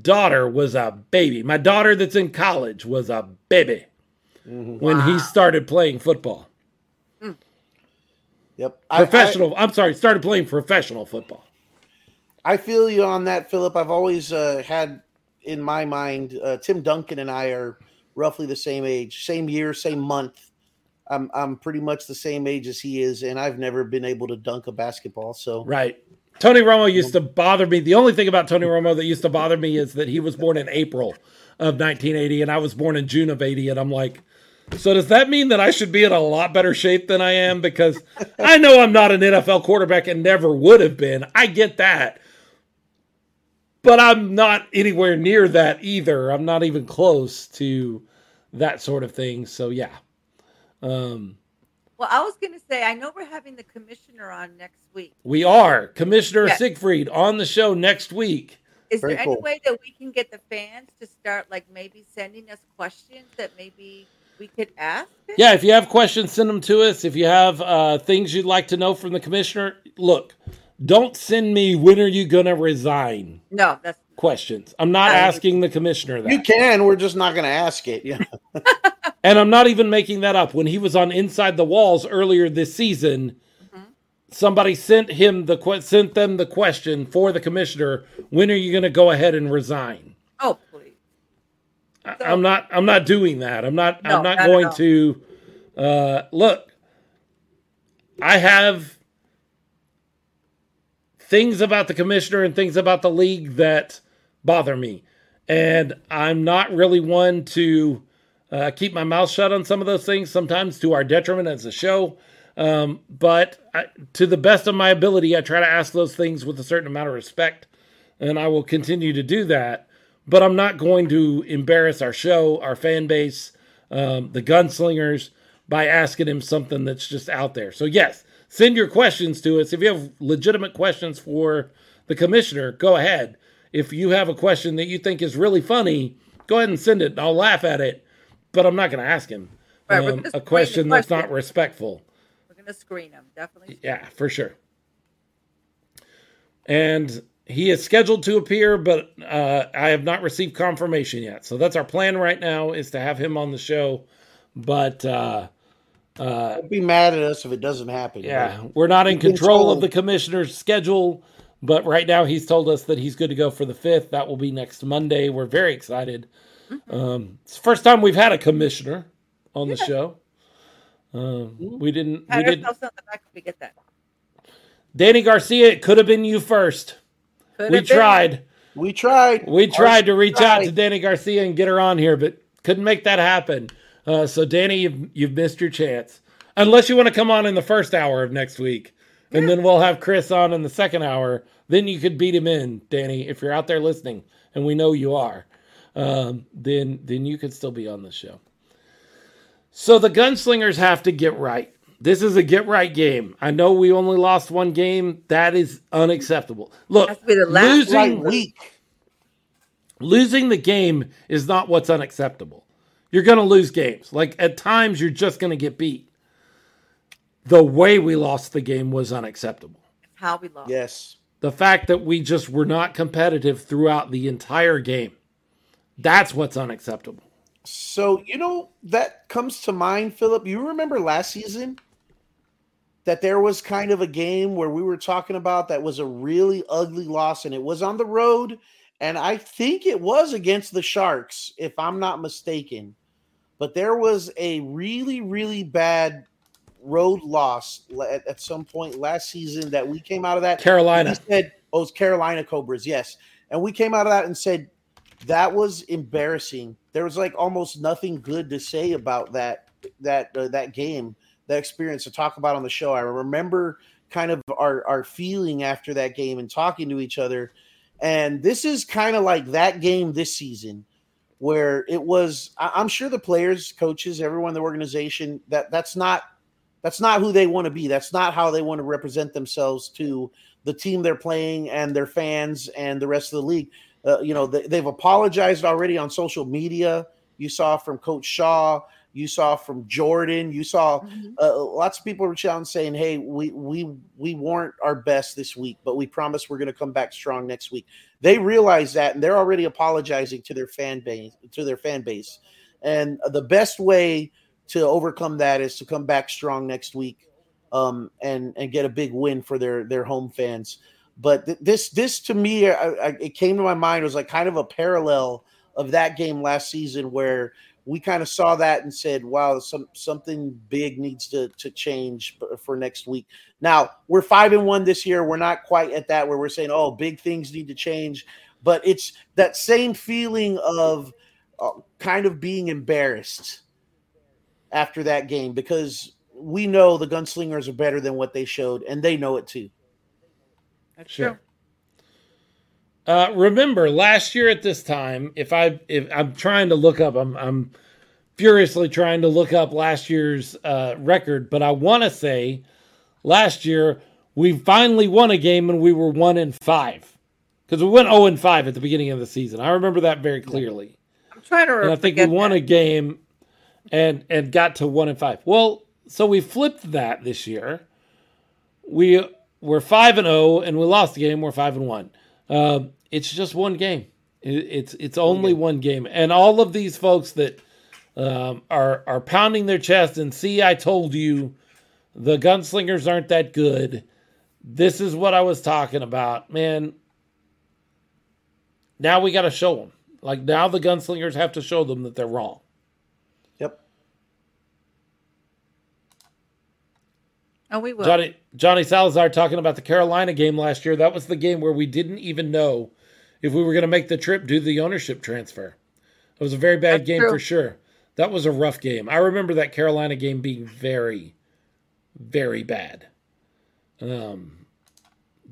daughter was a baby. My daughter that's in college was a baby Mhm. when Wow. he started playing football. Yep. Professional, I, am sorry, started playing professional football. I feel you on that, Philip. I've always uh, had in my mind uh, Tim Duncan and I are roughly the same age, same year, same month. I'm I'm pretty much the same age as he is, and I've never been able to dunk a basketball. So Right. Tony Romo used to bother me. The only thing about Tony Romo that used to bother me is that he was born in April of 1980 and I was born in June of 80. And I'm like, so does that mean that I should be in a lot better shape than I am? Because I know I'm not an NFL quarterback and never would have been. I get that. But I'm not anywhere near that either. I'm not even close to that sort of thing. So yeah. Um, Well, I was going to say, I know we're having the commissioner on next week. we are Commissioner Yes. Siegfried on the show next week. Is Very there any way that we can get the fans to start, like, maybe sending us questions that maybe we could ask? him? Yeah, if you have questions, send them to us. If you have uh, things you'd like to know from the commissioner, look, don't send me when are you going to resign No, that's questions. I'm not Uh, asking the commissioner that. you can. We're just not going to ask it. Yeah. And I'm not even making that up. When he was on Inside the Walls earlier this season, Mhm. somebody sent him the que- sent them the question for the commissioner, when are you going to go ahead and resign? oh, please. I- So- I'm not I'm not doing that. I'm not No, I'm not not going to uh look. I have things about the commissioner and things about the league that bother me. And I'm not really one to uh, keep my mouth shut on some of those things, sometimes to our detriment as a show. Um, but I, to the best of my ability, I try to ask those things with a certain amount of respect, and I will continue to do that. But I'm not going to embarrass our show, our fan base, um, the gunslingers by asking him something that's just out there. So, yes, send your questions to us. If you have legitimate questions for the commissioner, go ahead. If you have a question that you think is really funny, go ahead and send it. I'll laugh at it, but I'm not going to ask him Right, um, a screen the question that's not respectful. We're going to screen him, Definitely. Yeah, for sure. And he is scheduled to appear, but uh, I have not received confirmation yet. So that's our plan right now is to have him on the show. But uh, uh, Don't be mad at us if it doesn't happen. yeah, we're not in You've control of the commissioner's schedule. But right now, he's told us that he's good to go for the fifth. That will be next Monday. We're very excited. Um, it's the first time we've had a commissioner on the show. Um, we didn't. We did. ourselves on the back if we get that. Danny Garcia. It could have been you first. Could we been. tried. We tried. We tried to Ours reach out to Danny Garcia and get her on here, but couldn't make that happen. Uh, so, Danny, you've, you've missed your chance. Unless you want to come on in the first hour of next week, and then we'll have Chris on in the second hour. Then you could beat him in, Danny, if you're out there listening, and we know you are. Um, then, then you could still be on the show. So the gunslingers have to get right. This is a get right game. I know we only lost one game. That is unacceptable. Look, Has to be the last losing week. losing the game is not what's unacceptable. You're going to lose games. Like at times, you're just going to get beat. The way we lost the game was unacceptable. How we lost. Yes. The fact that we just were not competitive throughout the entire game. That's what's unacceptable. So you know that comes to mind, Philip. You remember last season that there was kind of a game where we were talking about that was a really ugly loss, and it was on the road, and I think it was against the Sharks, if I'm not mistaken. But there was a really, really bad road loss at, at some point last season that we came out of that. Carolina. Said, "Oh, it's Carolina Cobras." Yes, and we came out of that and said that was embarrassing. There was like almost nothing good to say about that that uh, that game, that experience to talk about on the show. I remember kind of our our feeling after that game and talking to each other, And this is kind of like that game this season where it was I- I'm sure the players, coaches, everyone in the organization that that's not that's not who they want to be. That's not how they want to represent themselves to the team they're playing and their fans and the rest of the league. Uh, you know, they, they've apologized already on social media. You saw from Coach Shaw, you saw from Jordan, you saw Mhm. uh, lots of people reach out and saying, "Hey, we we we weren't our best this week, but we promise we're going to come back strong next week." They realize that, and they're already apologizing to their fan base to their fan base. And the best way to overcome that is to come back strong next week, um, and and get a big win for their their home fans. But th- this this to me, I, I, it came to my mind was like kind of a parallel of that game last season where we kind of saw that and said, "Wow, some something big needs to to change for next week." Now we're five and one this year. We're not quite at that where we're saying, "Oh, big things need to change," but it's that same feeling of uh, kind of being embarrassed after that game because we know the gunslingers are better than what they showed, and they know it too. That's Sure. true. Uh, remember last year at this time, if I if I'm trying to look up, I'm I'm furiously trying to look up last year's uh, record, but I want to say last year we finally won a game and we were one in five because we went zero and five at the beginning of the season. I remember that very clearly, I'm trying to. and I think we won that. a game and and got to one and five. Well, so we flipped that this year. We were five and zero, and we lost the game. We're five and one. Uh, it's just one game. It, it's it's only one game, and all of these folks that um, are are pounding their chest and see, I told you, the gunslingers aren't that good. This is what I was talking about, man. Now we got to show them. Like now, the gunslingers have to show them that they're wrong. Oh, we will. Johnny Johnny Salazar talking about the Carolina game last year. That was the game where we didn't even know if we were going to make the trip due to the ownership transfer. It was a very bad That's game true. for sure. That was a rough game. I remember that Carolina game being very, very bad. Um,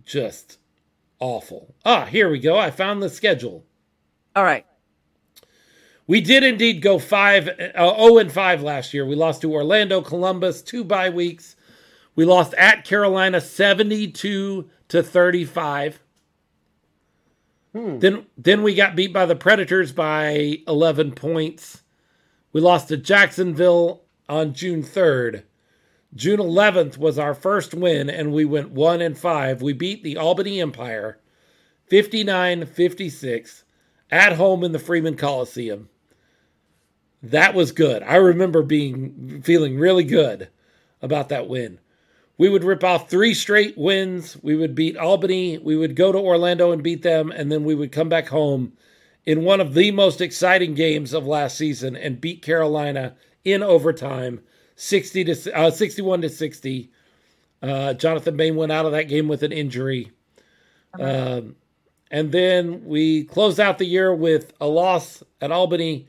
just awful. Ah, here we go. I found the schedule. All right. We did indeed go five, uh, 0 and 5 last year. We lost to Orlando, Columbus, two bye weeks. We lost at Carolina 72 to 35. Then then we got beat by the Predators by 11 points. We lost to Jacksonville on June 3rd. June 11th was our first win and we went 1 and 5. We beat the Albany Empire 59-56 at home in the Freeman Coliseum. That was good. I remember being feeling really good about that win. We would rip off three straight wins. We would beat Albany. We would go to Orlando and beat them, and then we would come back home in one of the most exciting games of last season and beat Carolina in overtime, sixty to uh, sixty-one to sixty. Uh, Jonathan Bain went out of that game with an injury. Um, and then we closed out the year with a loss at Albany,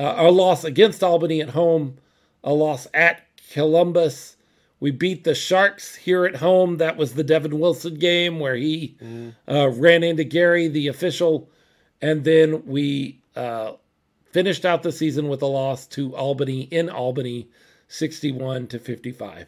uh, a loss against Albany at home, a loss at Columbus. We beat the Sharks here at home. That was the Devin Wilson game where he uh, ran into Gary, the official. And then we uh, finished out the season with a loss to Albany in Albany, 61 to 55.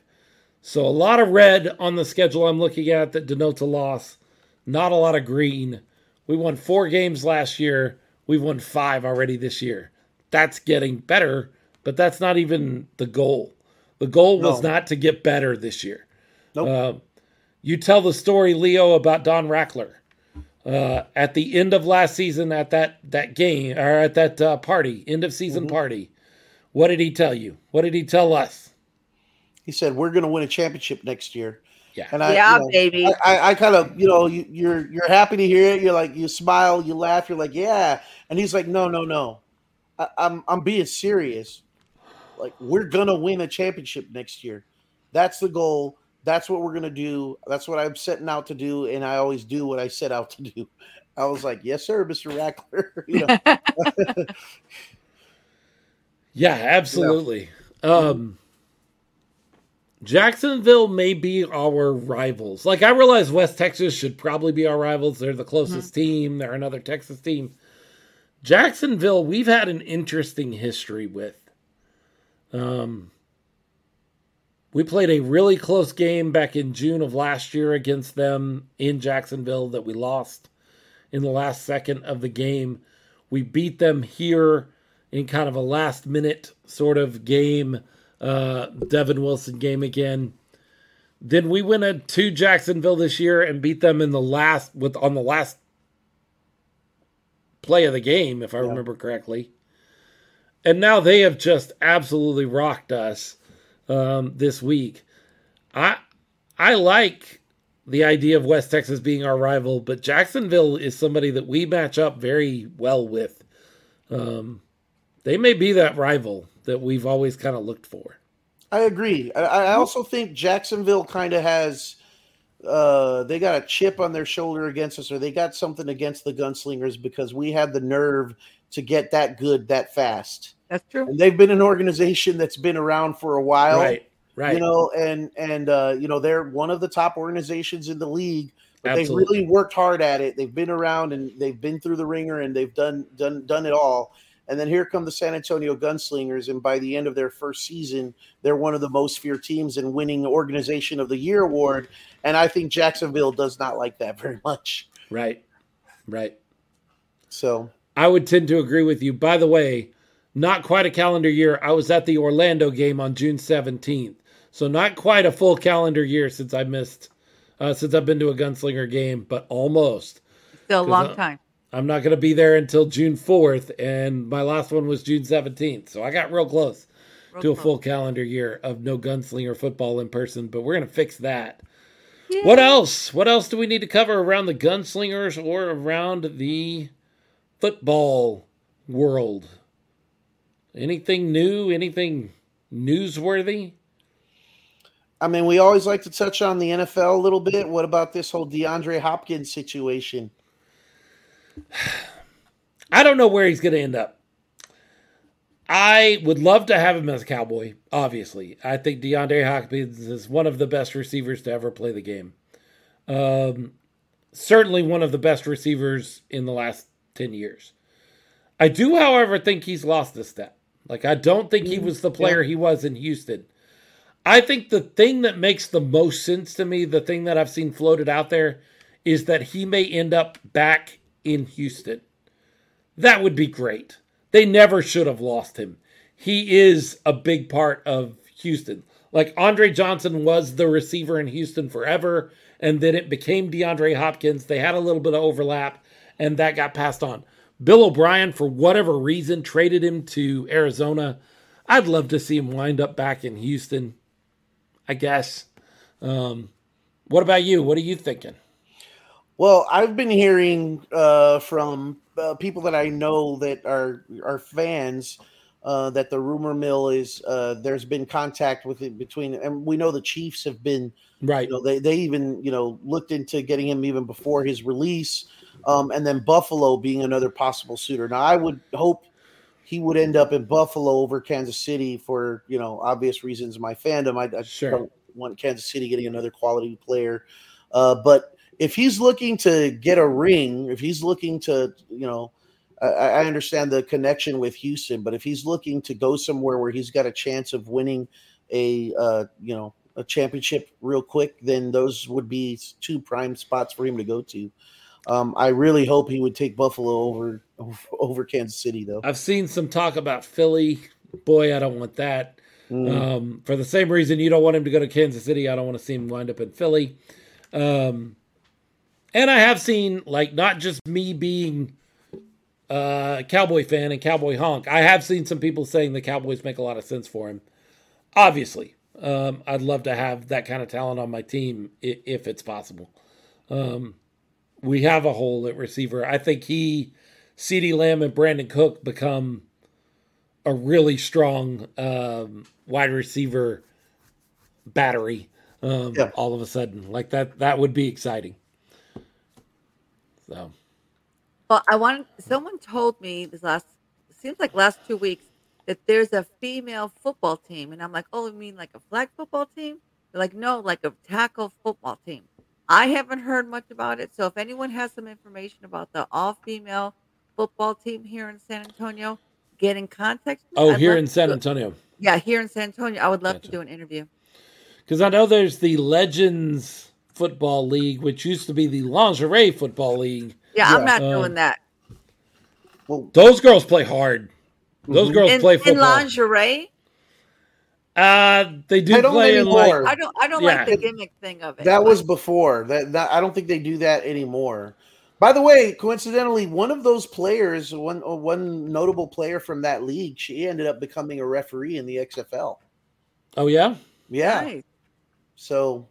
So a lot of red on the schedule I'm looking at that denotes a loss. Not a lot of green. We won four games last year. We've won five already this year. That's getting better, but that's not even the goal. The goal was No. not to get better this year. Nope. Uh, you tell the story, Leo, about Don Rackler. Uh, at the end of last season, at that that game or at that uh, party, end of season party, what did he tell you? What did he tell us? He said we're going to win a championship next year. Yeah. And I, yeah, you know, baby. I, I, I kind of, you know, you, you're you're happy to hear it. You're like, you smile, you laugh. You're like, yeah. And he's like, no, no, no. I, I'm I'm being serious. Like, we're gonna win a championship next year. That's the goal. That's what we're gonna do. That's what I'm setting out to do, and I always do what I set out to do. I was like, yes, sir, Mister Rackler. you know, Yeah, absolutely. Um, Jacksonville may be our rivals. Like I realize West Texas should probably be our rivals. They're the closest mm-hmm. team. They're another Texas team. Jacksonville, we've had an interesting history with. Um, we played a really close game back in June of last year against them in Jacksonville that we lost in the last second of the game. We beat them here in kind of a last minute sort of game, uh, Devin Wilson game again. Then we went to Jacksonville this year and beat them in the last with on the last play of the game, if I yeah. remember correctly. And now they have just absolutely rocked us um, this week. I I like the idea of West Texas being our rival, but Jacksonville is somebody that we match up very well with. Um, they may be that rival that we've always kind of looked for. I agree. I, I also think Jacksonville kind of has uh, they got a chip on their shoulder against us, or they got something against the gunslingers because we had the nerve to get that good that fast. That's true. And they've been an organization that's been around for a while. Right. Right. You know, and and uh, you know, they're one of the top organizations in the league. But they've really worked hard at it. They've been around and they've been through the ringer and they've done done done it all. And then here come the San Antonio Gunslingers, and by the end of their first season, they're one of the most feared teams and winning Organization of the Year award. And I think Jacksonville does not like that very much. Right, right. So I would tend to agree with you. By the way, not quite a calendar year. I was at the Orlando game on June 17th. So not quite a full calendar year since I missed, uh, since I've been to a gunslinger game, but almost. Still a long time. I'm not going to be there until June 4th, and my last one was June 17th. So I got real close real to a full calendar year of no gunslinger football in person, but we're going to fix that. Yay. What else? What else do we need to cover around the gunslingers or around the football world? Anything new? Anything newsworthy? I mean, we always like to touch on the NFL a little bit. What about this whole DeAndre Hopkins situation? I don't know where he's going to end up. I would love to have him as a Cowboy, obviously. I think DeAndre Hopkins is one of the best receivers to ever play the game. Um, certainly one of the best receivers in the last 10 years. I do, however, think he's lost a step. Like, I don't think he mm, was the player yeah. he was in Houston. I think the thing that makes the most sense to me, the thing that I've seen floated out there, is that he may end up back in Houston. That would be great. They never should have lost him. He is a big part of Houston. Like Andre Johnson was the receiver in Houston forever, and then it became DeAndre Hopkins. They had a little bit of overlap, and that got passed on. Bill O'Brien, for whatever reason, traded him to Arizona. I'd love to see him wind up back in Houston, I guess. Um, what about you? What are you thinking? Well, I've been hearing uh, from uh, people that I know that are are fans uh, that the rumor mill is uh, there's been contact with it between, and we know the Chiefs have been right. You know, they they even you know looked into getting him even before his release um, and then Buffalo being another possible suitor. Now, I would hope he would end up in Buffalo over Kansas City for you know obvious reasons. My fandom, I, I sure. don't want Kansas City getting another quality player, uh, but if he's looking to get a ring, if he's looking to you know. I, I understand the connection with Houston, but if he's looking to go somewhere where he's got a chance of winning a uh, you know a championship real quick, then those would be two prime spots for him to go to. Um, I really hope he would take Buffalo over over Kansas City, though. I've seen some talk about Philly. Boy, I don't want that. Mm. Um, for the same reason you don't want him to go to Kansas City, I don't want to see him wind up in Philly. Um, and I have seen like not just me being a Cowboy fan and Cowboy honk. I have seen some people saying the Cowboys make a lot of sense for him. Obviously, um, I'd love to have that kind of talent on my team if, if it's possible. Um, we have a hole at receiver. I think he, CeeDee Lamb, and Brandin Cook become a really strong um, wide receiver battery um, yeah. all of a sudden. Like that, that would be exciting. So, well, I want someone told me this last seems like last two weeks that there's a female football team, and I'm like, oh, you mean like a flag football team? They're like, no, like a tackle football team. I haven't heard much about it. So if anyone has some information about the all female football team here in San Antonio, get in contact. with me. Oh, I'd here in San do it. Antonio. Yeah, here in San Antonio. I would love Gotcha. to do an interview. Because I know there's the Legends Football League, which used to be the Lingerie Football League. Yeah, Yeah, I'm not um, doing that. Those girls play hard. Those Mhm. girls In, play in lingerie, uh, they do They don't play in like. I don't. I don't Yeah. like the gimmick thing of it. that but- was before. That, that I don't think they do that anymore. By the way, coincidentally, one of those players, one one notable player from that league, she ended up becoming a referee in the XFL. Oh yeah. Yeah. Nice. So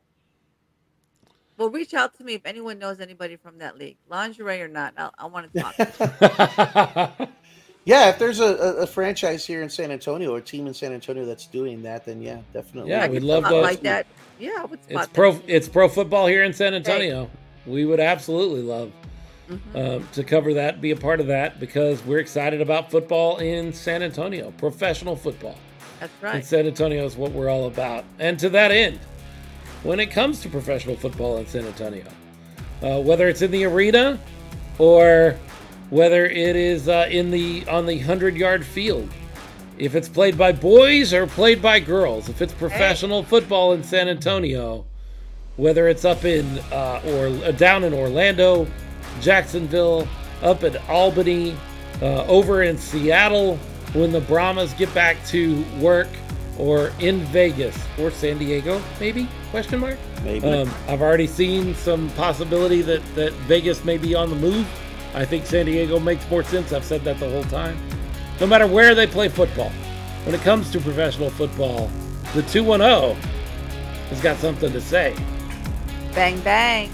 Well, reach out to me if anyone knows anybody from that league, lingerie or not. I'll, I want to talk. yeah, if there's a, a, a franchise here in San Antonio, a team in San Antonio that's doing that, then yeah, definitely. Yeah, we'd love spot to- like that. Yeah, it's pro. that. It's pro football here in San Antonio. We would absolutely love Mhm. um, to cover that, be a part of that, because we're excited about football in San Antonio, professional football. That's in right. San Antonio is what we're all about. And to that end, when it comes to professional football in San Antonio, uh, whether it's in the arena or whether it is uh, in the on the hundred yard field, if it's played by boys or played by girls, if it's professional football in San Antonio, whether it's up in uh, or uh, down in Orlando, Jacksonville, up at Albany, uh, over in Seattle when the Brahmas get back to work, or in Vegas or San Diego, maybe? Question mark. Maybe. Um, I've already seen some possibility that that Vegas may be on the move. I think San Diego makes more sense. I've said that the whole time. No matter where they play football, when it comes to professional football, the 210 has got something to say. Bang bang.